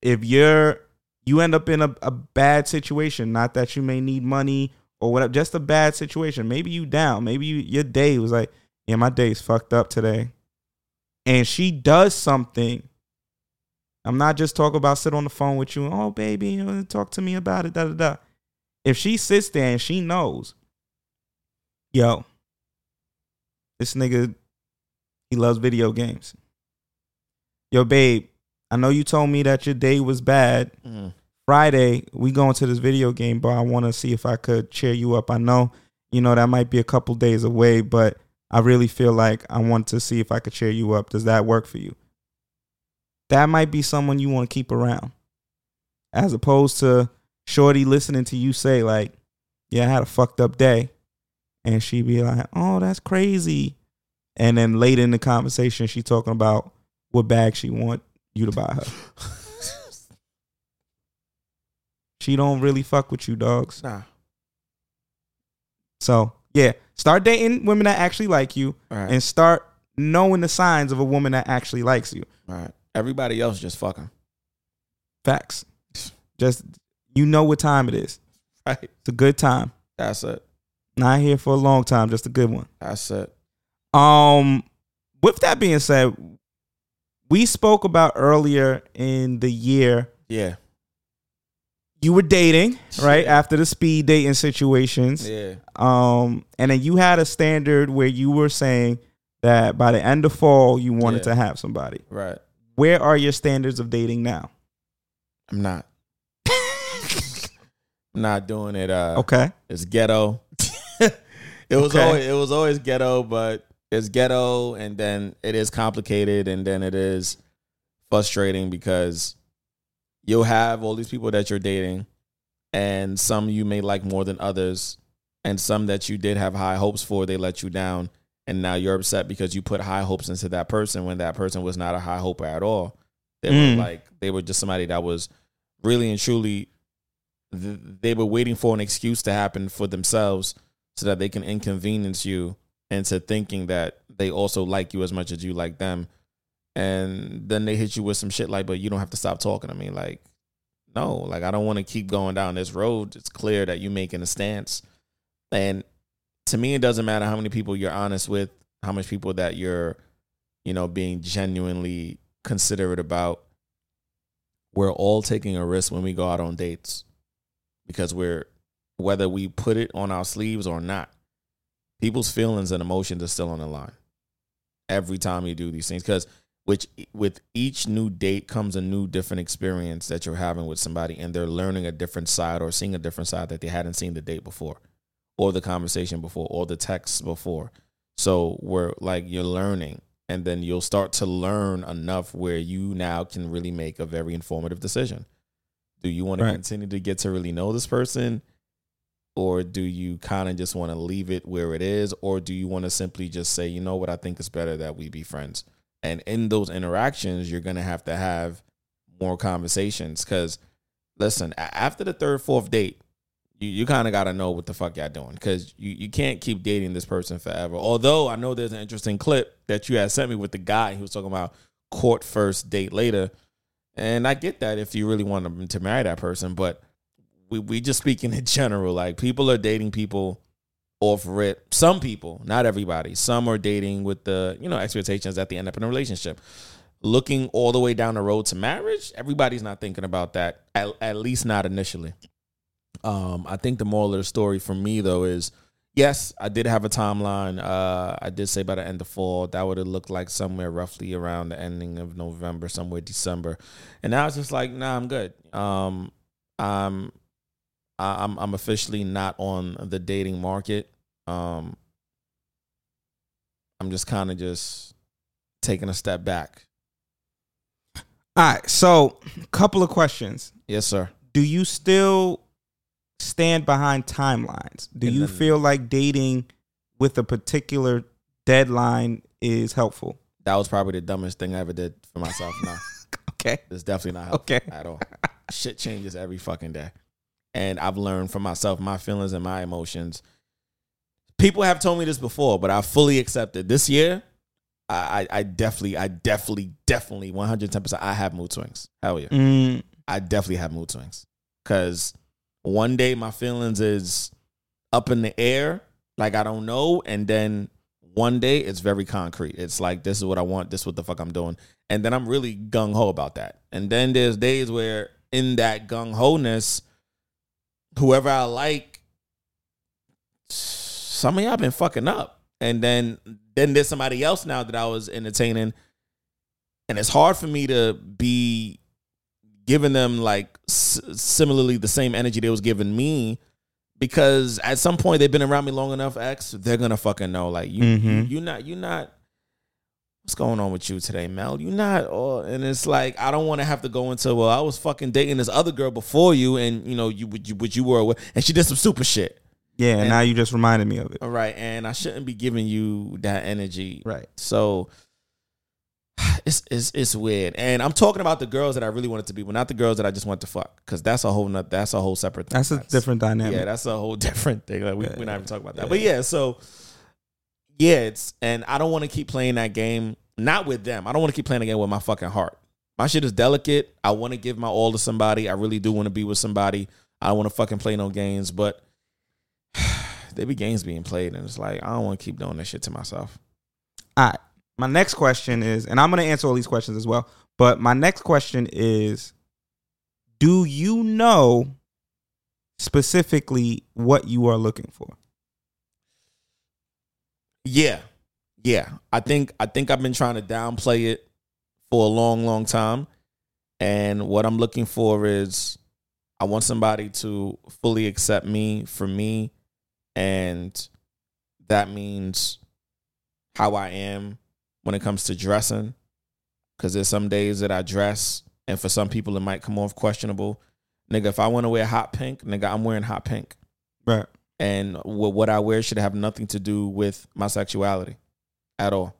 if you're you end up in a, a bad situation, not that you may need money or whatever, just a bad situation. Maybe you down. Maybe you, your day was like, yeah, my day's fucked up today. And she does something. I'm not just talking about sit on the phone with you. Oh, baby, you know, talk to me about it. Da da da. If she sits there and she knows, yo, this nigga, he loves video games. Yo, babe, I know you told me that your day was bad. Mm. Friday, we going to this video game bar. I want to see if I could cheer you up. I know, you know, that might be a couple days away, but I really feel like I want to see if I could cheer you up. Does that work for you? That might be someone you want to keep around. As opposed to Shorty listening to you say, like, yeah, I had a fucked up day. And she be like, oh, that's crazy. And then later in the conversation, she talking about what bag she want you to buy her. she don't really fuck with you, dogs. Nah. So yeah, start dating women that actually like you, right. and start knowing the signs of a woman that actually likes you. All right. Everybody else just fucking. Facts. Just you know what time it is. Right. It's a good time. That's it. Not here for a long time, just a good one. That's it. Um, with that being said, we spoke about earlier in the year Yeah. You were dating right after the speed dating situations. Yeah. Um, and then you had a standard where you were saying that by the end of fall you wanted Yeah. to have somebody. Right. Where are your standards of dating now? I'm not. I'm not doing it. Uh, Okay. It's ghetto. it was Okay. always it was always ghetto, but it's ghetto, and then it is complicated, and then it is frustrating because you'll have all these people that you're dating, and some you may like more than others, and some that you did have high hopes for, they let you down, and now you're upset because you put high hopes into that person when that person was not a high hoper at all. They Mm. were like they were just somebody that was really and truly th- they were waiting for an excuse to happen for themselves so that they can inconvenience you into thinking that they also like you as much as you like them and then they hit you with some shit like but you don't have to stop talking to me. Like no like i don't want to keep going down this road. It's clear that you're making a stance. And to me it doesn't matter how many people you're honest with how much people that you're you know being genuinely considerate about we're all taking a risk when we go out on dates because we're whether we put it on our sleeves or not people's feelings and emotions are still on the line every time you do these things. Because which with each new date comes a new different experience that you're having with somebody and they're learning a different side or seeing a different side that they hadn't seen the date before or the conversation before or the text before. So we're like you're learning and then you'll start to learn enough where you now can really make a very informative decision. Do you want to continue to get to really know this person or do you kind of just want to leave it where it is or do you want to simply just say you know what? I think it's better that we be friends and in those interactions you're going to have to have more conversations because listen after the third fourth date you, you kind of got to know what the fuck y'all doing because you, you can't keep dating this person forever. Although i know there's an interesting clip that you had sent me with the guy who was talking about court first date later and i get that if you really want to, to marry that person but we, we just speaking in general like people are dating people off rip. Some people not everybody some are dating with the you know expectations that they end up in a relationship. Looking all the way down the road to marriage everybody's not thinking about that at, at least not initially. Um i think the moral of the story for me though is yes i did have a timeline. Uh i did say by the end of fall that would have looked like somewhere roughly around the ending of november somewhere december. And now it's just like nah i'm good. Um I- i'm i'm officially not on the dating market um i'm just kind of just taking a step back All right. So, a couple of questions. yes sir Do you still stand behind timelines? Do you feel like dating with a particular deadline is helpful? that was probably the dumbest thing i ever did for myself no Okay. It's definitely not helpful Okay. at all. Shit changes every fucking day. And I've learned from myself, my feelings and my emotions. People have told me this before, but I fully accept it. This year, I, I, I definitely, I definitely, definitely 110%, I have mood swings. Hell yeah. Mm, I definitely have mood swings. Cause one day my feelings is up in the air, like I don't know, and then one day it's very concrete. It's like this is what I want, this is what the fuck I'm doing. And then I'm really gung ho about that. And then there's days where in that gung ho ness, whoever I like, some of y'all been fucking up. And then then there's somebody else now that I was entertaining. And it's hard for me to be giving them like s- similarly the same energy they was giving me because at some point they've been around me long enough x they're gonna fucking know like you you, Mhm. you not you not what's going on with you today mel you not oh and it's like i don't want to have to go into well i was fucking dating this other girl before you and you know you what you, what you were with and she did some super shit yeah. And- now you just reminded me of it. all right and i shouldn't be giving you that energy Right. so it's it's it's weird, and I'm talking about the girls that I really wanted to be, but not the girls that I just want to fuck, because that's a whole not that's a whole separate. thing. That's a different dynamic. Yeah, that's a whole different thing. Like we Yeah, we're not even talking about that, yeah. but yeah. So yeah, it's and I don't want to keep playing that game. Not with them. I don't want to keep playing the game with my fucking heart. My shit is delicate. I want to give my all to somebody. I really do want to be with somebody. I don't want to fucking play no games, but there be games being played, and it's like I don't want to keep doing this shit to myself. All right. My next question is, and I'm going to answer all these questions as well, but my next question is Do you know specifically what you are looking for. Yeah. Yeah. I think I think I've been trying to downplay it for a long, long time. And what I'm looking for is I want somebody to fully accept me for me. And that means how I am when it comes to dressing. Cause there's some days that I dress and for some people it might come off questionable. Nigga, if I want to wear hot pink, nigga, I'm wearing hot pink. Right. And what I wear should have nothing to do with my sexuality at all.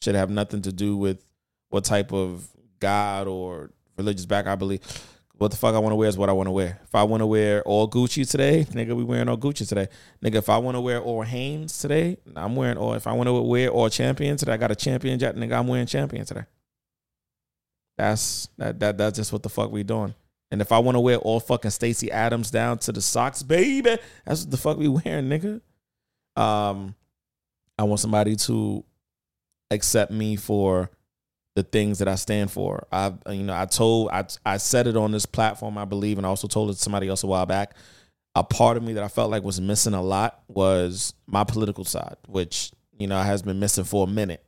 Should have nothing to do with what type of God or religious back I believe. What the fuck I want to wear is what I want to wear. If I want to wear all Gucci today, nigga, we wearing all Gucci today. Nigga, if I want to wear all Hanes today, I'm wearing all. If I want to wear all Champion today, I got a Champion jacket. Nigga, I'm wearing Champion today. That's that that that's just what the fuck we doing. And if I want to wear all fucking Stacy Adams down to the socks, baby, that's what the fuck we wearing, nigga. Um, I want somebody to accept me for the things that I stand for. I, you know, I told, I, I said it on this platform, I believe, and I also told it to somebody else a while back. A part of me that I felt like was missing a lot was my political side, which you know has been missing for a minute.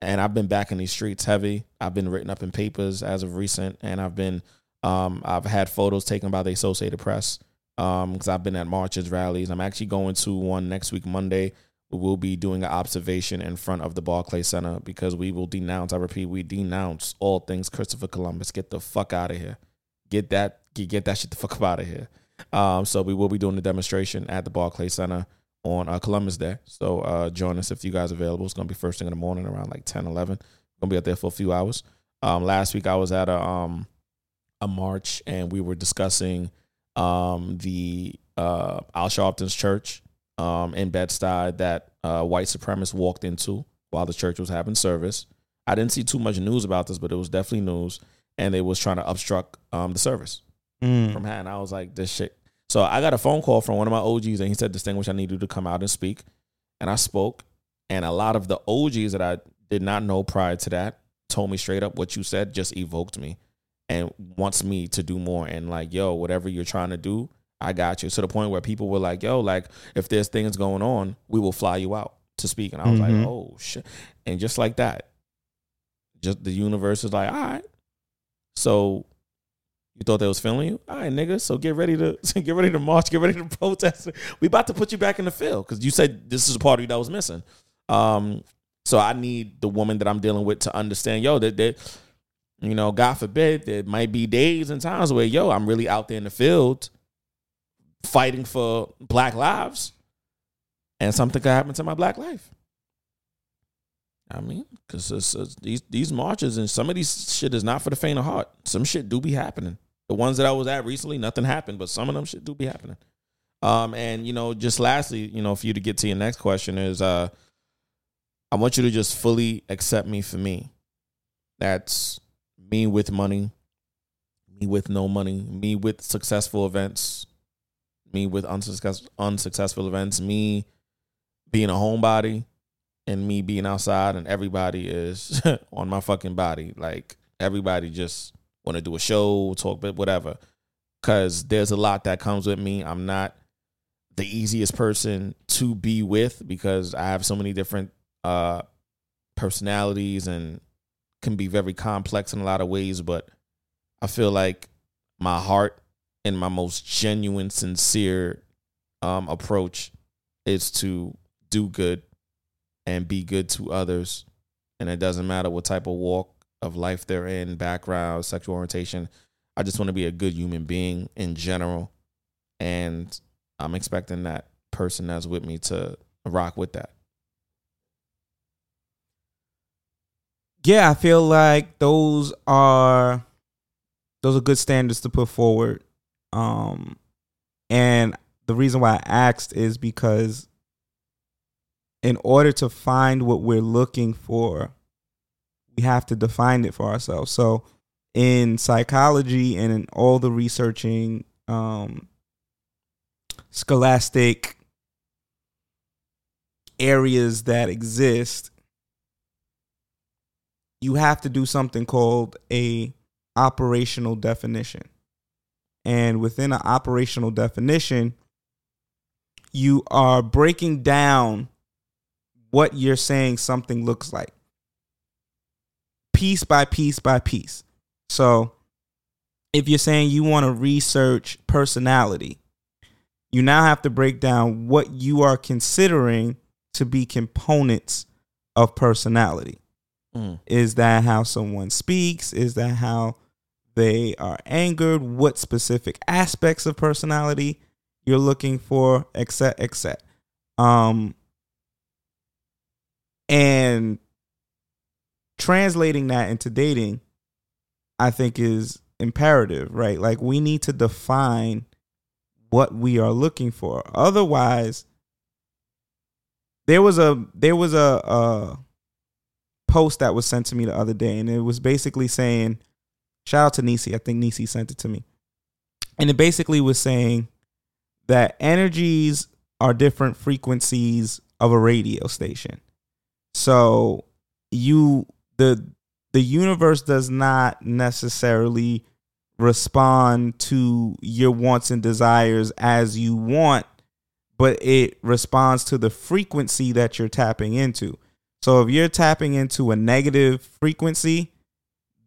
And I've been back in these streets heavy. I've been written up in papers as of recent, and I've been, um, I've had photos taken by the Associated Press because I've been at marches, rallies. I'm actually going to one next week, Monday. We will be doing an observation in front of the Barclay Center because we will denounce. I repeat, we denounce all things Christopher Columbus. Get the fuck out of here. Get that. Get, that shit the fuck out of here. Um, so we will be doing the demonstration at the Barclay Center on uh, Columbus Day. So uh, join us if you guys are available. It's gonna be first thing in the morning around like 10, 11. Gonna be out there for a few hours. Um, last week I was at a um a march and we were discussing um the uh Al Sharpton's church um in Bed-Stuy that uh white supremacists walked into while the church was having service. I didn't see too much news about this, but it was definitely news, and they was trying to obstruct um the service Mm. from Hatton. I was like, this shit. So I got a phone call from one of my OGs, and he said, "Distinguished, I need you to come out and speak." And I spoke, and a lot of the OGs that I did not know prior to that told me straight up, "What you said just evoked me, and wants me to do more." And like, yo, whatever you're trying to do, I got you. To the point where people were like, "Yo, like, if there's things going on, we will fly you out to speak." And I was Mhm. like, "Oh shit!" And just like that, just the universe is like, "All right." So you thought they was feeling you? All right, nigga. So get ready to get ready to march, get ready to protest. We about to put you back in the field because you said this is a part of you that was missing. Um, so I need the woman that I'm dealing with to understand, yo, that that you know, God forbid, there might be days and times where, yo, I'm really out there in the field fighting for black lives, and something could happen to my black life. I mean, because these these marches and some of these shit is not for the faint of heart. Some shit do be happening. The ones that I was at recently, nothing happened, but some of them shit do be happening. Um, and you know, just lastly, you know, for you to get to your next question is, uh, I want you to just fully accept me for me. That's me with money, me with no money, me with successful events, me with unsuccess- unsuccessful events, me being a homebody, and me being outside, and everybody is on my fucking body. Like everybody just want to do a show, talk, but whatever. Cause there's a lot that comes with me. I'm not the easiest person to be with because I have so many different uh personalities and can be very complex in a lot of ways, but I feel like my heart and my most genuine, sincere um, approach is to do good and be good to others. And it doesn't matter what type of walk of life they're in, background, sexual orientation. I just want to be a good human being in general. And I'm expecting that person that's with me to rock with that. Yeah, I feel like those are those are good standards to put forward. Um and the reason why I asked is because in order to find what we're looking for, we have to define it for ourselves. So in psychology and in all the researching um scholastic areas that exist, you have to do something called a operational definition. And within an operational definition, you are breaking down what you're saying something looks like piece by piece by piece. So if you're saying you want to research personality, you now have to break down what you are considering to be components of personality. Mm. Is that how someone speaks? Is that how they are angered? What specific aspects of personality you're looking for, etc., etc. Um, and translating that into dating, I think is imperative, right? Like we need to define what we are looking for. Otherwise, there was a there was a, a post that was sent to me the other day, and it was basically saying, shout out to Nisi. I think Nisi sent it to me, and it basically was saying that energies are different frequencies of a radio station. So you the the universe does not necessarily respond to your wants and desires as you want, but it responds to the frequency that you're tapping into. So if you're tapping into a negative frequency,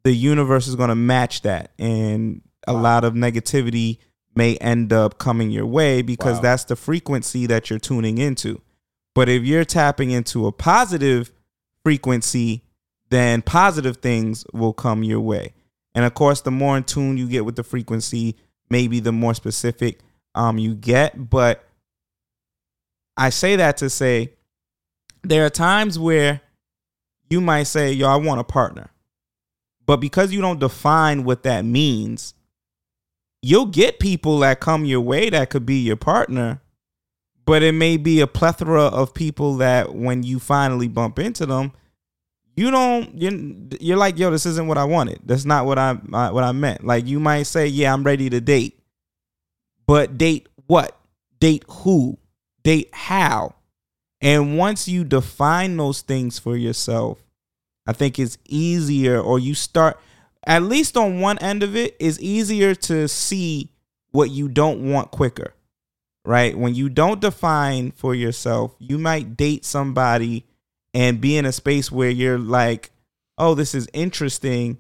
the universe is going to match that and a lot of negativity may end up coming your way because Wow. that's the frequency that you're tuning into. But if you're tapping into a positive frequency, then positive things will come your way. And of course, the more in tune you get with the frequency, maybe the more specific um, you get. But I say that to say there are times where you might say, Yo, I want a partner. But because you don't define what that means, you'll get people that come your way that could be your partner. But it may be a plethora of people that when you finally bump into them, you don't you're, you're like yo this isn't what i wanted. That's not what i what i meant. Like you might say yeah i'm ready to date. But date what? Date who? Date how and once you define those things for yourself i think it's easier or you start at least on one end of it is easier to see what you don't want quicker right when you don't define for yourself you might date somebody and be in a space where you're like, oh, this is interesting.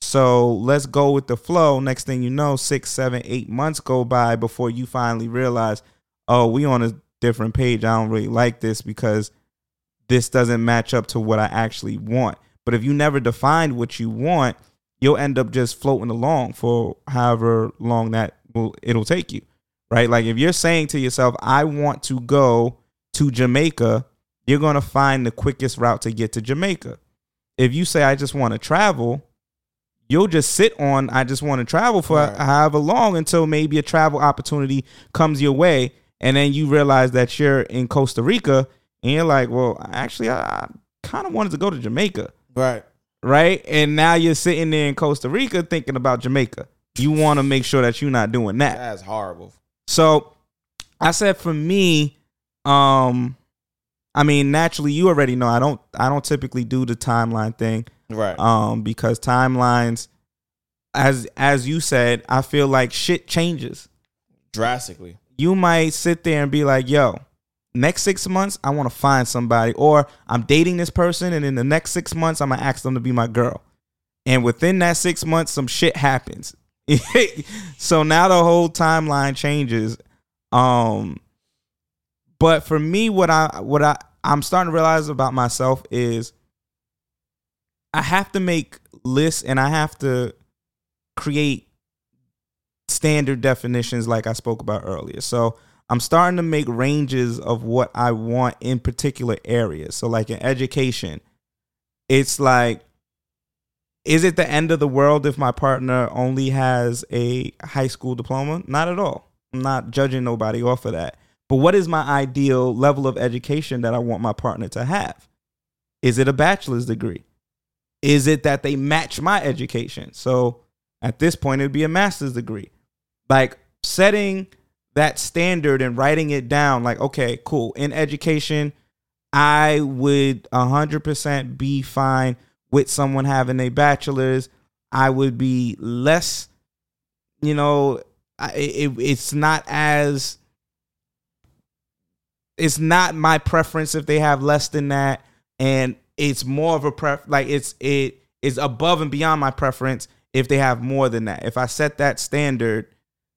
So let's go with the flow. Next thing you know, six, seven, eight months go by before you finally realize, oh, we on a different page. I don't really like this because this doesn't match up to what I actually want. But if you never defined what you want, you'll end up just floating along for however long that will it'll take you. Right? Like if you're saying to yourself, I want to go to Jamaica, you're going to find the quickest route to get to Jamaica. If you say, I just want to travel, you'll just sit on, I just want to travel for Right. however long until maybe a travel opportunity comes your way. And then you realize that you're in Costa Rica and you're like, well, actually, I, I kind of wanted to go to Jamaica. Right. Right. And now you're sitting there in Costa Rica thinking about Jamaica. You want to make sure that you're not doing that. That's horrible. So I said for me, um, I mean, naturally you already know I don't I don't typically do the timeline thing. Right. Um, because timelines as as you said, I feel like shit changes. Drastically. You might sit there and be like, yo, next six months I want to find somebody, or I'm dating this person, and in the next six months I'm gonna ask them to be my girl. And within that six months, some shit happens. so now the whole timeline changes. Um, but for me, what I what I I'm starting to realize about myself is I have to make lists and I have to create standard definitions like I spoke about earlier. So I'm starting to make ranges of what I want in particular areas. So like in education, it's like is it the end of the world if my partner only has a high school diploma? Not at all. I'm not judging nobody off of that. But what is my ideal level of education that I want my partner to have? Is it a bachelor's degree? Is it that they match my education? So at this point, it'd be a master's degree. Like setting that standard and writing it down, like, okay, cool. In education, I would 100% be fine with someone having a bachelor's. I would be less, you know, it, it's not as it's not my preference if they have less than that and it's more of a pref like it's it is above and beyond my preference if they have more than that if i set that standard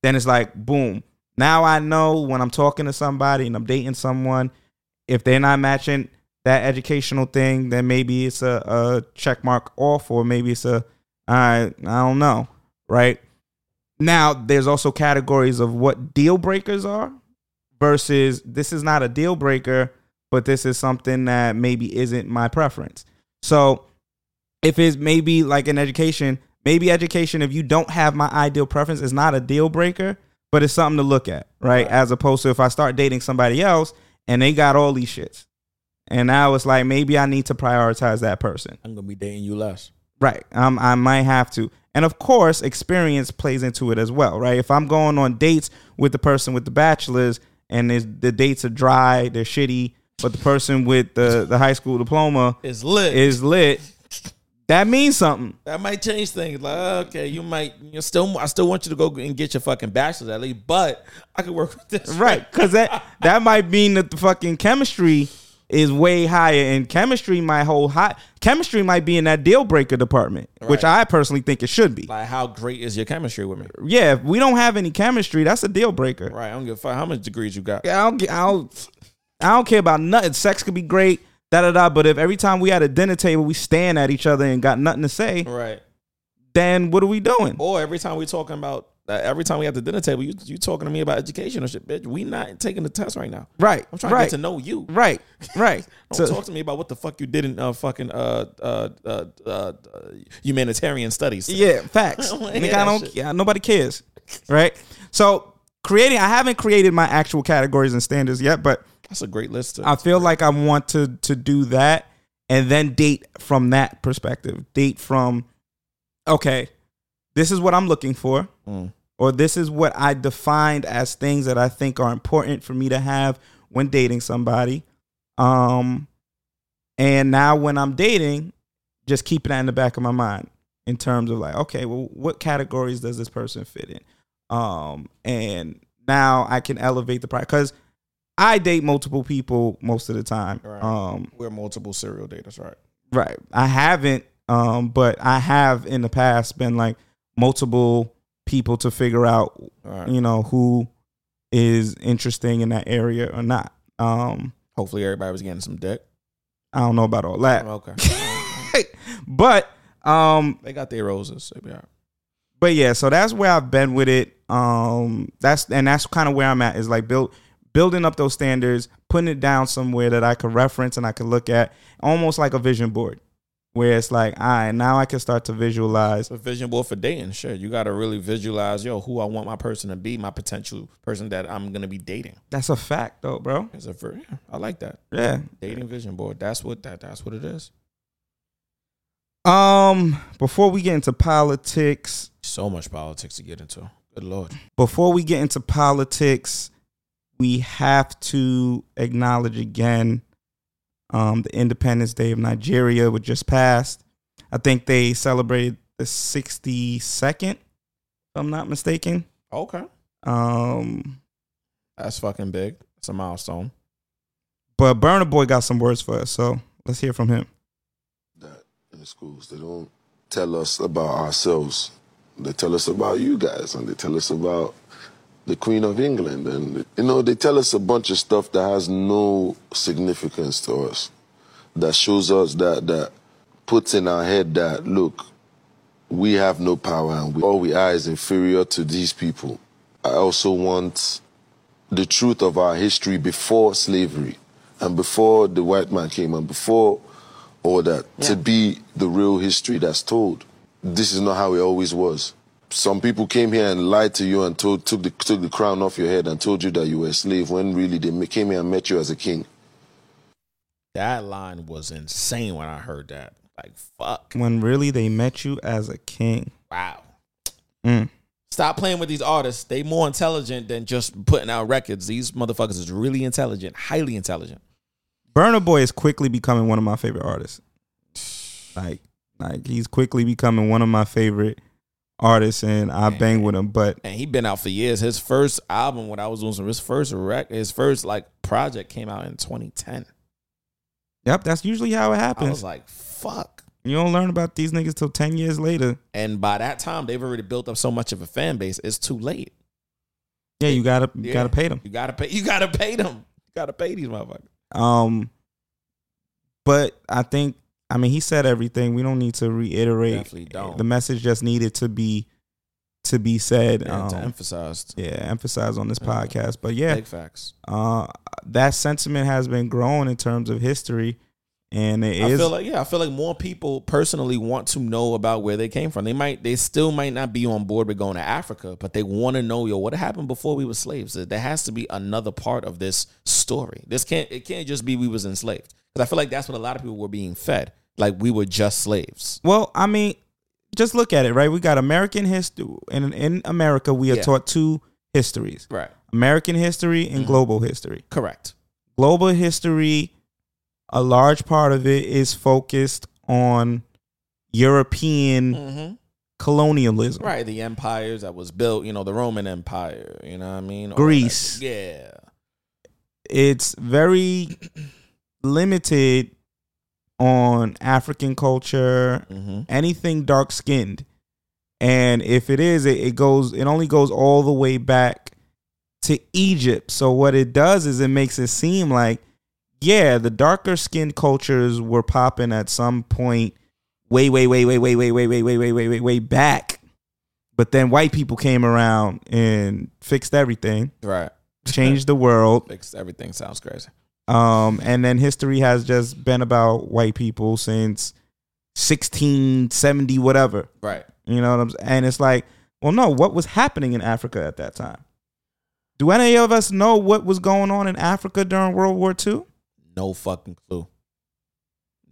then it's like boom now i know when i'm talking to somebody and i'm dating someone if they're not matching that educational thing then maybe it's a, a check mark off or maybe it's a i i don't know right now there's also categories of what deal breakers are versus this is not a deal breaker, but this is something that maybe isn't my preference. So if it's maybe like an education, maybe education, if you don't have my ideal preference, is not a deal breaker, but it's something to look at, right? As opposed to if I start dating somebody else and they got all these shits. And now it's like maybe I need to prioritize that person. I'm gonna be dating you less. Right. Um, I might have to. And of course, experience plays into it as well, right? If I'm going on dates with the person with the bachelor's and the dates are dry, they're shitty, but the person with the, the high school diploma Is lit. is lit, that means something. That might change things. Like, okay, you might you still I still want you to go and get your fucking bachelor's at least, but I could work with this. Right. Cause that that might mean that the fucking chemistry is way higher and chemistry might hold high chemistry might be in that deal breaker department, which I personally think it should be. Like, how great is your chemistry with me? Yeah, if we don't have any chemistry, that's a deal breaker. Right. I don't give a fuck how much degrees you got. I don't. I don't. I don't care about nothing. Sex could be great, da da da. But if every time we at a dinner table we stand at each other and got nothing to say, Right. then what are we doing? Or every time we talking about uh, every time we at the dinner table, you you talking to me about education or shit, bitch. We not taking the test right now. Right. I'm trying right, to get to know you. Right. Right. Don't So- talk to me about what the fuck you did in uh, fucking uh, uh, uh, uh, humanitarian studies. Yeah, facts. Nigga, I don't. Yeah, nobody cares. Right. So creating, I haven't created my actual categories and standards yet, but That's a great list. I feel like I want to to do that and then date from that perspective. Date from okay, this is what I'm looking for. Mm. Or this is what I defined as things that I think are important for me to have when dating somebody. Um and now when I'm dating, just keeping that in the back of my mind in terms of like, okay, well, what categories does this person fit in? Um, and now I can elevate the price because I date multiple people most of the time. Right. Um, We're multiple serial daters, right? right. I haven't, um, but I have in the past been like multiple people to figure out, Right. you know, who is interesting in that area or not. Um, Hopefully, everybody was getting some dick. I don't know about all that, Okay. but um, they got their roses. They be all right. but yeah, so that's where I've been with it. Um, that's and that's kind of where I'm at is like build building up those standards, putting it down somewhere that I could reference and I could look at, almost like a vision board, where it's like, all right, now I can start to visualize. a vision board for dating. Sure, you got to really visualize, yo, who I want my person to be, my potential person that I'm gonna be dating. That's a fact, though, bro. It's a yeah, I like that. Yeah. Dating vision board. That's what that. That's what it is. Um, before we get into politics, So much politics to get into. Good lord. before we get into politics, we have to acknowledge again um, the Independence Day of Nigeria, which just passed. I think they celebrated the 62nd, if I'm not mistaken. Okay. Um, That's fucking big. It's a milestone. but Burna Boy got some words for us, so let's hear from him. That in the schools. They don't tell us about ourselves. They tell us about you guys, and they tell us about the Queen of England, and you know they tell us a bunch of stuff that has no significance to us. That shows us that that puts in our head that look, we have no power, and we, all we are is inferior to these people. I also want the truth of our history before slavery and before the white man came and before all that to be the real history that's told. This is not how it always was. Some people came here and lied to you and told, took, the, took the crown off your head and told you that you were a slave when really they came here and met you as a king. That line was insane when I heard that. Like fuck. When really they met you as a king. Wow. Mm. Stop playing with these artists. They more intelligent than just putting out records. These motherfuckers is really intelligent, highly intelligent. Burna Boy is quickly becoming one of my favorite artists. Like, like he's quickly becoming one of my favorite artist, and I bang with him. But And he been out for years. His first album, when I was doing some, his first rec, his first like project came out in 2010. yep, that's usually how it happens. I was like, fuck. you don't learn about these niggas till ten years later. And by that time, they've already built up so much of a fan base. It's too late. Yeah, you gotta you Yeah. gotta pay them. You gotta pay. You gotta pay them. You gotta pay these motherfuckers. Um, but I think I mean he said everything. We don't need to reiterate. Definitely don't. The message just needed to be to be said. And to um, emphasize. yeah, emphasize on this Yeah. podcast. But yeah, Big facts. uh, that sentiment has been growing in terms of history, and it I is feel like yeah, I feel like more people personally want to know about where they came from. They might, they still might not be on board with going to Africa, but they want to know, yo, what happened before we were slaves? There has to be another part of this story. This can't, it can't just be we was enslaved. Because I feel like that's what a lot of people were being fed, like we were just slaves. Well, I mean, just look at it, right? We got American history, and in America, we are Yeah. taught two histories: Right. American history and global history. Correct. Global history, a large part of it is focused on European Mm-hmm. colonialism. Right. The empires that was built, you know, the Roman Empire, you know what I mean? Greece. Yeah. It's very limited on African culture, Mm-hmm. anything dark skinned. And if it is, it, it goes it only goes all the way back to Egypt. So what it does is it makes it seem like, yeah, the darker skinned cultures were popping at some point way, way, way, way, way, way, way, way, way, way, way, way, way back. But then white people came around and fixed everything, Right. Changed the world. Fixed everything sounds crazy. Um, and then history has just been about white people since 1670, whatever. Right. You know what I'm saying? And it's like, well, no, what was happening in Africa at that time? Do any of us know what was going on in Africa during World War II? No fucking clue.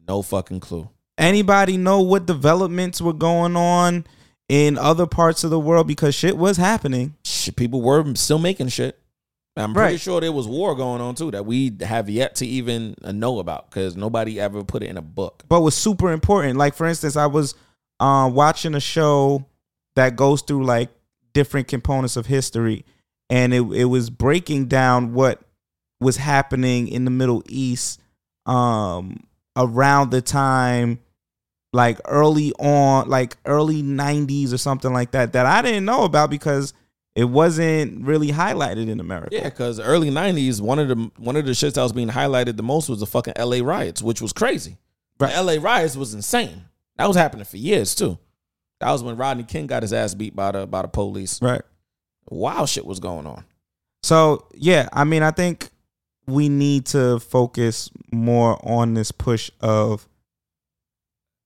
No fucking clue. Anybody know what developments were going on in other parts of the world? Because shit was happening. Shit, people were still making shit. I'm pretty Right. sure there was war going on too that we have yet to even know about because nobody ever put it in a book. but was super important. Like for instance, I was uh, watching a show that goes through like different components of history, and it it was breaking down what was happening in the Middle East um, around the time like early on, like early '90s or something like that, that I didn't know about because it wasn't really highlighted in America. Yeah, because early '90s, one of the one of the shits that was being highlighted the most was the fucking L.A. riots, which was crazy. Right. The L.A. riots was insane. That was happening for years too. That was when Rodney King got his ass beat by the by the police. Right. Wild shit was going on. So yeah, I mean, I think we need to focus more on this push of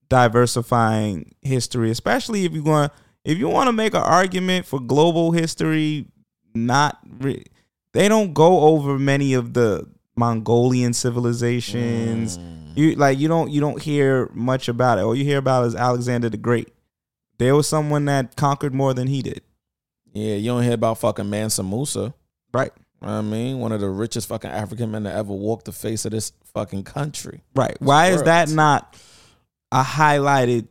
diversifying history, especially if you're want if you want to make an argument for global history. Not re- they don't go over many of the Mongolian civilizations. Mm. You like you don't you don't hear much about it. All you hear about is Alexander the Great. There was someone that conquered more than he did. Yeah, you don't hear about fucking Mansa Musa. Right. I mean, one of the richest fucking African men to ever walk the face of this fucking country. Right. Why is that not a highlighted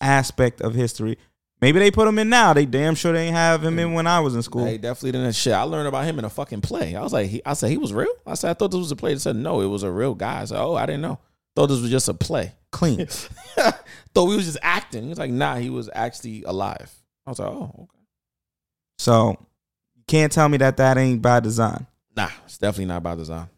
aspect of history? Maybe they put him in now. They damn sure they ain't have him in when I was in school. They definitely didn't shit. I learned about him in a fucking play. I was like, he, I said he was real. I said I thought this was a play. They said no, it was a real guy. I said, oh, I didn't know. Thought this was just a play. Clean. Thought we was just acting. He was like, nah, he was actually alive. I was like, oh, okay. So you can't tell me that that ain't by design. Nah, it's definitely not by design.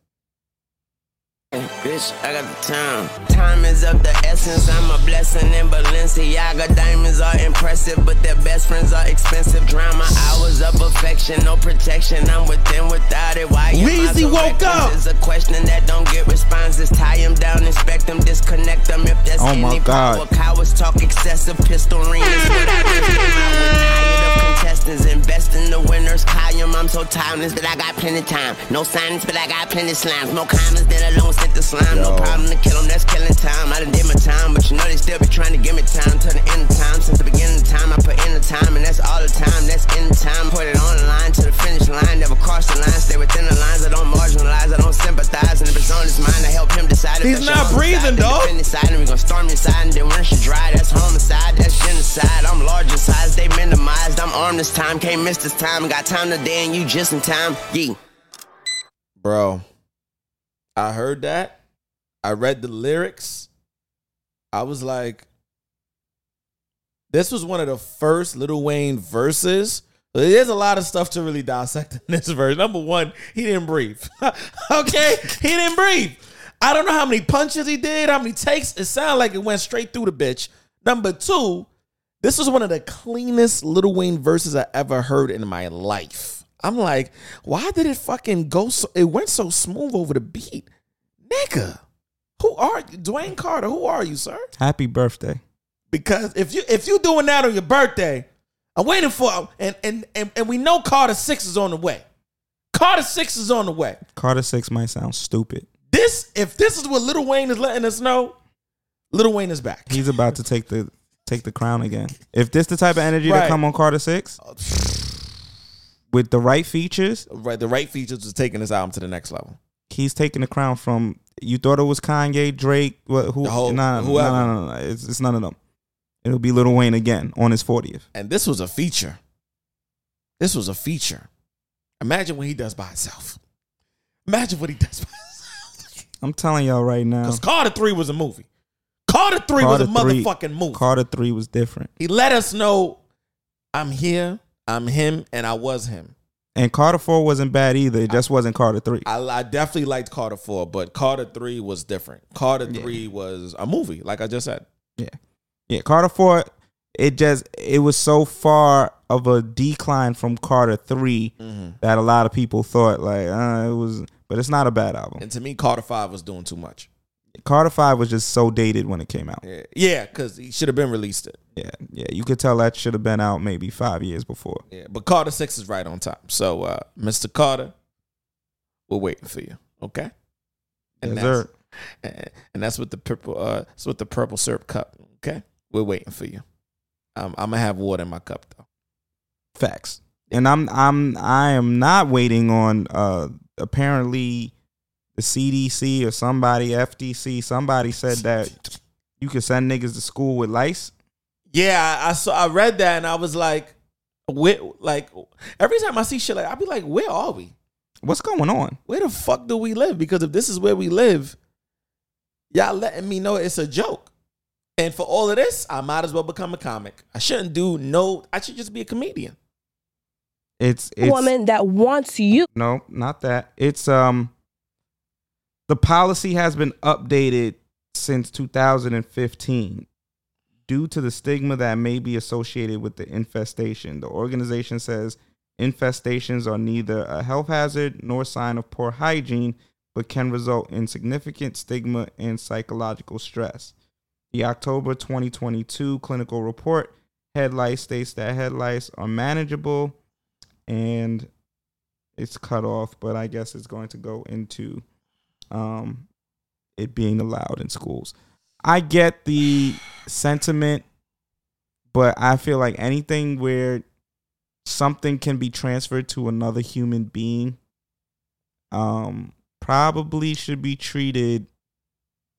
Bitch, I got the time. Time is of the essence. I'm a blessing in Balenciaga. Diamonds are impressive, but their best friends are expensive. My hours of affection, no protection. I'm within without it. Why I Weezy woke up. It's a question that don't get responses. Tie them down, inspect them, disconnect them. If there's Oh my any God. power, cowards talk excessive. Pistol ring is what I just came out with. Tired of contestants. Invest in the winners. Column. I'm so timeless, but I got plenty time. No silence, but I got plenty slimes. More kindness than a lone the slime. No problem to kill 'em, that's killing time. I done did my time, but you know they still be trying to give me time till the end of time. Since the beginning of time, I put in the time, and that's all the time. That's in the time. Put it on the line to the finish line. Never cross the line, stay within the lines. I don't marginalize, I don't sympathize. And if it's on his mind, I help him decide. If He's not breathing, homicide, then dog. defend side, and we gon' storm inside, and then once you dry, that's homicide, that's genocide. I'm large in size, they minimize. time. Can't miss this time. Got time today and you just in time. Yeah. Bro, I heard that. I read the lyrics. I was like, this was one of the first Lil Wayne verses. There's a lot of stuff to really dissect in this verse. Number one, he didn't breathe. okay? He didn't breathe. I don't know how many punches he did, how many takes. It sounded like it went straight through the bitch. Number two, this was one of the cleanest Lil Wayne verses I ever heard in my life. I'm like, why did it fucking go so? It went so smooth over the beat, nigga. Who are you, Dwayne Carter? Who are you, sir? Happy birthday. Because if you if you doing that on your birthday, I'm waiting for and and and, and we know Carter Six is on the way. Carter Six is on the way. Carter Six might sound stupid. This if this is what Lil Wayne is letting us know, Lil Wayne is back. He's about to take the take the crown again. If this the type of energy Right. that come on Carter Six, oh, with the right features, Right, the right features is taking this album to the next level. he's taking the crown from. You thought it was Kanye, Drake, what? Who? Whole- nah, whoever. nah, nah, nah, It's, it's none of them. It'll be Lil Wayne again on his fortieth. And this was a feature. This was a feature. Imagine what he does by himself. Imagine what he does by himself. I'm telling y'all right now. Because Carter 3 was a movie. Carter 3 was a three- motherfucking movie. Carter Three was different, he let us know I'm here, I'm him, and I was him. and Carter Four wasn't bad either. It just wasn't Carter Three. I, I definitely liked Carter 4, but Carter 3 was different. Carter 3 was a movie, like I just said. Yeah. Yeah, Carter 4 it just it was so far of a decline from Carter 3 Mm-hmm. that a lot of people thought like uh, it was but it's not a bad album. And to me, Carter 5 was doing too much. Carter 5 was just so dated when it came out. Yeah, yeah, because he should have been released it. Yeah. Yeah, you could tell that should have been out maybe 5 years before. Yeah, but Carter 6 is right on top. So, uh, Mr. Carter, we're waiting for you. Okay? And Yes, that's, sir. and that's with the purple uh that's with the purple syrup cup. Okay? We're waiting for you. Um, I'm gonna have water in my cup though. Facts. And I'm I'm I am not waiting on uh apparently the CDC or somebody FDC somebody said that you can send niggas to school with lice. Yeah, I, I saw I read that and I was like, where, like every time I see shit like I'll be like, where are we? What's going on? Where the fuck do we live? Because if this is where we live, y'all letting me know it's a joke. And for all of this, I might as well become a comic. I shouldn't do no. I should just be a comedian. It's it's woman that wants you. No, not that. It's um the policy has been updated since 2015 due to the stigma that may be associated with the infestation. The organization says infestations are neither a health hazard nor sign of poor hygiene, but can result in significant stigma and psychological stress. The October 2022 clinical report head lice states that head lice are manageable and it's cut off, but I guess it's going to go into um, it being allowed in schools. I get the sentiment, but I feel like anything where something can be transferred to another human being um, probably should be treated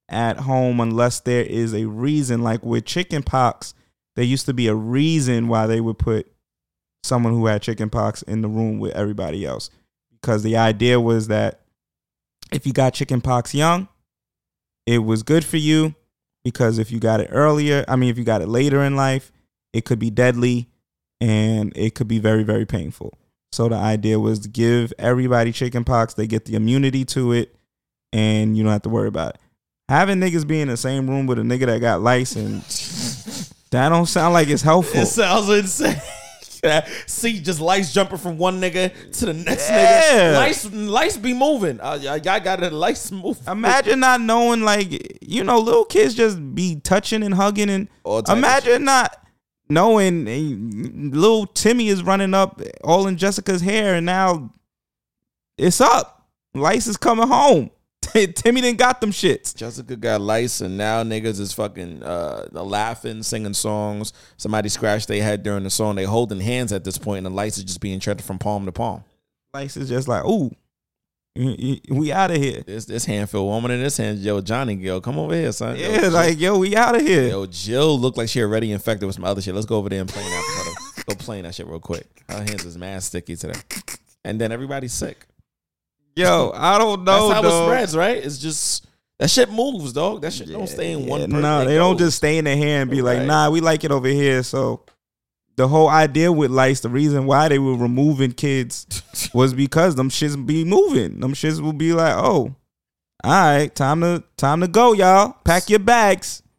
at home unless there is a reason. Like with chicken pox, there used to be a reason why they would put someone who had chicken pox in the room with everybody else because the idea was that if you got chicken pox young it was good for you because if you got it earlier i mean if you got it later in life it could be deadly and it could be very very painful. So the idea was to give everybody chickenpox, they get the immunity to it and you don't have to worry about it. Having niggas be in the same room with a nigga that got lice and that don't sound like it's helpful. It sounds insane. See, just lights jumping from one nigga to the next Yeah. nigga. Lights, lights be moving. Uh, y'all got the lights move. Imagine not knowing, like, you know, little kids just be touching and hugging, and imagine not knowing eh, little Timmy is running up all in Jessica's hair, and now it's up. Lice is coming home. Timmy didn't got them shits. Jessica got lice, and now niggas is fucking uh, laughing, singing songs. Somebody scratched their head during the song. They holding hands at this point, and the lice is just being treated from palm to palm. Lice is just like, ooh, we out of here. This this hand feel woman in this hand. Yo, Johnny, yo, come over here, son. Yeah, Jill- like, yo, we out of here. Yo, Jill looked like she already infected with some other shit. Let's go over there and play that. Go playing that shit real quick. Our hands is mad sticky today, and then everybody's sick. Yo, I don't know. That's how dog. it spreads, right? It's just that shit moves, dog. That shit don't stay in one. Yeah, person. no, they don't just stay in the hair and be like, nah, we like it over here. So the whole idea with lice, the reason why they were removing kids was because them shits be moving. Them shits will be like, oh, all right, time to time to go, y'all. Pack your bags.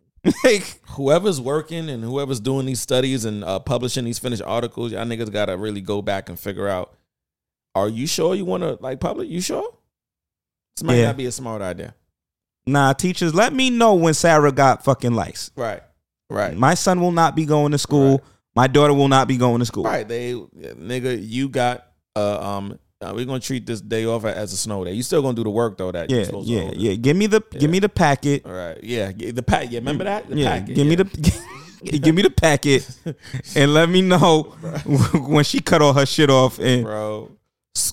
Like, whoever's working and whoever's doing these studies and uh, publishing these finished articles, y'all niggas gotta really go back and figure out: Are you sure you want to like public? You sure? This might Yeah. not be a smart idea. nah, teachers, let me know when Sarah got fucking lice. Right. Right. My son will not be going to school. My daughter will not be going to school. Right. They nigga, you got uh um. Uh, we're gonna treat this day off as a snow day. You still gonna do the work though that you're Yeah, supposed to yeah, hold. yeah. Give me the give me the packet. All right. Yeah. g- The pack. Yeah. Remember that? The yeah, packet. give me the give me the packet and let me know when she cut all her shit off and bro.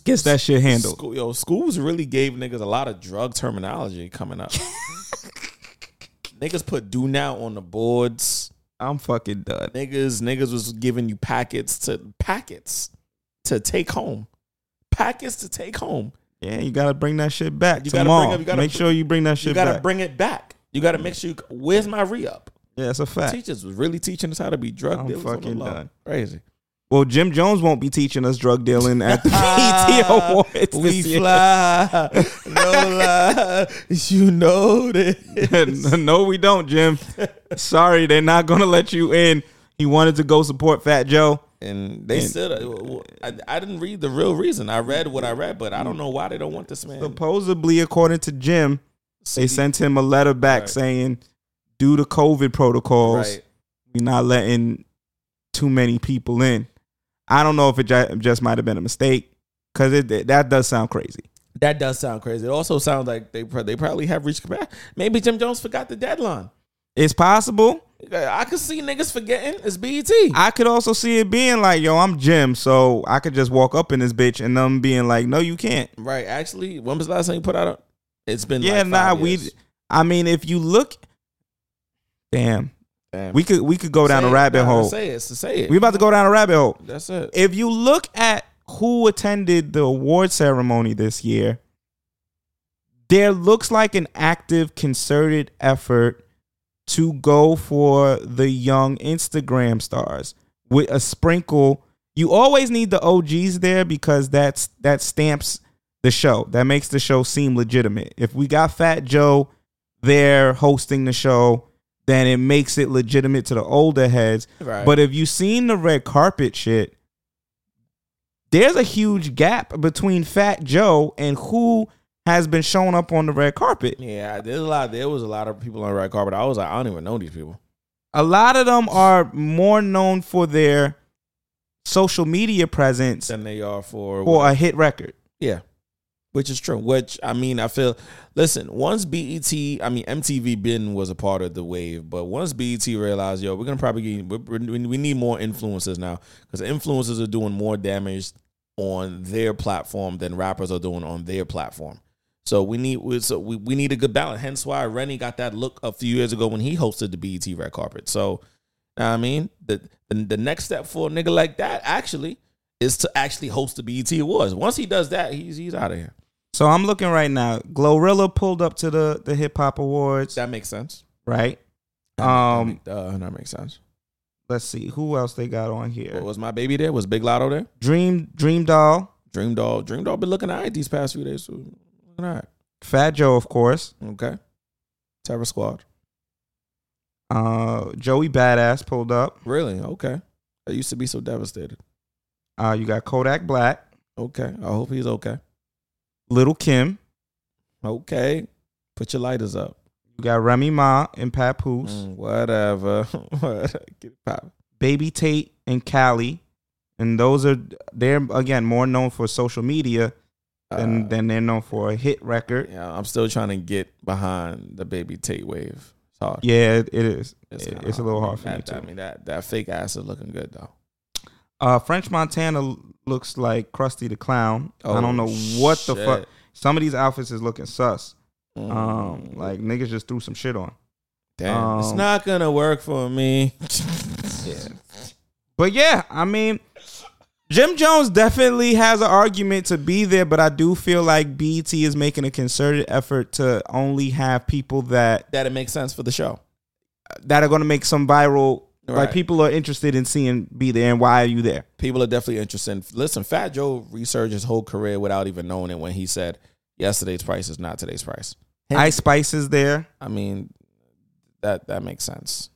Gets that shit handled. School, yo, schools really gave niggas a lot of drug terminology coming up. niggas put do now on the boards. I'm fucking done. Niggas, niggas was giving you packets to packets to take home. Packets to take home. Yeah, you gotta bring that shit back You gotta tomorrow. bring up- you gotta Make sure you bring that shit you gotta back. bring it back. You gotta make sure you where's my re up? yeah, it's a fact. Teachers was really teaching us how to be drug I'm dealers. on the fucking done. Crazy. Well, Jim Jones won't be teaching us drug dealing at the BET Awards. We this year. fly, no lie. You know this. no, we don't, Jim. Sorry, they're not gonna let you in. He wanted to go support Fat Joe. And they And- still, uh, I, I didn't read the real reason. I read what I read, but I don't know why they don't want this man. Supposedly, according to Jim, they sent him a letter back Right. saying, due to COVID protocols, Right. we're not letting too many people in. I don't know if it ju- just might have been a mistake because it that does sound crazy. That does sound crazy. It also sounds like they pro- they probably have reached capacity. Maybe Jim Jones forgot the deadline. It's possible. I could see niggas forgetting it's BET. I could also see it being like, yo, I'm Jim, so I could just walk up in this bitch and them being like, no, you can't. Right. Actually, when was the last time you put out? A, it's been yeah, like nah, five we. I mean, if you look, damn, Damn. we could we could go down Say a rabbit Nah, hole. Say it. Say it. We about to go down a rabbit hole. That's it. If you look at who attended the award ceremony this year, there looks like an active, concerted effort to go for the young Instagram stars with a sprinkle. You always need the OGs there because that's that stamps the show. That makes the show seem legitimate. If we got Fat Joe there hosting the show, then it makes it legitimate to the older heads. Right. But if you've seen the red carpet shit, there's a huge gap between Fat Joe and who has been showing up on the red carpet. Yeah, there's a lot. There was a lot of people on the red carpet. I was like, I don't even know these people. A lot of them are more known for their social media presence Than they are for for a hit record. Yeah, which is true. Which I mean, I feel. Listen, once BET, I mean MTV, been was a part of the wave, but once BET realized, yo, we're gonna probably get, we need more influencers now because influencers are doing more damage on their platform than rappers are doing on their platform. So we need so we, we need a good balance. Hence why Rennie got that look a few years ago when he hosted the BET red carpet. So I mean, the, the the next step for a nigga like that actually is to actually host the BET Awards. Once he does that, he's he's out of here. So I'm looking right now. Glorilla pulled up to the the hip hop awards, That makes sense. right? That Um, make- that, make- uh, that makes sense. let's see who else they got on here. What, was my baby there? Was Big Latto there? Dream Dream Doll, Dream Doll. Dream Doll been looking alright these past few days. So looking alright. Fat Joe, of course. Okay. Terror Squad. Uh, Joey Badass pulled up. Really? Okay. I used to be so devastated. Uh, you got Kodak Black, Okay. I hope he's okay. Lil' Kim. Okay. Put your lighters up. You got Remy Ma and Papoose, Mm, whatever. Get pop. Baby Tate and Kali, and those are they're again more known for social media than Uh, than they're known for a hit record. Yeah, I'm still trying to get behind the baby Tate wave. It's hard. Yeah, it, it is. It's, kinda it's a little hard for me too. I mean, that that fake ass is looking good though. Uh, French Montana looks like Krusty the Clown. I Oh, don't know what the fuck. Some of these outfits is looking sus. Um, Mm. like niggas just threw some shit on. Damn, it's um, not gonna work for me. Yeah. But yeah, I mean, Jim Jones definitely has an argument to be there, but I do feel like BET is making a concerted effort to only have people that That it makes sense for the show. that are going to make some viral. Right. Like people are interested in seeing be there, and why are you there? People are definitely interested. Listen, Fat Joe researched his whole career without even knowing it when he said yesterday's price is not today's price. Ice Spice is there. I mean, that that makes sense.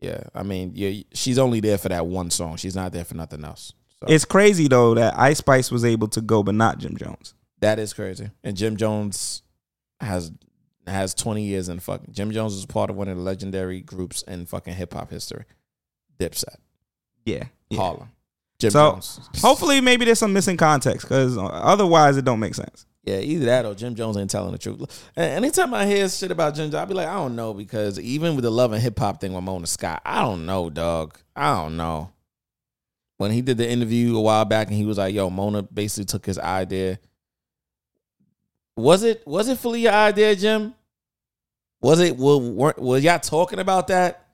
Yeah, I mean, yeah, she's only there for that one song. She's not there for nothing else. So It's crazy though that Ice Spice was able to go, but not Jim Jones. that is crazy. And Jim Jones has has twenty years in fucking. Jim Jones is part of one of the legendary groups in fucking hip hop history. Dipset, Yeah. yeah. Harlem. Jim so Jones. hopefully, maybe there's some missing context because otherwise, it don't make sense. Yeah, either that or Jim Jones ain't telling the truth. And anytime I hear shit about Jim Jones, I'll be like, I don't know, because even with the love and hip hop thing with Mona Scott, I don't know, dog. I don't know. When he did the interview a while back and he was like, yo, Mona basically took his idea. Was it was it fully your idea, Jim? Was it were, were, was y'all talking about that?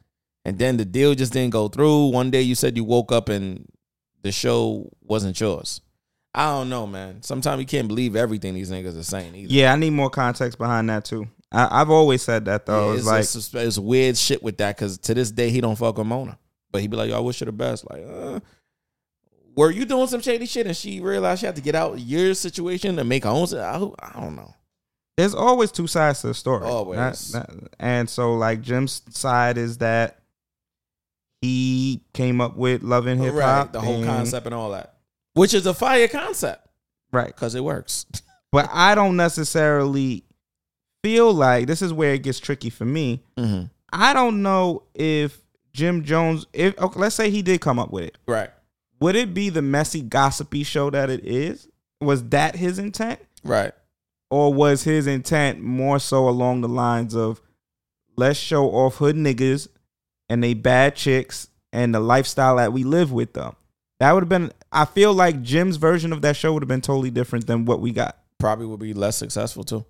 And then the deal just didn't go through. One day you said you woke up and the show wasn't yours. I don't know, man. Sometimes you can't believe everything these niggas are saying either. Yeah, I need more context behind that too. I, I've always said that though. Yeah, it's, it's, like it's, it's weird shit with that because to this day he don't fuck with Mona, but he'd be like, "Yo, I wish her the best." Like, uh, were you doing some shady shit and she realized she had to get out your situation and make her own? I, I don't know. There's always two sides to the story. Always. That- that- and so like Jim's side is that he came up with loving hip right, hop, the whole and- concept and all that, which is a fire concept right? because it works. But I don't necessarily feel like this is where it gets tricky for me. Mhm. I don't know if Jim Jones, if okay, let's say he did come up with it, Right, would it be the messy, gossipy show that it is? Was that his intent? right, or was his intent more so along the lines of let's show off hood niggas and they bad chicks and the lifestyle that we live with them? That would have been. I feel like Jim's version of that show would have been totally different than what we got. probably would be less successful too.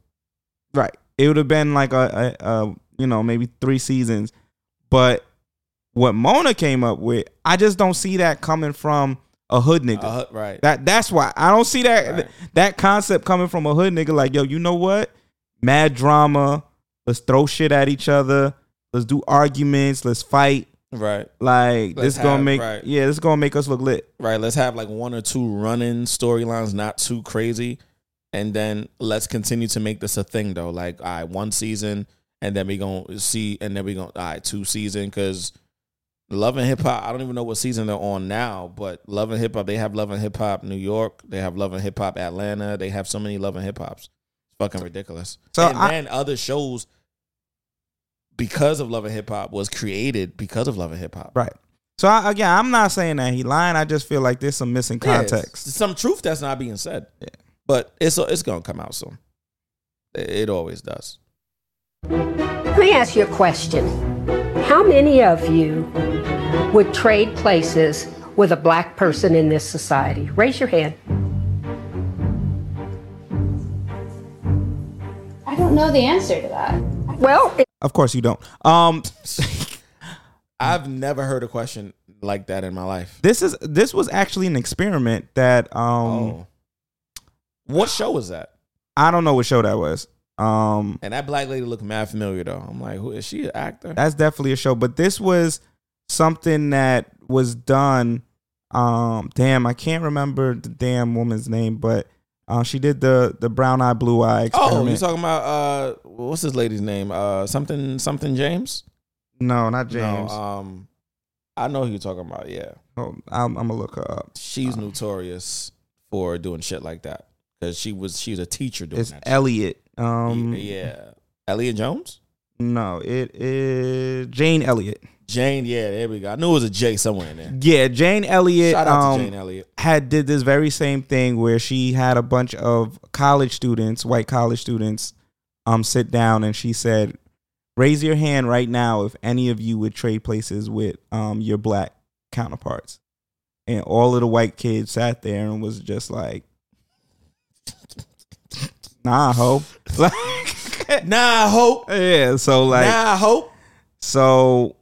Right. It would have been like a, a, a you know maybe three seasons, but what Mona came up with, I just don't see that coming from a hood nigga. Uh, right, That that's why I don't see that Right. that concept coming from a hood nigga like yo, you know what? Mad drama. Let's throw shit at each other. Let's do arguments. Let's fight. right, Like Let's this gonna make right. yeah, this gonna make us look lit. right. Let's have like one or two running storylines, not too crazy, and then let's continue to make this a thing though. Like, all right, one season, and then we gonna see, and then we gonna all right, two season because Love and Hip Hop. I don't even know what season they're on now, but Love and Hip Hop. They have Love and Hip Hop New York. They have Love and Hip Hop Atlanta. They have so many Love and Hip Hops. It's fucking ridiculous. So and I- then other shows because of Love and Hip Hop was created because of Love and Hip Hop. Right. So I, again, I'm not saying that he lying. I just feel like there's some missing context. it's some truth that's not being said. Yeah. But it's it's gonna come out soon. It, it always does. Let me ask you a question. How many of you would trade places with a black person in this society? Raise your hand. I don't know the answer to that. Well, Of course you don't. Um, I've never heard a question like that in my life. this is this was actually an experiment that um Oh. What show was that? I don't know what show that was. Um, And that black lady looked mad familiar though. I'm like, who is she? An actor? that's definitely a show, but this was something that was done. Um, damn, I can't remember the damn woman's name, but uh, she did the the brown eye blue eye Experiment. Oh, you talking about uh, what's this lady's name? Uh, something something James. no, not James. No, um, I know who you're talking about. Yeah, oh, I'm, I'm gonna look her up. she's notorious for doing shit like that because she was she was a teacher doing It's. Elliott. Um, yeah, Elliott Jones. no, it is Jane Elliott. Jane, yeah, there we go. I knew it was a J somewhere in there. Yeah, Jane Elliott. Shout out um, to Jane Elliott. had did this very same thing where she had a bunch of college students, white college students, um, sit down and she said, "Raise your hand right now if any of you would trade places with um your black counterparts." And all of the white kids sat there and was just like, "Nah, ho." Like, Nah, hope. yeah. So like, nah, hope. so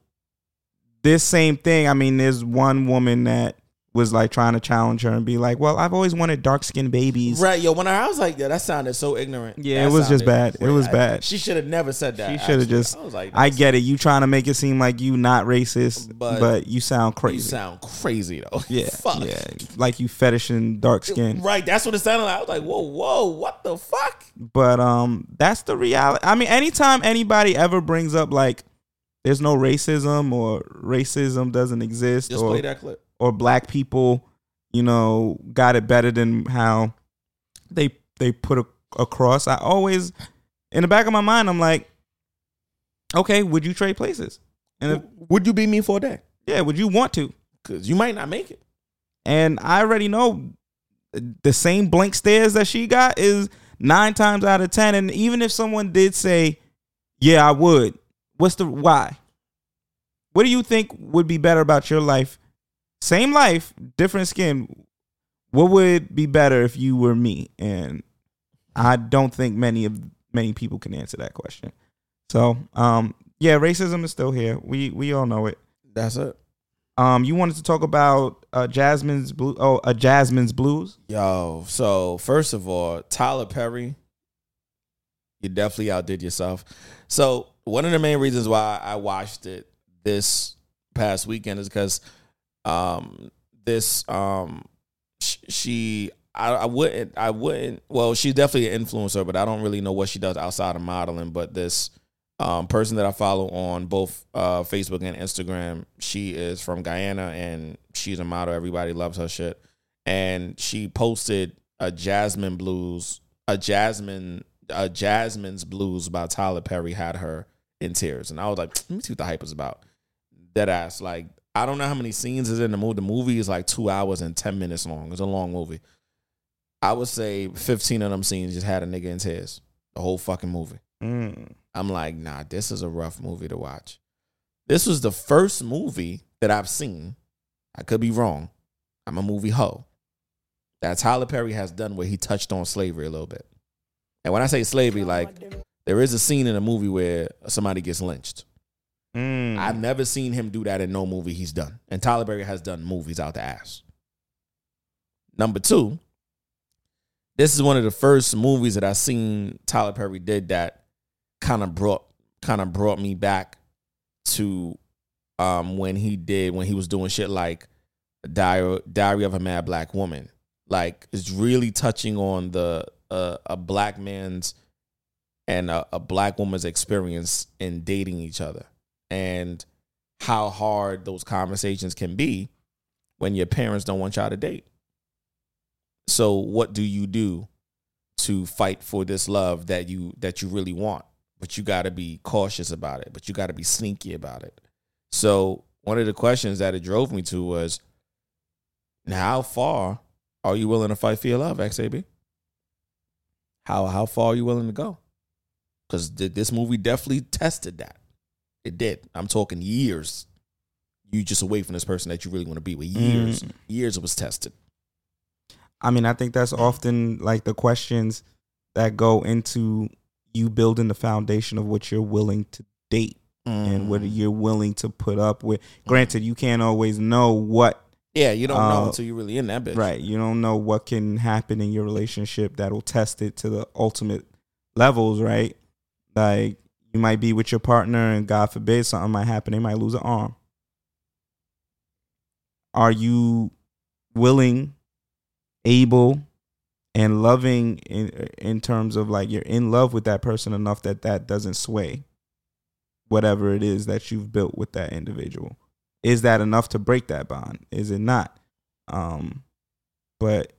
this same thing. I mean, there's one woman that was like trying to challenge her and be like, "Well, I've always wanted dark skinned babies." Right, yo. When I was like, yeah, that sounded so ignorant. Yeah, That it was just bad. It was bad. She should have never said that. She should have just. I was like, I get it. You trying to make it seem like you not racist, But but, you sound crazy. you sound crazy though. yeah, Fuck. yeah, like you fetishing dark skin. Right, that's what it sounded like. I was like, whoa, whoa, what the fuck? But um, that's the reality. I mean, anytime anybody ever brings up like there's no racism or racism doesn't exist, Just or play that clip. Or black people, you know, got it better than how they they put a, across. I always, in the back of my mind, I'm like, okay, would you trade places? And if, Would you be me for a day? yeah, would you want to? Because you might not make it. And I already know the same blank stares that she got is nine times out of ten. And even if someone did say, "Yeah, I would," what's the why? What do you think would be better about your life? Same life, different skin. What would be better if you were me? And I don't think many of many people can answer that question. So, um, yeah, racism is still here. We we all know it. That's it. Um, you wanted to talk about uh, Jazzman's blue. Oh, uh, Jazzman's blues. Yo, so first of all, Tyler Perry, you definitely outdid yourself. So one of the main reasons why I watched it this past weekend is because um this um sh- she I, I wouldn't I wouldn't well she's definitely an influencer but I don't really know what she does outside of modeling but this um person that I follow on both uh Facebook and Instagram she is from Guyana and she's a model. Everybody loves her shit. And she posted a Jazzman Blues a Jazzman a Jazzman's Blues by Tyler Perry had her in tears. And I was like let me see what the hype is about. Dead ass like I don't know how many scenes is in the movie. The movie is like two hours and ten minutes long. It's a long movie. I would say fifteen of them scenes just had a nigga in tears. The whole fucking movie. Mm. I'm like, nah, this is a rough movie to watch. This was the first movie that I've seen. I could be wrong. I'm a movie hoe. That Tyler Perry has done where he touched on slavery a little bit. And when I say slavery, like there is a scene in a movie where somebody gets lynched. Mm. I've never seen him do that in no movie he's done. And Tyler Perry has done movies out the ass. Number two, this is one of the first movies that I seen Tyler Perry did that kind of brought kind of brought me back to um when he did when he was doing shit like Diary, Diary of a Mad Black Woman. Like it's really touching on the uh, a black man's and a, a black woman's experience in dating each other and how hard those conversations can be when your parents don't want y'all to date. So what do you do to fight for this love that you that you really want? But you got to be cautious about it, but you got to be sneaky about it. So one of the questions that it drove me to was now how far are you willing to fight for your love, XAB? How how far are you willing to go? Cuz this movie definitely tested that. It did. I'm talking years. You just away from this person that you really want to be with. Years. Mm. Years it was tested. I mean, I think that's often like the questions that go into you building the foundation of what you're willing to date and what Mm. you're willing to put up with. Granted, you can't always know what. Yeah, you don't know uh, until you're really in that bitch. Right. You don't know what can happen in your relationship that'll test it to the ultimate levels, right? Like you might be with your partner and God forbid something might happen, they might lose an arm. Are you willing, able, and loving in in terms of like you're in love with that person enough that that doesn't sway whatever it is that you've built with that individual? Is that enough to break that bond? Is it not? Um, but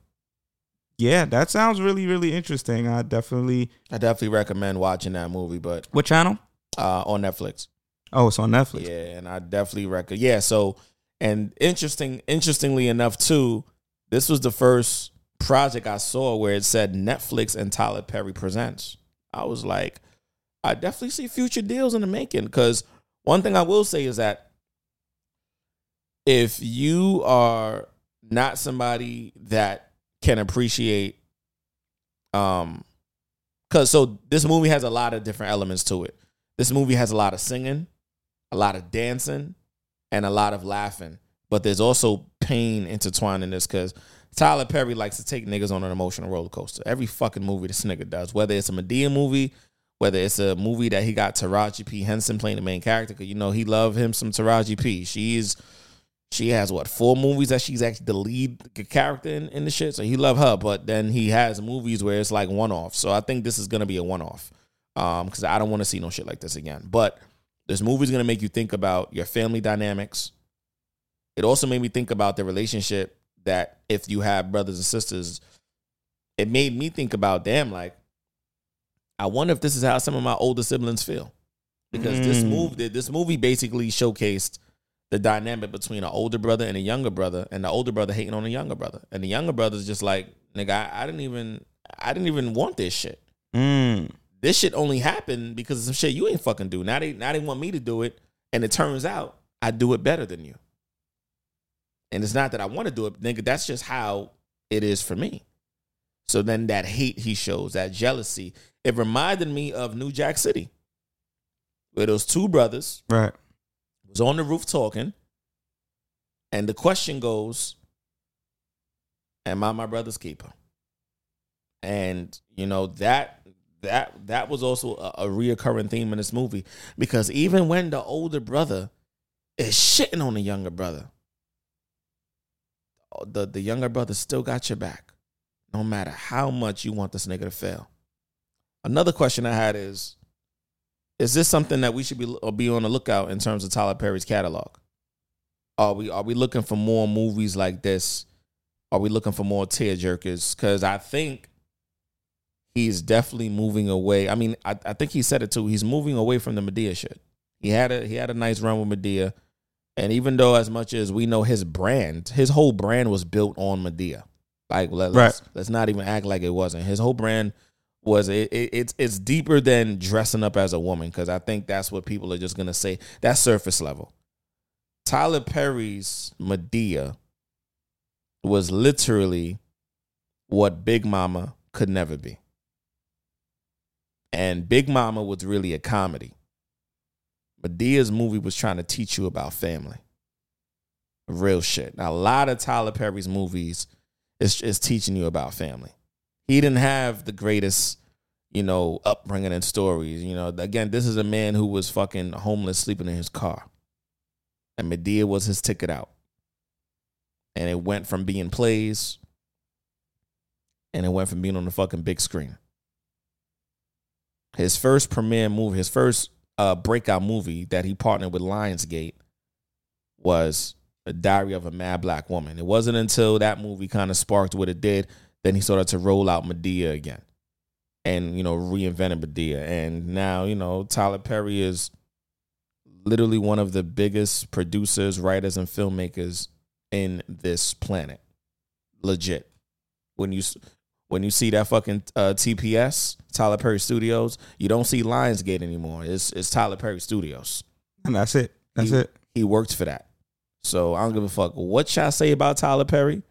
yeah, that sounds really really interesting. I definitely. I definitely recommend watching that movie, but What channel? uh on Netflix. Oh, it's on Netflix. Yeah, and I definitely recommend. Yeah, so and interesting, interestingly enough, too, this was the first project I saw where it said Netflix and Tyler Perry presents. I was like, I definitely see future deals in the making. Because one thing I will say is that if you are not somebody that can appreciate, um, because so this movie has a lot of different elements to it. This movie has a lot of singing, a lot of dancing, and a lot of laughing. But there's also pain intertwined in this because Tyler Perry likes to take niggas on an emotional roller coaster. Every fucking movie this nigga does, whether it's a Madea movie, whether it's a movie that he got Taraji P Henson playing the main character, because you know he love him some Taraji P. She's she has what four movies that she's actually the lead character in, in the shit, so he love her. But then he has movies where it's like one off. So I think this is gonna be a one off, um, because I don't want to see no shit like this again. But this movie's gonna make you think about your family dynamics. It also made me think about the relationship that if you have brothers and sisters, it made me think about damn like I wonder if this is how some of my older siblings feel. Because this Mm. movie this movie basically showcased the dynamic between an older brother and a younger brother, and the older brother hating on the younger brother. And the younger brother's just like, nigga, I, I didn't even I didn't even want this shit. Mm. This shit only happened because of some shit you ain't fucking do. Now they now they want me to do it, and it turns out I do it better than you. And it's not that I want to do it, nigga. That's just how it is for me. So then that hate he shows, that jealousy, it reminded me of New Jack City, where those two brothers Right. Was on the roof talking, and the question goes, "Am I my brother's keeper?" And you know that that that was also a, a reoccurring theme in this movie because even when the older brother is shitting on the younger brother, the the younger brother still got your back, no matter how much you want this nigga to fail. Another question I had is is this something that we should be or be on the lookout in terms of Tyler Perry's catalog? Are we are we looking for more movies like this? Are we looking for more tear jerkers? Because I think he's definitely moving away. I mean, I, I think he said it too. He's moving away from the Madea shit. He had a he had a nice run with Madea, and even though as much as we know his brand, his whole brand was built on Madea. Like let, let's let's not even act like it wasn't. His whole brand was it, it it's it's deeper than dressing up as a woman because I think that's what people are just gonna say. That's surface level. Tyler Perry's Madea was literally what Big Mama could never be. And Big Mama was really a comedy. Madea's movie was trying to teach you about family. Real shit. Now, a lot of Tyler Perry's movies is, is teaching you about family. He didn't have the greatest, you know, upbringing and stories. You know, again, this is a man who was fucking homeless, sleeping in his car. And Madea was his ticket out. And it went from being plays and it went from being on the fucking big screen. His first premiere movie, his first uh, breakout movie that he partnered with Lionsgate was a Diary of a Mad Black Woman. It wasn't until that movie kind of sparked what it did, then he started to roll out Madea again and, you know, reinvented Madea. And now, you know, Tyler Perry is literally one of the biggest producers, writers, and filmmakers in this planet. Legit. When you when you see that fucking uh, TPS, Tyler Perry Studios, you don't see Lionsgate anymore. It's it's Tyler Perry Studios. And that's it. That's he, it. He worked for that. So I don't give a fuck what y'all say about Tyler Perry.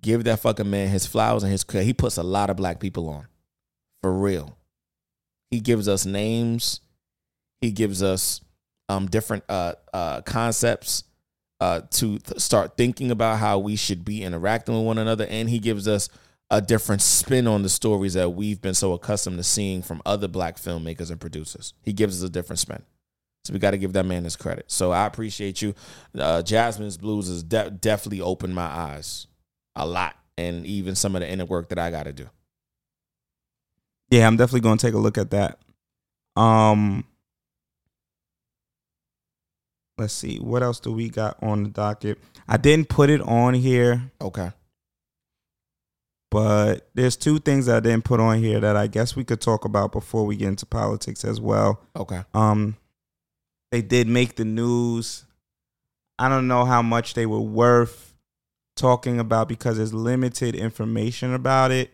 Give that fucking man his flowers and his credit. He puts a lot of black people on. For real. He gives us names. He gives us um different uh uh concepts uh to th- start thinking about how we should be interacting with one another and he gives us a different spin on the stories that we've been so accustomed to seeing from other black filmmakers and producers. He gives us a different spin. So we got to give that man his credit. So I appreciate you. Uh, Jazzman's Blues has de- definitely opened my eyes a lot, and even some of the inner work that I got to do. Yeah, I'm definitely going to take a look at that. Um, let's see, what else do we got on the docket? I didn't put it on here, Okay. but there's two things that I didn't put on here that I guess we could talk about before we get into politics as well. Okay. Um, they did make the news. I don't know how much they were worth talking about because there's limited information about it.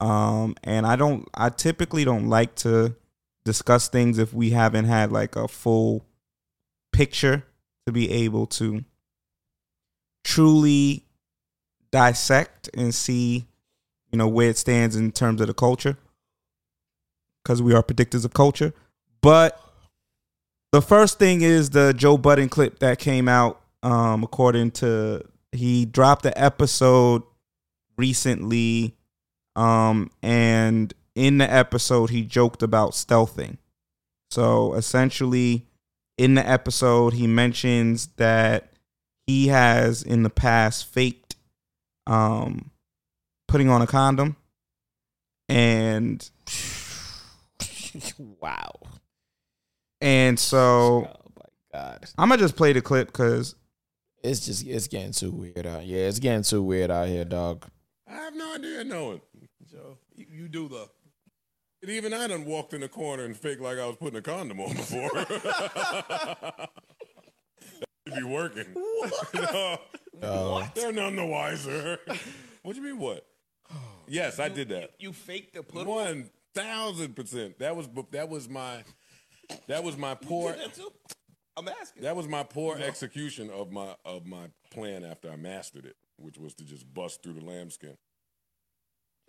Um, and I don't, I typically don't like to discuss things if we haven't had like a full picture to be able to truly dissect and see, you know, where it stands in terms of the culture because we are predictors of culture. But The first thing is the Joe Budden clip that came out. Um, according to he dropped the episode recently, um, and in the episode he joked about stealthing. So essentially, in the episode, he mentions that he has in the past faked um, putting on a condom, and wow. And so, God, I'm gonna just play the clip because it's just it's getting too weird out. Yeah, it's getting too weird out here, dog. I have no idea knowing. Joe, you, you do the. And even I done walked in the corner and faked like I was putting a condom on before. that be working. no, Oh. They're none the wiser. what do you mean what? Yes, I did that. You faked the put One thousand percent. That was that was my that was my poor that too? I'm asking. that was my poor execution of my of my plan after I mastered it, which was to just bust through the lambskin.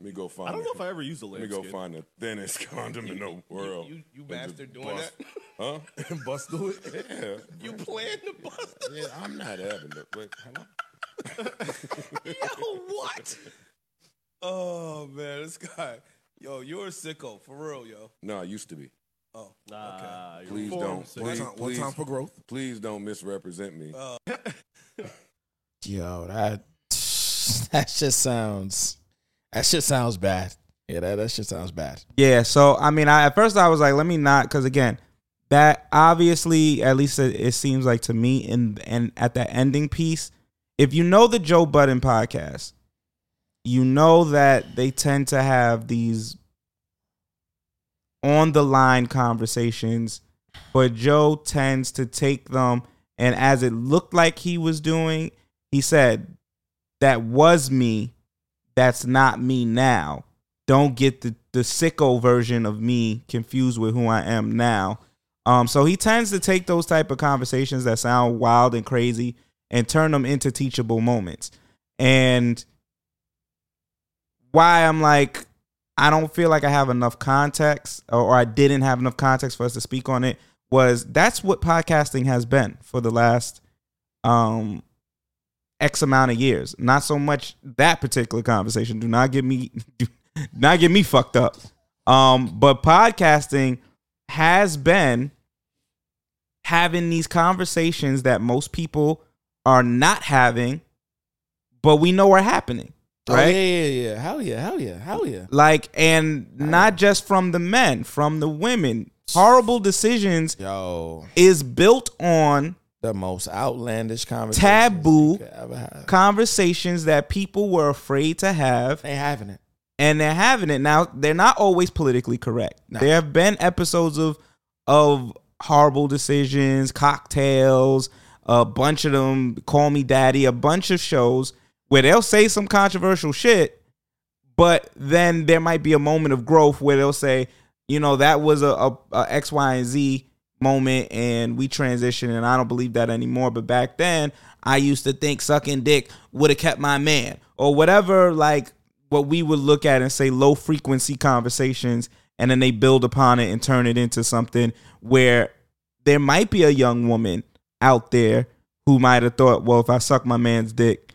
Let me go find. I don't know if I ever used a lambskin. Let me go find the thinnest condom in the world. you- you and bastard doing bust- Huh? and Bust through it. Yeah. You plan to bust Yeah, I'm not having it. But hello? Yo, what? Oh man, this guy. Yo, you're a sicko for real, yo. No, I used to be. Oh, okay. Please Reform don't. Please, One time- one please- time for growth. Please don't misrepresent me. Oh. Yo, that that just sounds that shit sounds bad. Yeah, that that shit sounds bad. Yeah, so I mean, I, at first I was like, let me not, because again, that obviously, at least it, it seems like to me, in and at that ending piece, if you know the Joe Budden podcast, you know that they tend to have these on the line conversations, but Joe tends to take them, and as it looked like he was doing, he said, "That was me. That's not me now." don't get the, the sicko version of me confused with who I am now. Um, so he tends to take those type of conversations that sound wild and crazy and turn them into teachable moments. And why I'm like, I don't feel like I have enough context or, I didn't have enough context for us to speak on it was that's what podcasting has been for the last um X amount of years. Not so much that particular conversation. Do not get me do not get me fucked up. Um, but podcasting has been having these conversations that most people are not having, but we know are happening. Oh, Right? yeah, yeah, yeah. Hell yeah, hell yeah, hell yeah. Like, and not just from the men, from the women. Horrible decisions Yo, is built on the most outlandish conversation. taboo conversations that people were afraid to have. They having it. And they're having it. Now, they're not always politically correct. There have been episodes of of horrible decisions, cocktails, a bunch of them, Call Me Daddy, a bunch of shows where they'll say some controversial shit, but then there might be a moment of growth where they'll say, you know, that was a, a, a X, Y, and Z moment and we transitioned and I don't believe that anymore. But back then, I used to think sucking dick would have kept my man or whatever, like what we would look at and say low frequency conversations. And then they build upon it and turn it into something where there might be a young woman out there who might have thought, well, if I suck my man's dick,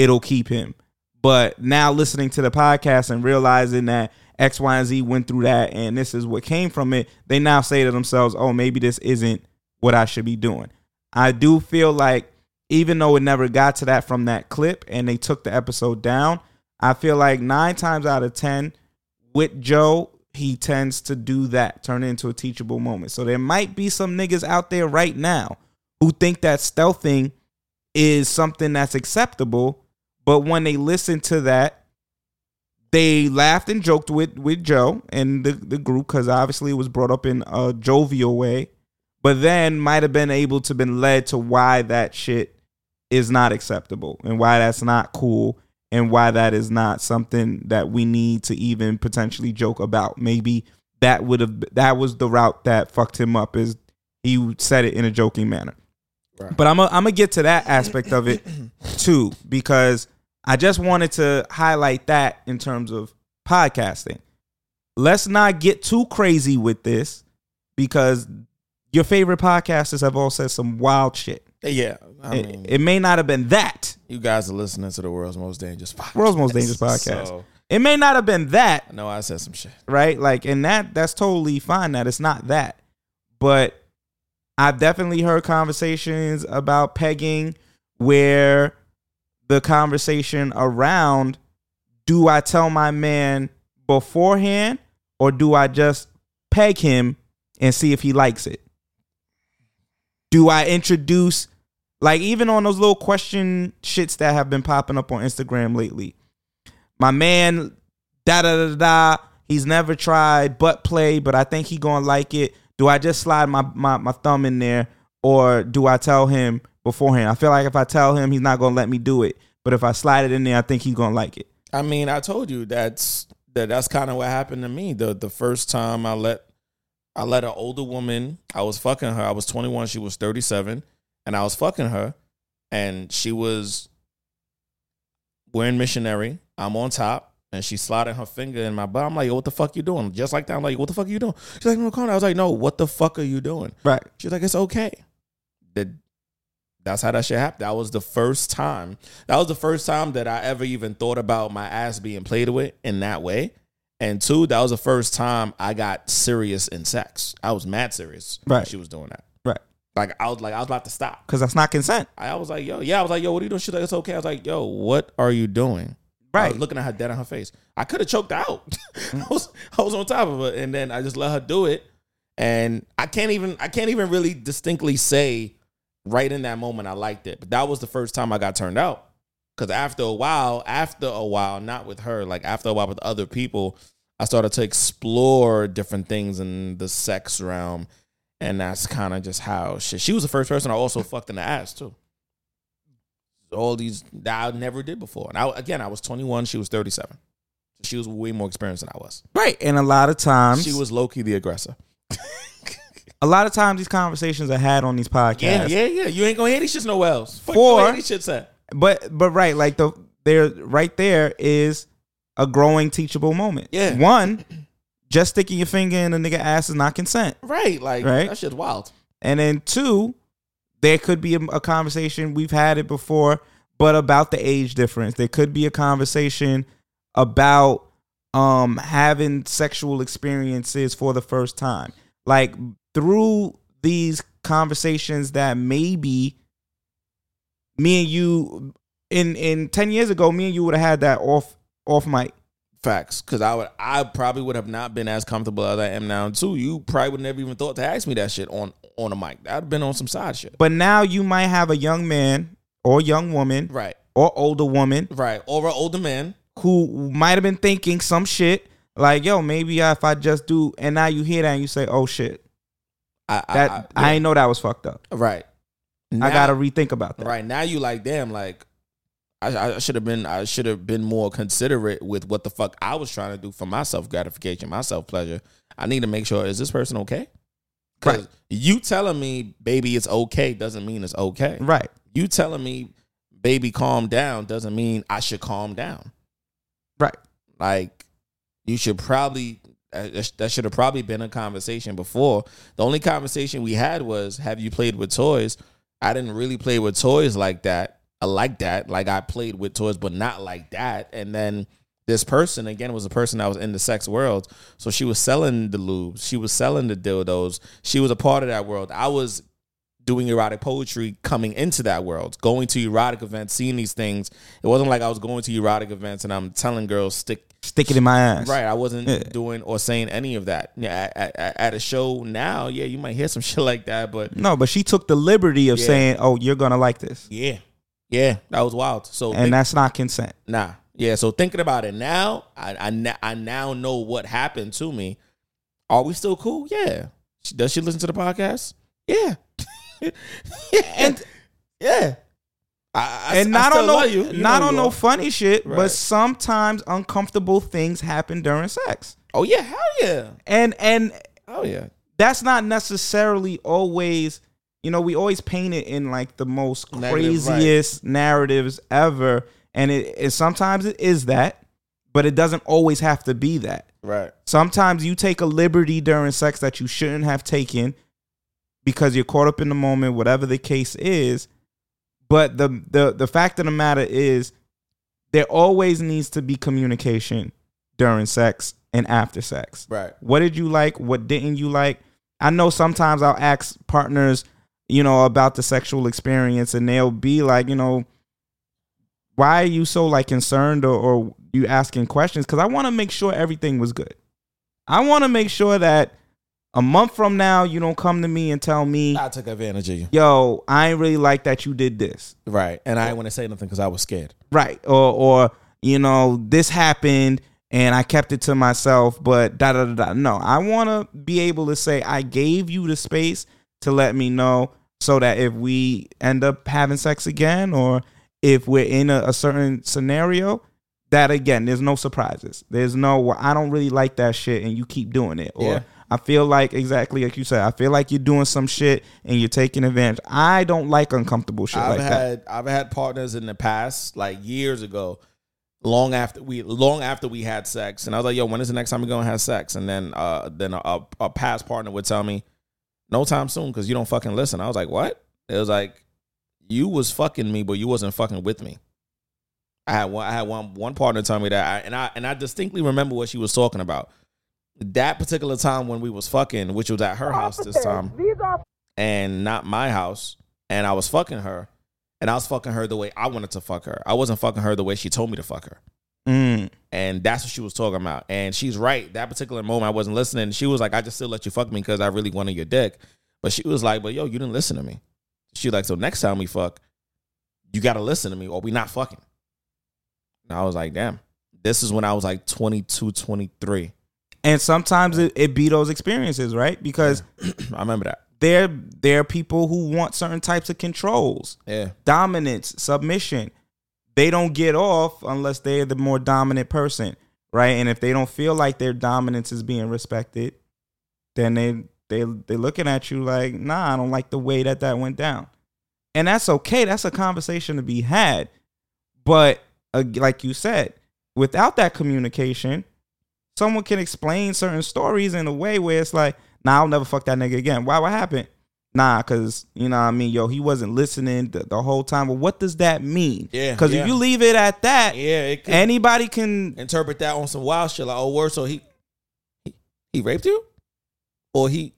it'll keep him. But now listening to the podcast and realizing that X, Y, and Z went through that and this is what came from it, they now say to themselves, oh, maybe this isn't what I should be doing. I do feel like even though it never got to that from that clip and they took the episode down, I feel like nine times out of 10 with Joe, he tends to do that, turn it into a teachable moment. So there might be some niggas out there right now who think that stealthing is something that's acceptable, but when they listened to that, they laughed and joked with with Joe and the, the group because obviously it was brought up in a jovial way, but then might have been able to been led to why that shit is not acceptable and why that's not cool and why that is not something that we need to even potentially joke about. Maybe that would have that was the route that fucked him up is he said it in a joking manner. But I'm I'm gonna get to that aspect of it too because I just wanted to highlight that in terms of podcasting. Let's not get too crazy with this because your favorite podcasters have all said some wild shit. Yeah, I It- mean, it, may not have been that you guys are listening to the world's most dangerous podcast. world's most dangerous podcast. So, it may not have been that, I know I said some shit. right? Like, and that that's totally fine. That it's not that, but I've definitely heard conversations about pegging where the conversation around do I tell my man beforehand or do I just peg him and see if he likes it? Do I introduce like even on those little question shits that have been popping up on Instagram lately? My man da da da da he's never tried butt play, but I think he gonna like it. Do I just slide my, my, my thumb in there or do I tell him beforehand? I feel like if I tell him he's not gonna let me do it. But if I slide it in there, I think he's gonna like it. I mean, I told you that's that that's kind of what happened to me. The the first time I let I let an older woman, I was fucking her. I was 21, she was 37, and I was fucking her and she was wearing missionary. I'm on top and she sliding her finger in my butt. I'm like, yo, what the fuck you doing? Just like that. I'm like, what the fuck are you doing? She's like, no, Connor. I was like, no, what the fuck are you doing? Right. She's like, it's okay. That that's how that shit happened. That was the first time. That was the first time that I ever even thought about my ass being played with in that way. And two, that was the first time I got serious in sex. I was mad serious Right. she was doing that. Right. Like I was like, I was about to stop. Because that's not consent. I was like, yo, yeah. I was like, yo, what are you doing? She's like, it's okay. I was like, yo, what are you doing? I Right. was looking at her dead on her face. I could have choked out. I was I was on top of her, and then I just let her do it. And I can't even I can't even really distinctly say right in that moment I liked it. But that was the first time I got turned out. Because after a while, after a while, not with her, like after a while with other people, I started to explore different things in the sex realm. And that's kind of just how shit. She was the first person I also fucked in the ass too. All these that I never did before. And I, again, I was 21, she was 37. So she was way more experienced than I was. Right. And a lot of times She was low key the aggressor. a lot of times these conversations are had on these podcasts. Yeah, yeah, yeah. You ain't gonna hear these shits nowhere else. Fuck For- you gonna these shits at. But but right, like the there right there is a growing teachable moment. Yeah. One, just sticking your finger in a nigga ass is not consent. Right, like Right. that shit's wild. And then two, there could be a, a conversation we've had it before, but about the age difference. There could be a conversation about um having sexual experiences for the first time. Like through these conversations that maybe me and you in in 10 years ago me and you would have had that off off mic Facts, because I would, I probably would have not been as comfortable as I am now. Too, you probably would never even thought to ask me that shit on on a mic. I'd have been on some side shit. but now you might have a young man or young woman Right, or older woman right. Or an older man. who might have been thinking some shit like, yo, maybe if I just do, and now you hear that and you say, oh shit, I, I- that I, I, ain't know that was fucked up. right. I gotta rethink about that. Right now, you like, damn, like I, I should have been, I should have been more considerate with what the fuck I was trying to do for my self gratification, my self pleasure. I need to make sure is this person okay? Because Right. you telling me, baby, it's okay doesn't mean it's okay. Right. You telling me, baby, calm down doesn't mean I should calm down. Right. Like you should probably uh, that should have probably been a conversation before. The only conversation we had was, "Have you played with toys?" I didn't really play with toys like that. I like that. Like I played with toys, but not like that. And then this person again was a person that was in the sex world. So she was selling the lubes. She was selling the dildos. She was a part of that world. I was doing erotic poetry coming into that world, going to erotic events, seeing these things. It wasn't like I was going to erotic events and I'm telling girls stick Stick it in my ass. Right, I wasn't Yeah. doing or saying any of that. Yeah, at, at, at a show now, yeah, you might hear some shit like that, but No, but she took the liberty of Yeah. saying, oh, you're gonna like this. yeah, yeah, that was wild. So And that's not consent. nah, yeah. So thinking about it now, I I, I now know what happened to me. Are we still cool? Yeah. Does she listen to the podcast? Yeah. and yeah. I, I, and I not on no, you. You not know on no funny shit, Right. but sometimes uncomfortable things happen during sex. Oh yeah, hell yeah. And and Oh yeah. that's not necessarily always you know we always paint it in like the most Negative, right. craziest narratives ever and it, it sometimes it is that but it doesn't always have to be that Right. sometimes you take a liberty during sex that you shouldn't have taken because you're caught up in the moment, whatever the case is. But the the the fact of the matter is, there always needs to be communication during sex and after sex. Right. What did you like? What didn't you like? I know sometimes I'll ask partners, you know, about the sexual experience, and they'll be like, you know, why are you so like concerned or, or you asking questions? Because I want to make sure everything was good. I want to make sure that a month from now you don't come to me and tell me I took advantage of you. yo, I ain't really like that you did this. Right. And I didn't want to say nothing because I was scared. Right. Or or you know, this happened and I kept it to myself, but da da da da. No, I want to be able to say I gave you the space to let me know so that if we end up having sex again or if we're in a, a certain scenario, that again, there's no surprises. There's no well, I don't really like that shit and you keep doing it. Or Yeah. I feel like exactly like you said, I feel like you're doing some shit and you're taking advantage. I don't like uncomfortable shit I've like that. had I've had partners in the past, like years ago, long after we long after we had sex, and I was like, "Yo, when is the next time we're gonna have sex?" And then uh then a, a past partner would tell me, "No time soon, because you don't fucking listen." I was like, "What?" It was like, "You was fucking me, but you wasn't fucking with me." I had one I had one one partner tell me that, I, and I and I distinctly remember what she was talking about. That particular time when we was fucking, which was at her house this time and not my house. And I was fucking her. And I was fucking her the way I wanted to fuck her. I wasn't fucking her the way she told me to fuck her. Mm. And that's what she was talking about. And she's right. That particular moment, I wasn't listening. She was like, I just still let you fuck me because I really wanted your dick. But she was like, but yo, you didn't listen to me. She like, so next time we fuck, you got to listen to me or we not fucking. And I was like, damn. This is when I was like 22, 23. And sometimes it, it be those experiences, right? Because I remember that. There, there are people who want certain types of controls, Yeah. dominance, submission. They don't get off unless they're the more dominant person, right? And if they don't feel like their dominance is being respected, then they they they looking at you like, nah, I don't like the way that that went down, and that's okay. That's a conversation to be had, but uh, like you said, without that communication, someone can explain certain stories in a way where it's like, nah, I'll never fuck that nigga again. Why? What happened? Nah, cause you know what I mean, yo, he wasn't listening the, the whole time. But what does that mean? Yeah, Cause yeah. if you leave it at that, Yeah, anybody can interpret that on some wild shit. Like, oh, word, so he, he he raped you, or he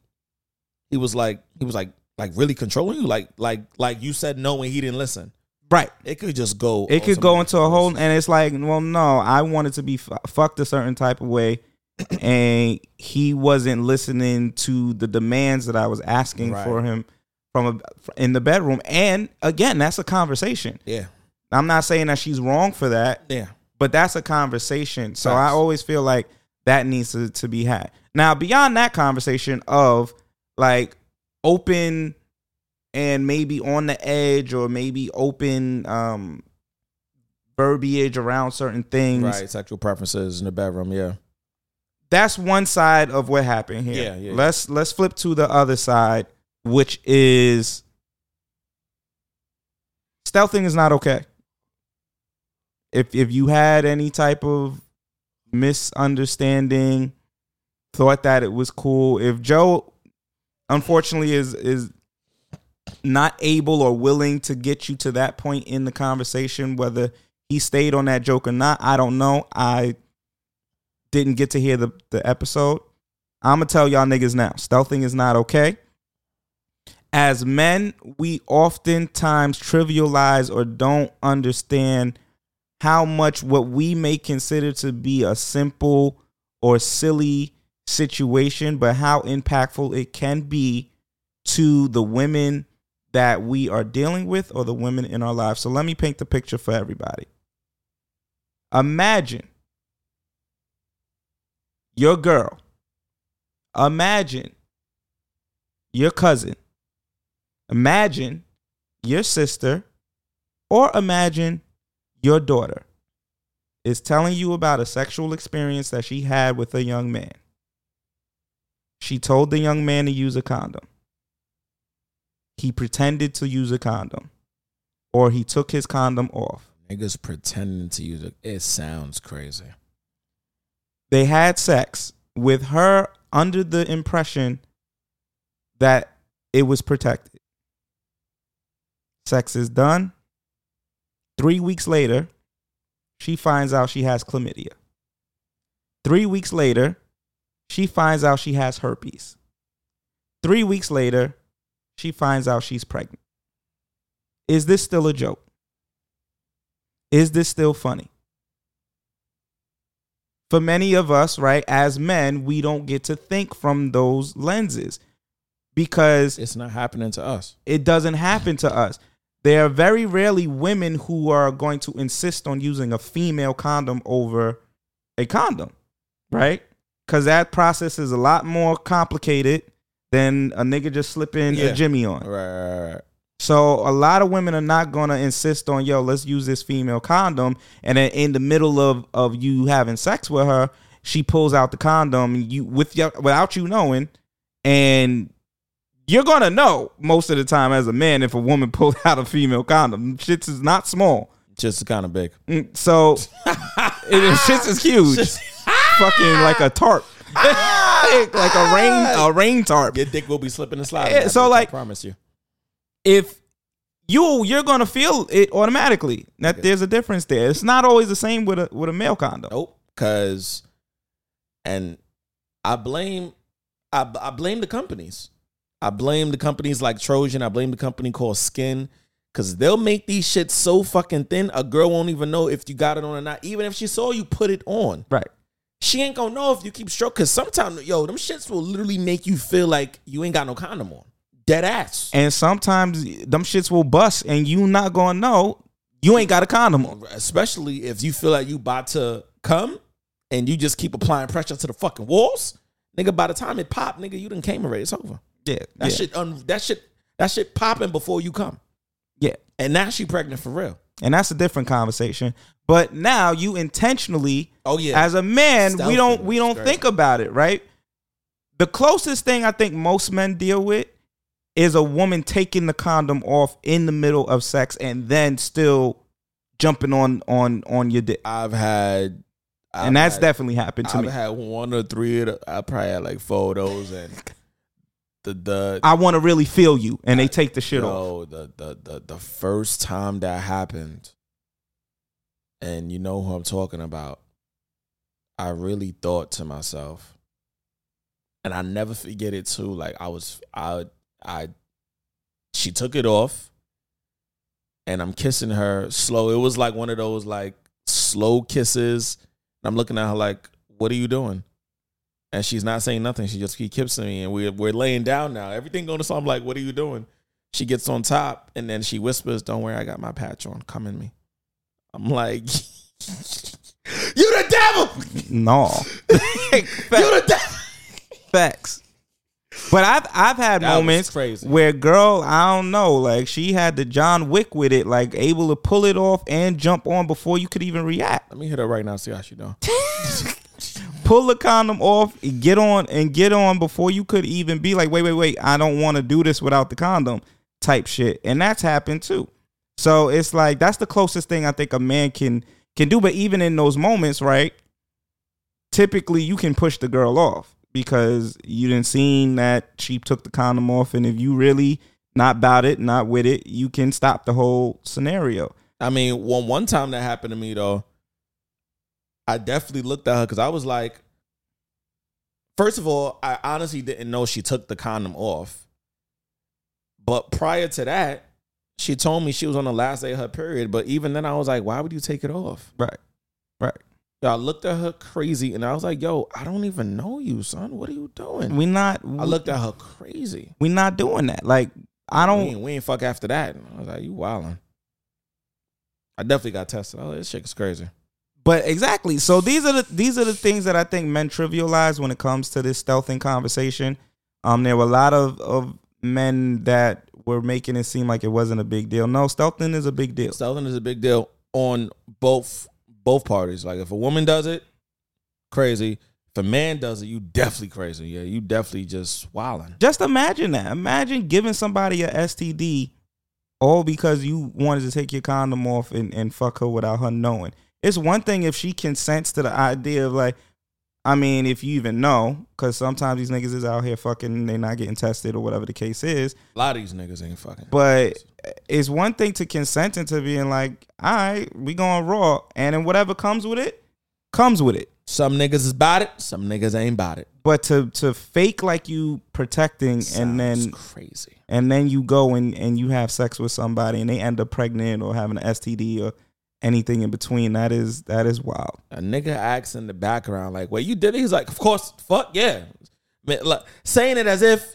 he was like he was like like really controlling you, like like like you said no and he didn't listen. Right. It could just go. It could go into a whole, and it's like, well, no, I wanted to be fu- fucked a certain type of way, and he wasn't listening to the demands that I was asking Right. for him from a, in the bedroom. And again, that's a conversation. Yeah. I'm not saying that she's wrong for that. Yeah. But that's a conversation. So I always feel like that needs to, to be had. Now, beyond that conversation of like open and maybe on the edge or maybe open um verbiage around certain things. right sexual preferences in the bedroom. Yeah, That's one side of what happened here. Yeah, yeah. Let's let's flip to the other side, which is stealthing is not okay. If if you had any type of misunderstanding, thought that it was cool, if Joe unfortunately is is not able or willing to get you to that point in the conversation, whether he stayed on that joke or not, I don't know. I didn't get to hear the, the episode. I'm gonna tell y'all niggas now. Stealthing is not okay. As men, we oftentimes trivialize or don't understand how much what we may consider to be a simple or silly situation, but how impactful it can be to the women that we are dealing with or the women in our lives. So let me paint the picture for everybody. Imagine your girl. Imagine your cousin. Imagine your sister or imagine your daughter is telling you about a sexual experience that she had with a young man. She told the young man to use a condom. He pretended to use a condom or he took his condom off. niggas pretending to use it. It sounds crazy. they had sex with her under the impression that it was protected. Sex is done. Three weeks later, she finds out she has chlamydia. Three weeks later, she finds out she has herpes. Three weeks later, she finds out she's pregnant. Is this still a joke? Is this still funny? For many of us, right, as men, we don't get to think from those lenses because it's not happening to us. It doesn't happen to us. There are very rarely women who are going to insist on using a female condom over a condom, right? Because that process is a lot more complicated than a nigga just slipping Yeah. a Jimmy on. Right, right, right. So a lot of women are not gonna insist on yo, let's use this female condom, and then in the middle of of you having sex with her, she pulls out the condom you with your, without you knowing, and you're gonna know most of the time as a man if a woman pulls out a female condom. Shits is not small. Just kind of big. Mm, So it, shits is huge. Fucking like a tarp. Ah! like a rain a rain tarp. Your dick will be slipping and sliding. Yeah, so, I like- promise you. if you you're gonna feel it automatically that there's a difference there. It's not always the same with a with a male condom. Nope. Cause, and I blame, I, I blame the companies. I blame the companies like Trojan. I blame the company called SKYN. Cause they'll make these shit so fucking thin, a girl won't even know if you got it on or not. Even if she saw you put it on, Right. She ain't gonna know if you keep stroking. Cause sometimes, yo, them shits will literally make you feel like you ain't got no condom on. Dead ass. And sometimes them shits will bust and you not gonna know you ain't got a condom on. especially if you feel like you about to come and you just keep applying pressure to the fucking walls, nigga. By the time it pop, nigga, you done came already. It's over. Yeah. That yeah. shit, un- that shit, that shit popping before you come. Yeah. And now she pregnant for real. And that's a different conversation. But now you intentionally, Oh yeah, as a man, Stealthy. we don't we don't think about it, right? The closest thing I think most men deal with is a woman taking the condom off in the middle of sex and then still jumping on on on your dick. I've had, I've and that's had- definitely happened to I've me. had one or three. Of the, I probably had like photos and the the I want to really feel you, and they take the shit off. Yo, the, the the the first time that happened, and you know who I'm talking about, I really thought to myself, and I never forget it too. Like I was, I, I, she took it off, and I'm kissing her slow. It was like one of those like slow kisses. And I'm looking at her like, "What are you doing?" And she's not saying nothing. She just keeps kissing me, and we're we're laying down now. Everything going to so I'm like, "What are you doing?" She gets on top, and then she whispers, "Don't worry, I got my patch on. Come in me." I'm like, "You the devil! No, You the devil!" facts. But I've I've had That moments crazy. where girl, I don't know, like she had the John Wick with it, like able to pull it off and jump on before you could even react. Let me hit her right now. See how she doing. Pull the condom off, get on and get on before you could even be like, wait, wait, wait, I don't want to do this without the condom type shit. And that's happened too. So it's like that's the closest thing I think a man can can do. But even in those moments, right? Typically you can push the girl off because you didn't seen that she took the condom off. And if you really not about it, not with it, you can stop the whole scenario. I mean, one one time that happened to me though, I definitely looked at her because I was like, first of all, I honestly didn't know she took the condom off. But prior to that, she told me she was on the last day of her period. But even then, I was like, why would you take it off? Right. Right. Yo, I looked at her crazy and I was like, yo, I don't even know you, son. What are you doing? We not I looked at her crazy. we not doing that. Like I don't ain't, we ain't fuck after that. I was like, you wildin'. I definitely got tested. Oh, this shit is crazy. But exactly. So these are the these are the things that I think men trivialize when it comes to this stealthing conversation. Um, there were a lot of, of men that were making it seem like it wasn't a big deal. No, stealthing is a big deal. Stealthing is a big deal on both both parties. Like if a woman does it, crazy. If a man does it, you definitely crazy. Yeah, you definitely just wilding. Just imagine that. Imagine giving somebody a STD all because you wanted to take your condom off and, and fuck her without her knowing. It's one thing if she consents to the idea of like, I mean, if you even know, because sometimes these niggas is out here fucking, they not getting tested or whatever the case is. A lot of these niggas ain't fucking. But it's one thing to consent into being like, all right, we going raw, and then whatever comes with it, comes with it. Some niggas is about it. Some niggas ain't about it. But to to fake like you protecting and then crazy. and then you go and, and you have sex with somebody and they end up pregnant or having an STD or anything in between, that is that is wild. A nigga acts in the background, like, wait, you did it? He's like, of course, fuck yeah. Man, look, saying it as if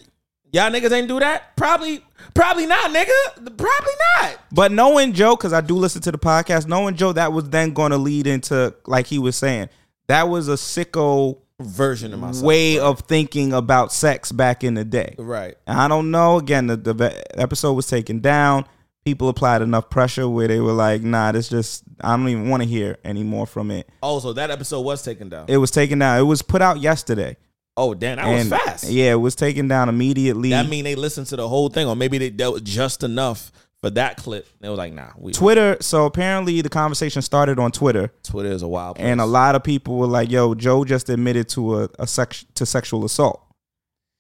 y'all niggas ain't do that? Probably, probably not, nigga. Probably not. But knowing Joe, because I do listen to the podcast, knowing Joe, that was then going to lead into like he was saying, that was a sicko version of myself. way of thinking about sex back in the day. Right. And I don't know. Again, the, the episode was taken down. People applied enough pressure where they were like, "Nah, this just I don't even want to hear anymore from it." Oh, also, that episode was taken down. It was taken down. It was put out yesterday. oh, damn, that was fast. Yeah, it was taken down immediately. That mean they listened to the whole thing, or maybe they dealt just enough for that clip. They was like, nah, we Twitter. So apparently, the conversation started on Twitter. Twitter is a wild place. and a lot of people were like, "Yo, Joe just admitted to a, a sex to sexual assault,"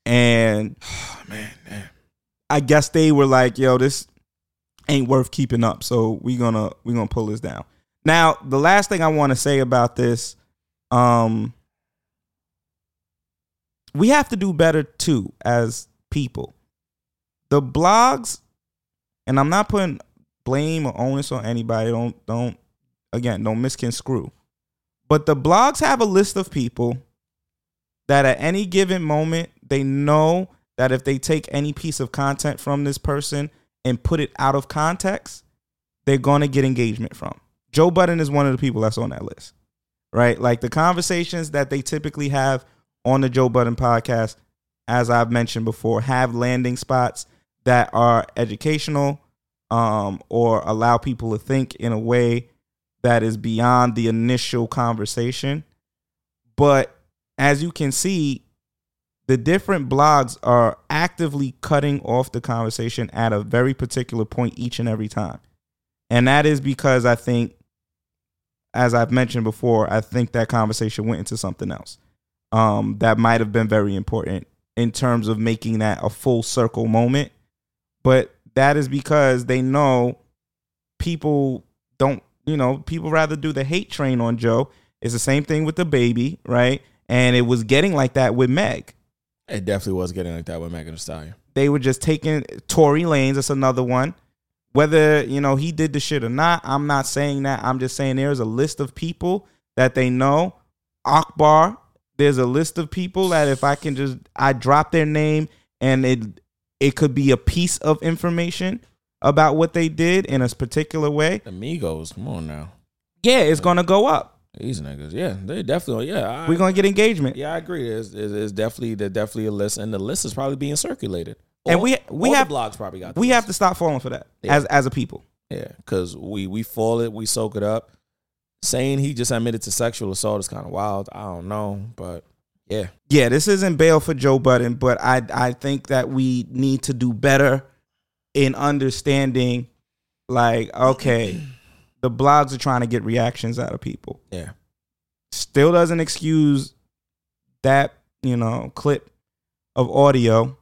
and man, man, I guess they were like, "Yo, this ain't worth keeping up," so we're gonna we're gonna pull this down. Now, the last thing I want to say about this, um, we have to do better too as people. The blogs, and I'm not putting blame or onus on anybody. Don't don't again don't misconstrue. But the blogs have a list of people that at any given moment they know that if they take any piece of content from this person and put it out of context, they're going to get engagement from. Joe Budden is one of the people that's on that list, right? Like the conversations that they typically have on the Joe Budden podcast, as I've mentioned before, have landing spots that are educational um, or allow people to think in a way that is beyond the initial conversation. But as you can see, the different blogs are actively cutting off the conversation at a very particular point each and every time. And that is because I think, as I've mentioned before, I think that conversation went into something else um, that might have been very important in terms of making that a full circle moment. But that is because they know people don't, you know, people rather do the hate train on Joe. It's the same thing with DaBaby, right? And it was getting like that with Meg. It definitely was getting like that with Megan Thee Stallion. They were just taking Tory Lanez. That's another one. Whether you know he did the shit or not, I'm not saying that. I'm just saying there's a list of people that they know. Akbar. There's a list of people that if I can just I drop their name and it it could be a piece of information about what they did in a particular way. Amigos, come on now. Yeah, it's gonna go up. These niggas, yeah, they definitely, yeah. I, We're gonna get engagement. Yeah, I agree. It's, there's, there's definitely, there's definitely a list, and the list is probably being circulated. And we we have blogs probably got. we have to stop falling for that Yeah. as as a people. Yeah, because we we fall it, we soak it up. Saying he just admitted to sexual assault is kind of wild. I don't know, but yeah, yeah, this isn't bail for Joe Budden, but I I think that we need to do better in understanding like okay, the blogs are trying to get reactions out of people. yeah. Still doesn't excuse that, you know, clip of audio,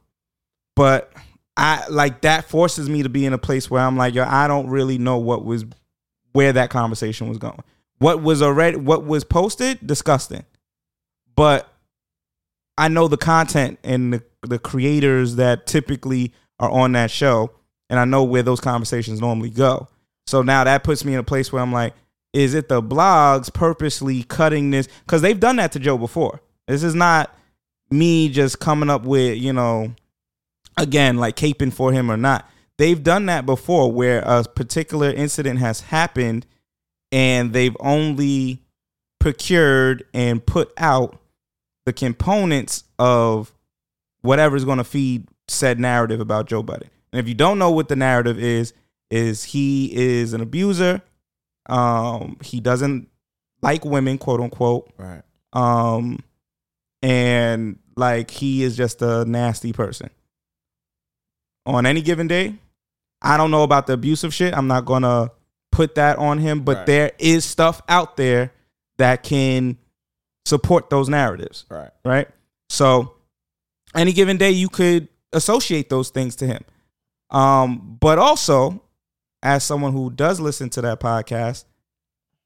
but I like that forces me to be in a place where I'm like, yo, I don't really know what was where that conversation was going. What was already what was posted, disgusting. But I know the content and the, the creators that typically are on that show, and I know where those conversations normally go. So now that puts me in a place where I'm like, is it the blogs purposely cutting this? Because they've done that to Joe before. This is not me just coming up with, you know, again, like caping for him or not. They've done that before where a particular incident has happened and they've only procured and put out the components of whatever's going to feed said narrative about Joe Budden. And if you don't know what the narrative is, is he is an abuser. Um, he doesn't like women, quote unquote. Right. Um, and like he is just a nasty person. On any given day, I don't know about the abusive shit. I'm not gonna put that on him, but Right. there is stuff out there that can support those narratives. Right. Right. So any given day you could associate those things to him. Um, but also, as someone who does listen to that podcast,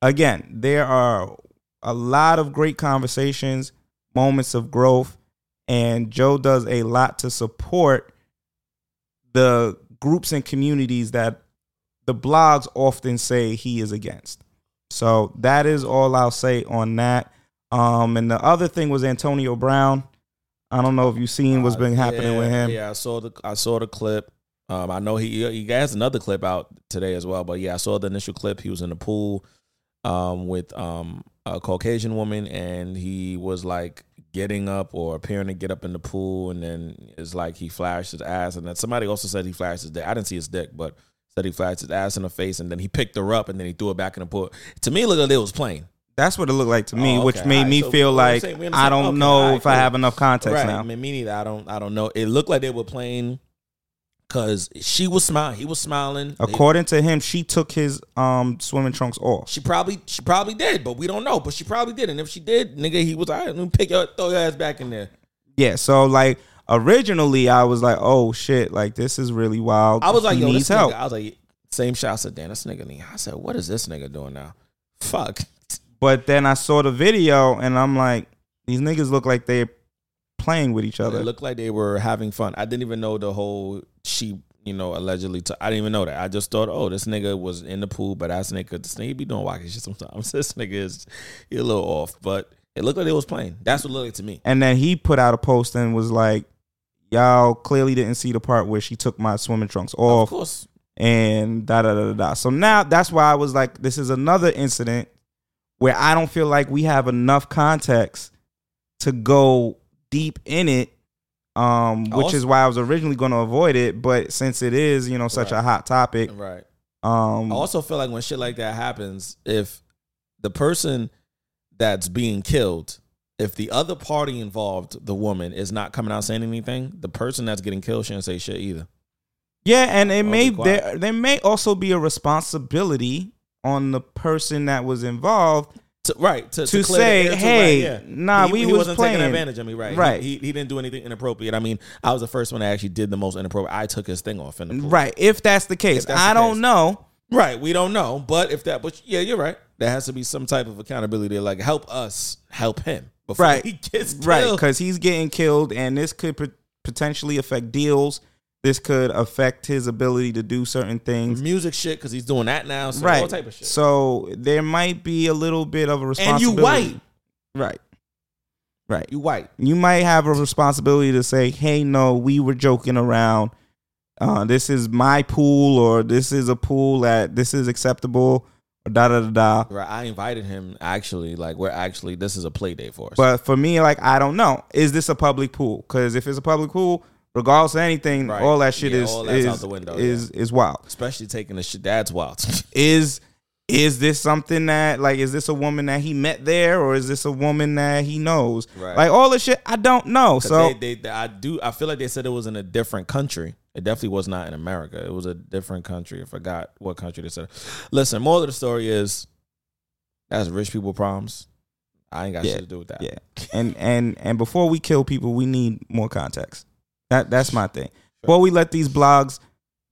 again, there are a lot of great conversations, moments of growth, and Joe does a lot to support the groups and communities that the blogs often say he is against. So that is all I'll say on that. Um, and the other thing was Antonio Brown. I don't know if you've seen what's been happening yeah, with him. Yeah, I saw the I saw the clip. Um, I know he he has another clip out today as well. But yeah, I saw the initial clip. He was in the pool um, with um, a Caucasian woman, and he was like getting up or appearing to get up in the pool, and then it's like he flashed his ass, and then somebody also said he flashed his dick. I didn't see his dick, but said he flashed his ass in the face, and then he picked her up, and then he threw it back in the pool. To me, it looked like it was playing. That's what it looked like to me, Oh, which made Alright, me so feel like I don't Okay, know alright, if I have enough context right. now. I mean, me neither. I don't. I don't know. It looked like they were playing because she was smiling. He was smiling. They- According to him, she took his um swimming trunks off. She probably she probably did, but we don't know. But she probably did, and if she did, nigga, he was all right. Let me pick your throw your ass back in there. Yeah, so like originally I was like, oh shit, like this is really wild. I was like, he yo, needs help. nigga. I was like, same shot. I said, damn, this nigga. need- I said, what is this nigga doing now? Fuck. But then I saw the video and I'm like, these niggas look like they're playing with each other. It looked like they were having fun. I didn't even know the whole she, you know, allegedly. I didn't even know that. I just thought, oh, this nigga was in the pool, but that's nigga. This nigga be doing wacky shit sometimes. This nigga is he a little off, but it looked like they was playing. That's what it looked like to me. And then he put out a post and was like, y'all clearly didn't see the part where she took my swimming trunks off. Of course. And da da da da da. So now that's why I was like, this is another incident where I don't feel like we have enough context to go deep in it. Um, which Also- is why I was originally going to avoid it, but since it is, you know, such a hot topic, Right. um, I also feel like when shit like that happens, if the person that's being killed, if the other party involved, the woman, is not coming out saying anything, the person that's getting killed shouldn't say shit either. Yeah, and it may there there may also be a responsibility on the person that was involved To, right to, to, the say, air, hey, right, yeah. nah, he, we he was wasn't playing taking advantage of me, right? He- Right, He, he, didn't do anything inappropriate. I mean, I was the first one that actually did the most inappropriate. I took his thing off in the pool. right. If that's the case, that's I the don't case. know. Right, we don't know, but if that, but yeah, you're right. There has to be some type of accountability to like help us help him before Right, he gets killed. right, because he's getting killed, and this could pot- potentially affect deals. This could affect his ability to do certain things. music shit because he's doing that now. So right. all type of shit. So there might be a little bit of a responsibility. And you white. Right. Right. You white. You might have a responsibility to say, "Hey, no, we were joking around. Uh, this is my pool, or this is a pool that this is acceptable." Or da da da da. Right, I invited him. Actually, like we're actually this is a play day for us. But for me, like, I don't know. Is this a public pool? Because if it's a public pool, regardless of anything, Right. all that shit Yeah, is is out the window, is is wild. especially taking the shit, that's wild. Is is this something that like is this a woman that he met there, or is this a woman that he knows? Right. Like all the shit, I don't know. So they, they, I do. I feel like they said it was in a different country. It definitely was not in America. It was a different country. I forgot what country they said. Listen, more of the story is that's rich people problems. I ain't got yeah, shit to do with that. Yeah, and and and before we kill people, we need more context. That that's my thing. Before we let these blogs,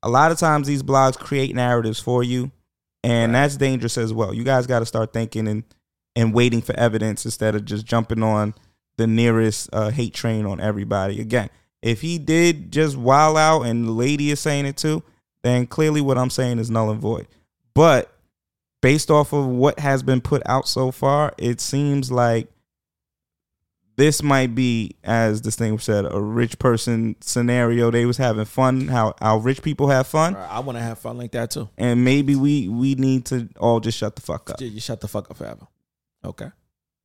a lot of times these blogs create narratives for you, and that's dangerous as well. You guys got to start thinking and and waiting for evidence instead of just jumping on the nearest uh, hate train on everybody. Again, if he did just wild out and the lady is saying it too, then clearly what I'm saying is null and void. But based off of what has been put out so far, it seems like this might be, as this thing said, a rich person scenario. They was having fun, how how rich people have fun, I want to have fun like that too. and maybe we we need to all just shut the fuck up. You you shut the fuck up forever. Okay.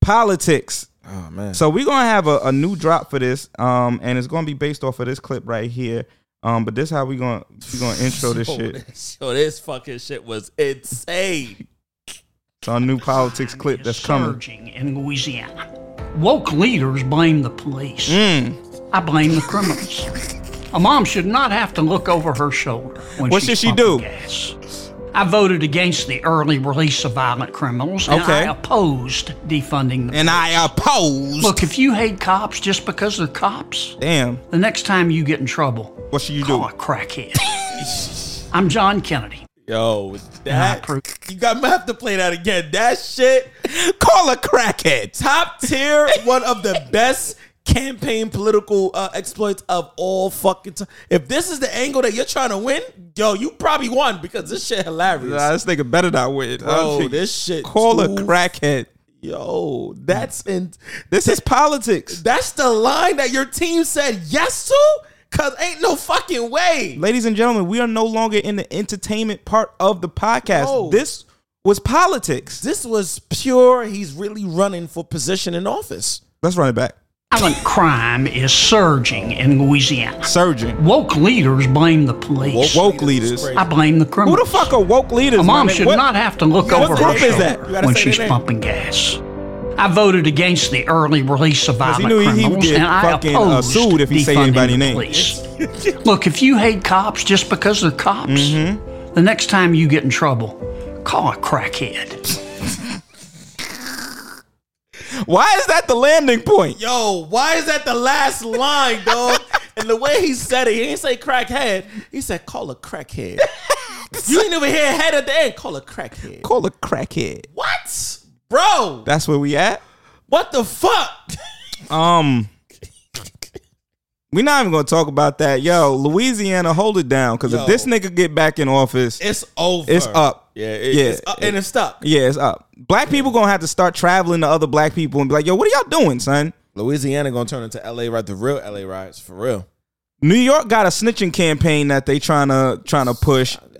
Politics. Oh man. So we're gonna have a, a new drop for this, um, and it's gonna be based off of this clip right here. Um, but this how we gonna we gonna intro this Yo, shit. this- Yo, this fucking shit was insane. It's our new politics clip that's coming. surging in Louisiana. Woke leaders blame the police. Mm. I blame the criminals. A mom should not have to look over her shoulder when What she's should she do? Gas. I voted against the early release of violent criminals, and Okay. I opposed defunding the And I oppose. Look, if you hate cops just because they're cops, Damn. the next time you get in trouble, What should you call do? a crackhead. I'm John Kennedy. Yo, that you got to have to play that again. That shit, Call a crackhead. top tier, one of the best campaign political uh, exploits of all fucking time. If this is the angle that you're trying to win, yo, you probably won because this shit hilarious. Nah, this nigga better not win. Bro, this shit Call a crackhead. Yo, that's in. This is politics. That's the line that your team said yes to. Cause ain't no fucking way. Ladies and gentlemen, we are no longer in the entertainment part of the podcast. No. This was politics. This was pure. He's really running for position in office. Let's run it back. Violent crime is surging in Louisiana. Surging. Woke leaders blame the police. Woke leaders. I blame the criminals. Who criminals. the fuck are woke leaders? A mom man? should What- not have to look What over her shoulder when she's pumping gas. I voted against the early release of 'Cause he violent knew he- he would criminals, get and I fucking, uh, opposed sued if he say defunding anybody's the name. police. Look, if you hate cops just because they're cops, Mm-hmm. the next time you get in trouble, call a crackhead. Why is that the landing point? Yo, why is that the last line, dog? and the way he said it, he didn't say crackhead. He said call a crackhead. you ain't even hear head at the end. Call a crackhead. Call a crackhead. What, bro? That's where we at. What the fuck? Um, we're not even gonna talk about that. Yo, Louisiana, hold it down, because Yo. if this nigga get back in office, It's over. it's up. Yeah, it- yeah, it's up and it's stuck. Yeah, it's up. Black people gonna have to start traveling to other black people and be like, "Yo, what are y'all doing, son?" Louisiana gonna turn into LA right the real LA riots for real. New York got a snitching campaign that they trying to trying to push.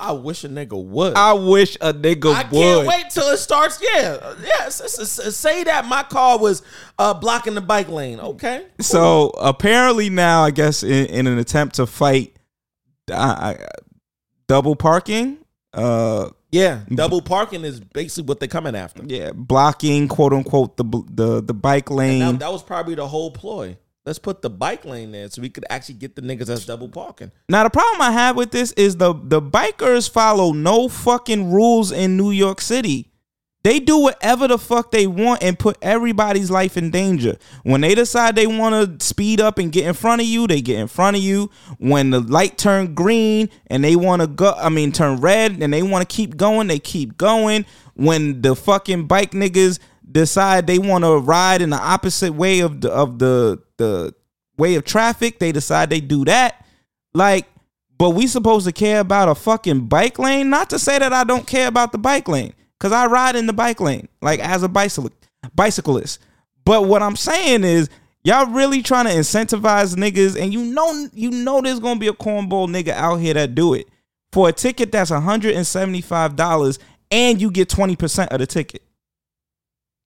I wish a nigga would. I wish a nigga I would. I can't wait till it starts. Yeah, yeah. s- s- s- say that my car was uh, blocking the bike lane. Okay. So apparently now, I guess in, in an attempt to fight uh, uh, double parking, uh, Yeah, double parking is basically what they're coming after. yeah, blocking quote unquote the the the bike lane. That, that was probably the whole ploy. Let's put the bike lane there so we could actually get the niggas that's double parking. Now the problem I have with this is the the bikers follow no fucking rules in New York City. They do whatever the fuck they want and put everybody's life in danger. When they decide they want to speed up and get in front of you, they get in front of you. When the light turn green and they want to go, I mean turn red and they want to keep going, they keep going. When the fucking bike niggas decide they want to ride in the opposite way of the of the the way of traffic, they decide they do that. Like, but we supposed to care about a fucking bike lane? Not to say that I don't care about the bike lane, cause I ride in the bike lane, like as a bicycle bicyclist. But what I'm saying is, y'all really trying to incentivize niggas, and you know, you know, there's gonna be a cornball nigga out here that do it for a ticket that's 175 dollars, and you get 20 percent of the ticket.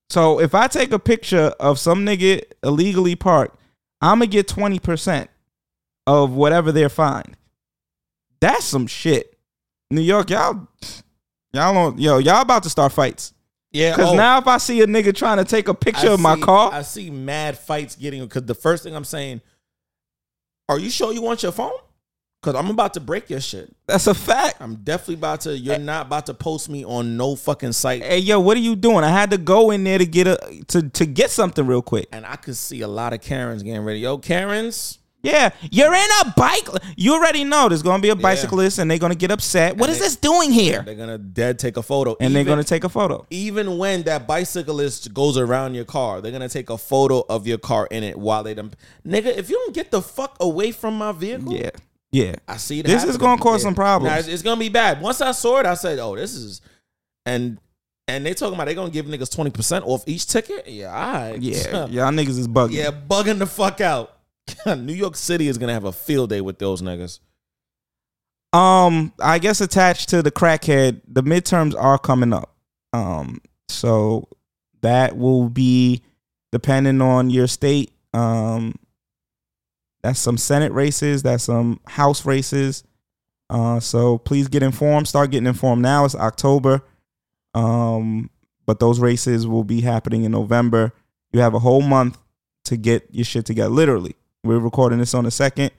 So if I take a picture of some nigga illegally parked, I'm gonna get 20 percent of whatever they're fined. That's some shit. New York, y'all, y'all don't, yo, y'all about to start fights. Yeah, Cause oh. now if I see a nigga trying to take a picture I of my see- car, I see mad fights getting because the first thing I'm saying, are you sure you want your phone? Because I'm about to break your shit. that's a fact. I'm definitely about to. You're not about to post me on no fucking site. Hey yo, what are you doing? I had to go in there to get a to to get something real quick. And I could see a lot of Karens getting ready. Yo, Karens. Yeah, you're in a bike. You already know there's gonna be a bicyclist, and they're gonna get upset. What is they- this doing here? They're gonna dead take a photo. And they're gonna take a photo. even when that bicyclist goes around your car, they're gonna take a photo of your car in it while they them. Nigga, if you don't get the fuck away from my vehicle, Yeah, yeah. I see it. This is gonna cause Yeah. some problems. Nah, it's, it's gonna be bad. Once I saw it, I said, "Oh, this is," and and they talking about they gonna give niggas twenty percent off each ticket. Yeah, all right. Yeah, y'all niggas is bugging. yeah, bugging the fuck out. New York City is gonna have a field day with those niggas. Um, I guess attached to the crackhead, the midterms are coming up. Um, so that will be depending on your state. Um, that's some Senate races, that's some House races. Uh, so please get informed. Start getting informed now. It's October. Um, but those races will be happening in November. You have a whole month to get your shit together. Literally, we're recording this on the second.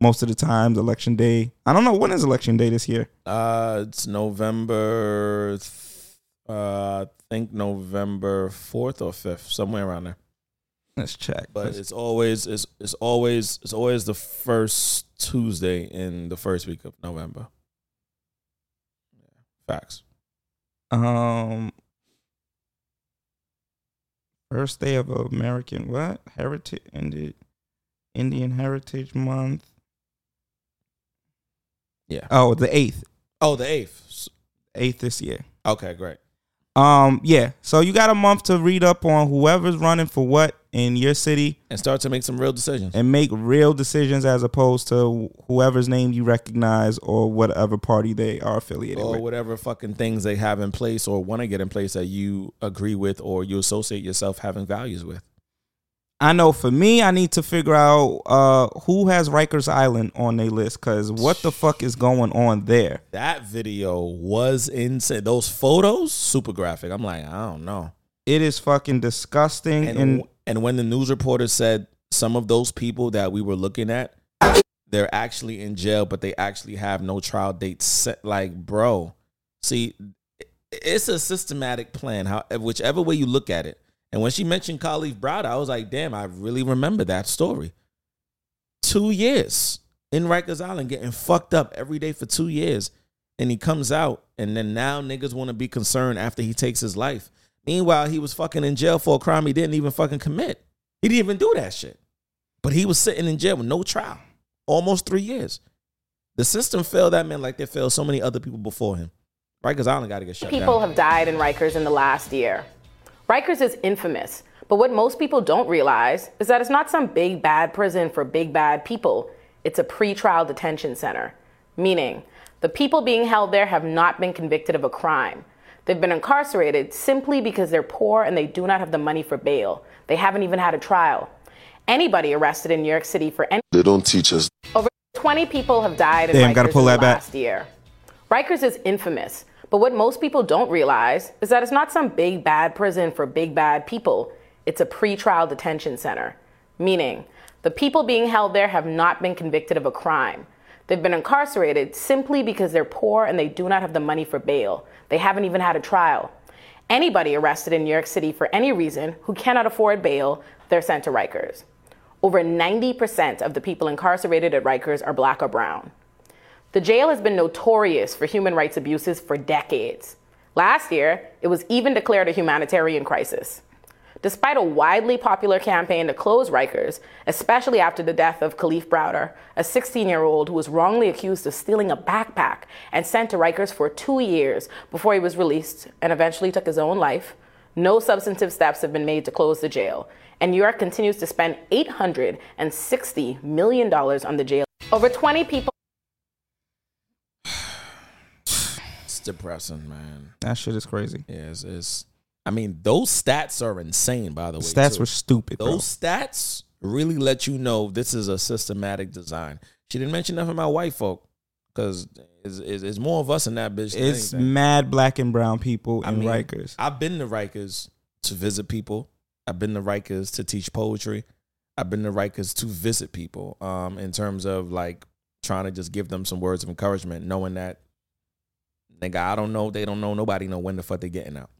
most of the times. Election day. I don't know when is election day this year. Uh, it's November. th- Uh, I think November fourth or fifth, somewhere around there. Let's check. But Let's- it's always it's it's always it's always the first Tuesday in the first week of November. Yeah, facts. Um, first day of American what heritage ended Indian Heritage Month. Yeah. Oh, the eighth, Oh, the eighth. eighth this year. Okay, great. Um, yeah. So you got a month to read up on whoever's running for what in your city And start to make some real decisions. and make real decisions as opposed to whoever's name you recognize or whatever party they are affiliated with. or with. whatever fucking things they have in place or want to get in place that you agree with or you associate yourself having values with. I know for me, I need to figure out uh, who has Rikers Island on their list because what the fuck is going on there? That video was insane. Those photos, super graphic. I'm like, I don't know. It is fucking disgusting. And And, and when the news reporter said some of those people that we were looking at, they're actually in jail, but they actually have no trial date set. Like, bro, see, it's a systematic plan. How whichever way you look at it. And when she mentioned Kalief Browder, I was like, damn, I really remember that story. Two years in Rikers Island getting fucked up every day for two years. And he comes out, and then now niggas want to be concerned after he takes his life. Meanwhile, he was fucking in jail for a crime he didn't even fucking commit. He didn't even do that shit. But he was sitting in jail with no trial, almost three years. The system failed that man like they failed so many other people before him. Rikers Island got to get shut people down. have died in Rikers in the last year. Rikers is infamous, but what most people don't realize is that it's not some big bad prison for big bad people. It's a pretrial detention center, meaning the people being held there have not been convicted of a crime. They've been incarcerated simply because they're poor and they do not have the money for bail. They haven't even had a trial. Anybody arrested in New York City for any They don't teach us. over 20 people have died in Damn, Rikers gotta pull in the that back. last year. Rikers is infamous, but what most people don't realize is that it's not some big bad prison for big bad people. It's a pretrial detention center, meaning the people being held there have not been convicted of a crime. They've been incarcerated simply because they're poor and they do not have the money for bail. They haven't even had a trial. Anybody arrested in New York City for any reason who cannot afford bail, they're sent to Rikers. Over 90% of the people incarcerated at Rikers are black or brown. The jail has been notorious for human rights abuses for decades. Last year, it was even declared a humanitarian crisis. Despite a widely popular campaign to close Rikers, especially after the death of Kalief Browder, a 16 year old who was wrongly accused of stealing a backpack and sent to Rikers for two years before he was released and eventually took his own life, no substantive steps have been made to close the jail. And New York continues to spend $860 million on the jail. Over 20 people. It's depressing, man. that shit is crazy. Yeah, it's, it's I mean, those stats are insane, by the way. Stats too. were stupid, bro. Those stats really let you know this is a systematic design. She didn't mention nothing about white folk because it's, it's, it's more of us in that bitch. than It's mad black and brown people I in mean, Rikers. I've been to Rikers to visit people. I've been to Rikers to teach poetry. I've been to Rikers to visit people. Um, in terms of like trying to just give them some words of encouragement, knowing that nigga, I don't know, they don't know, nobody know when the fuck they getting out.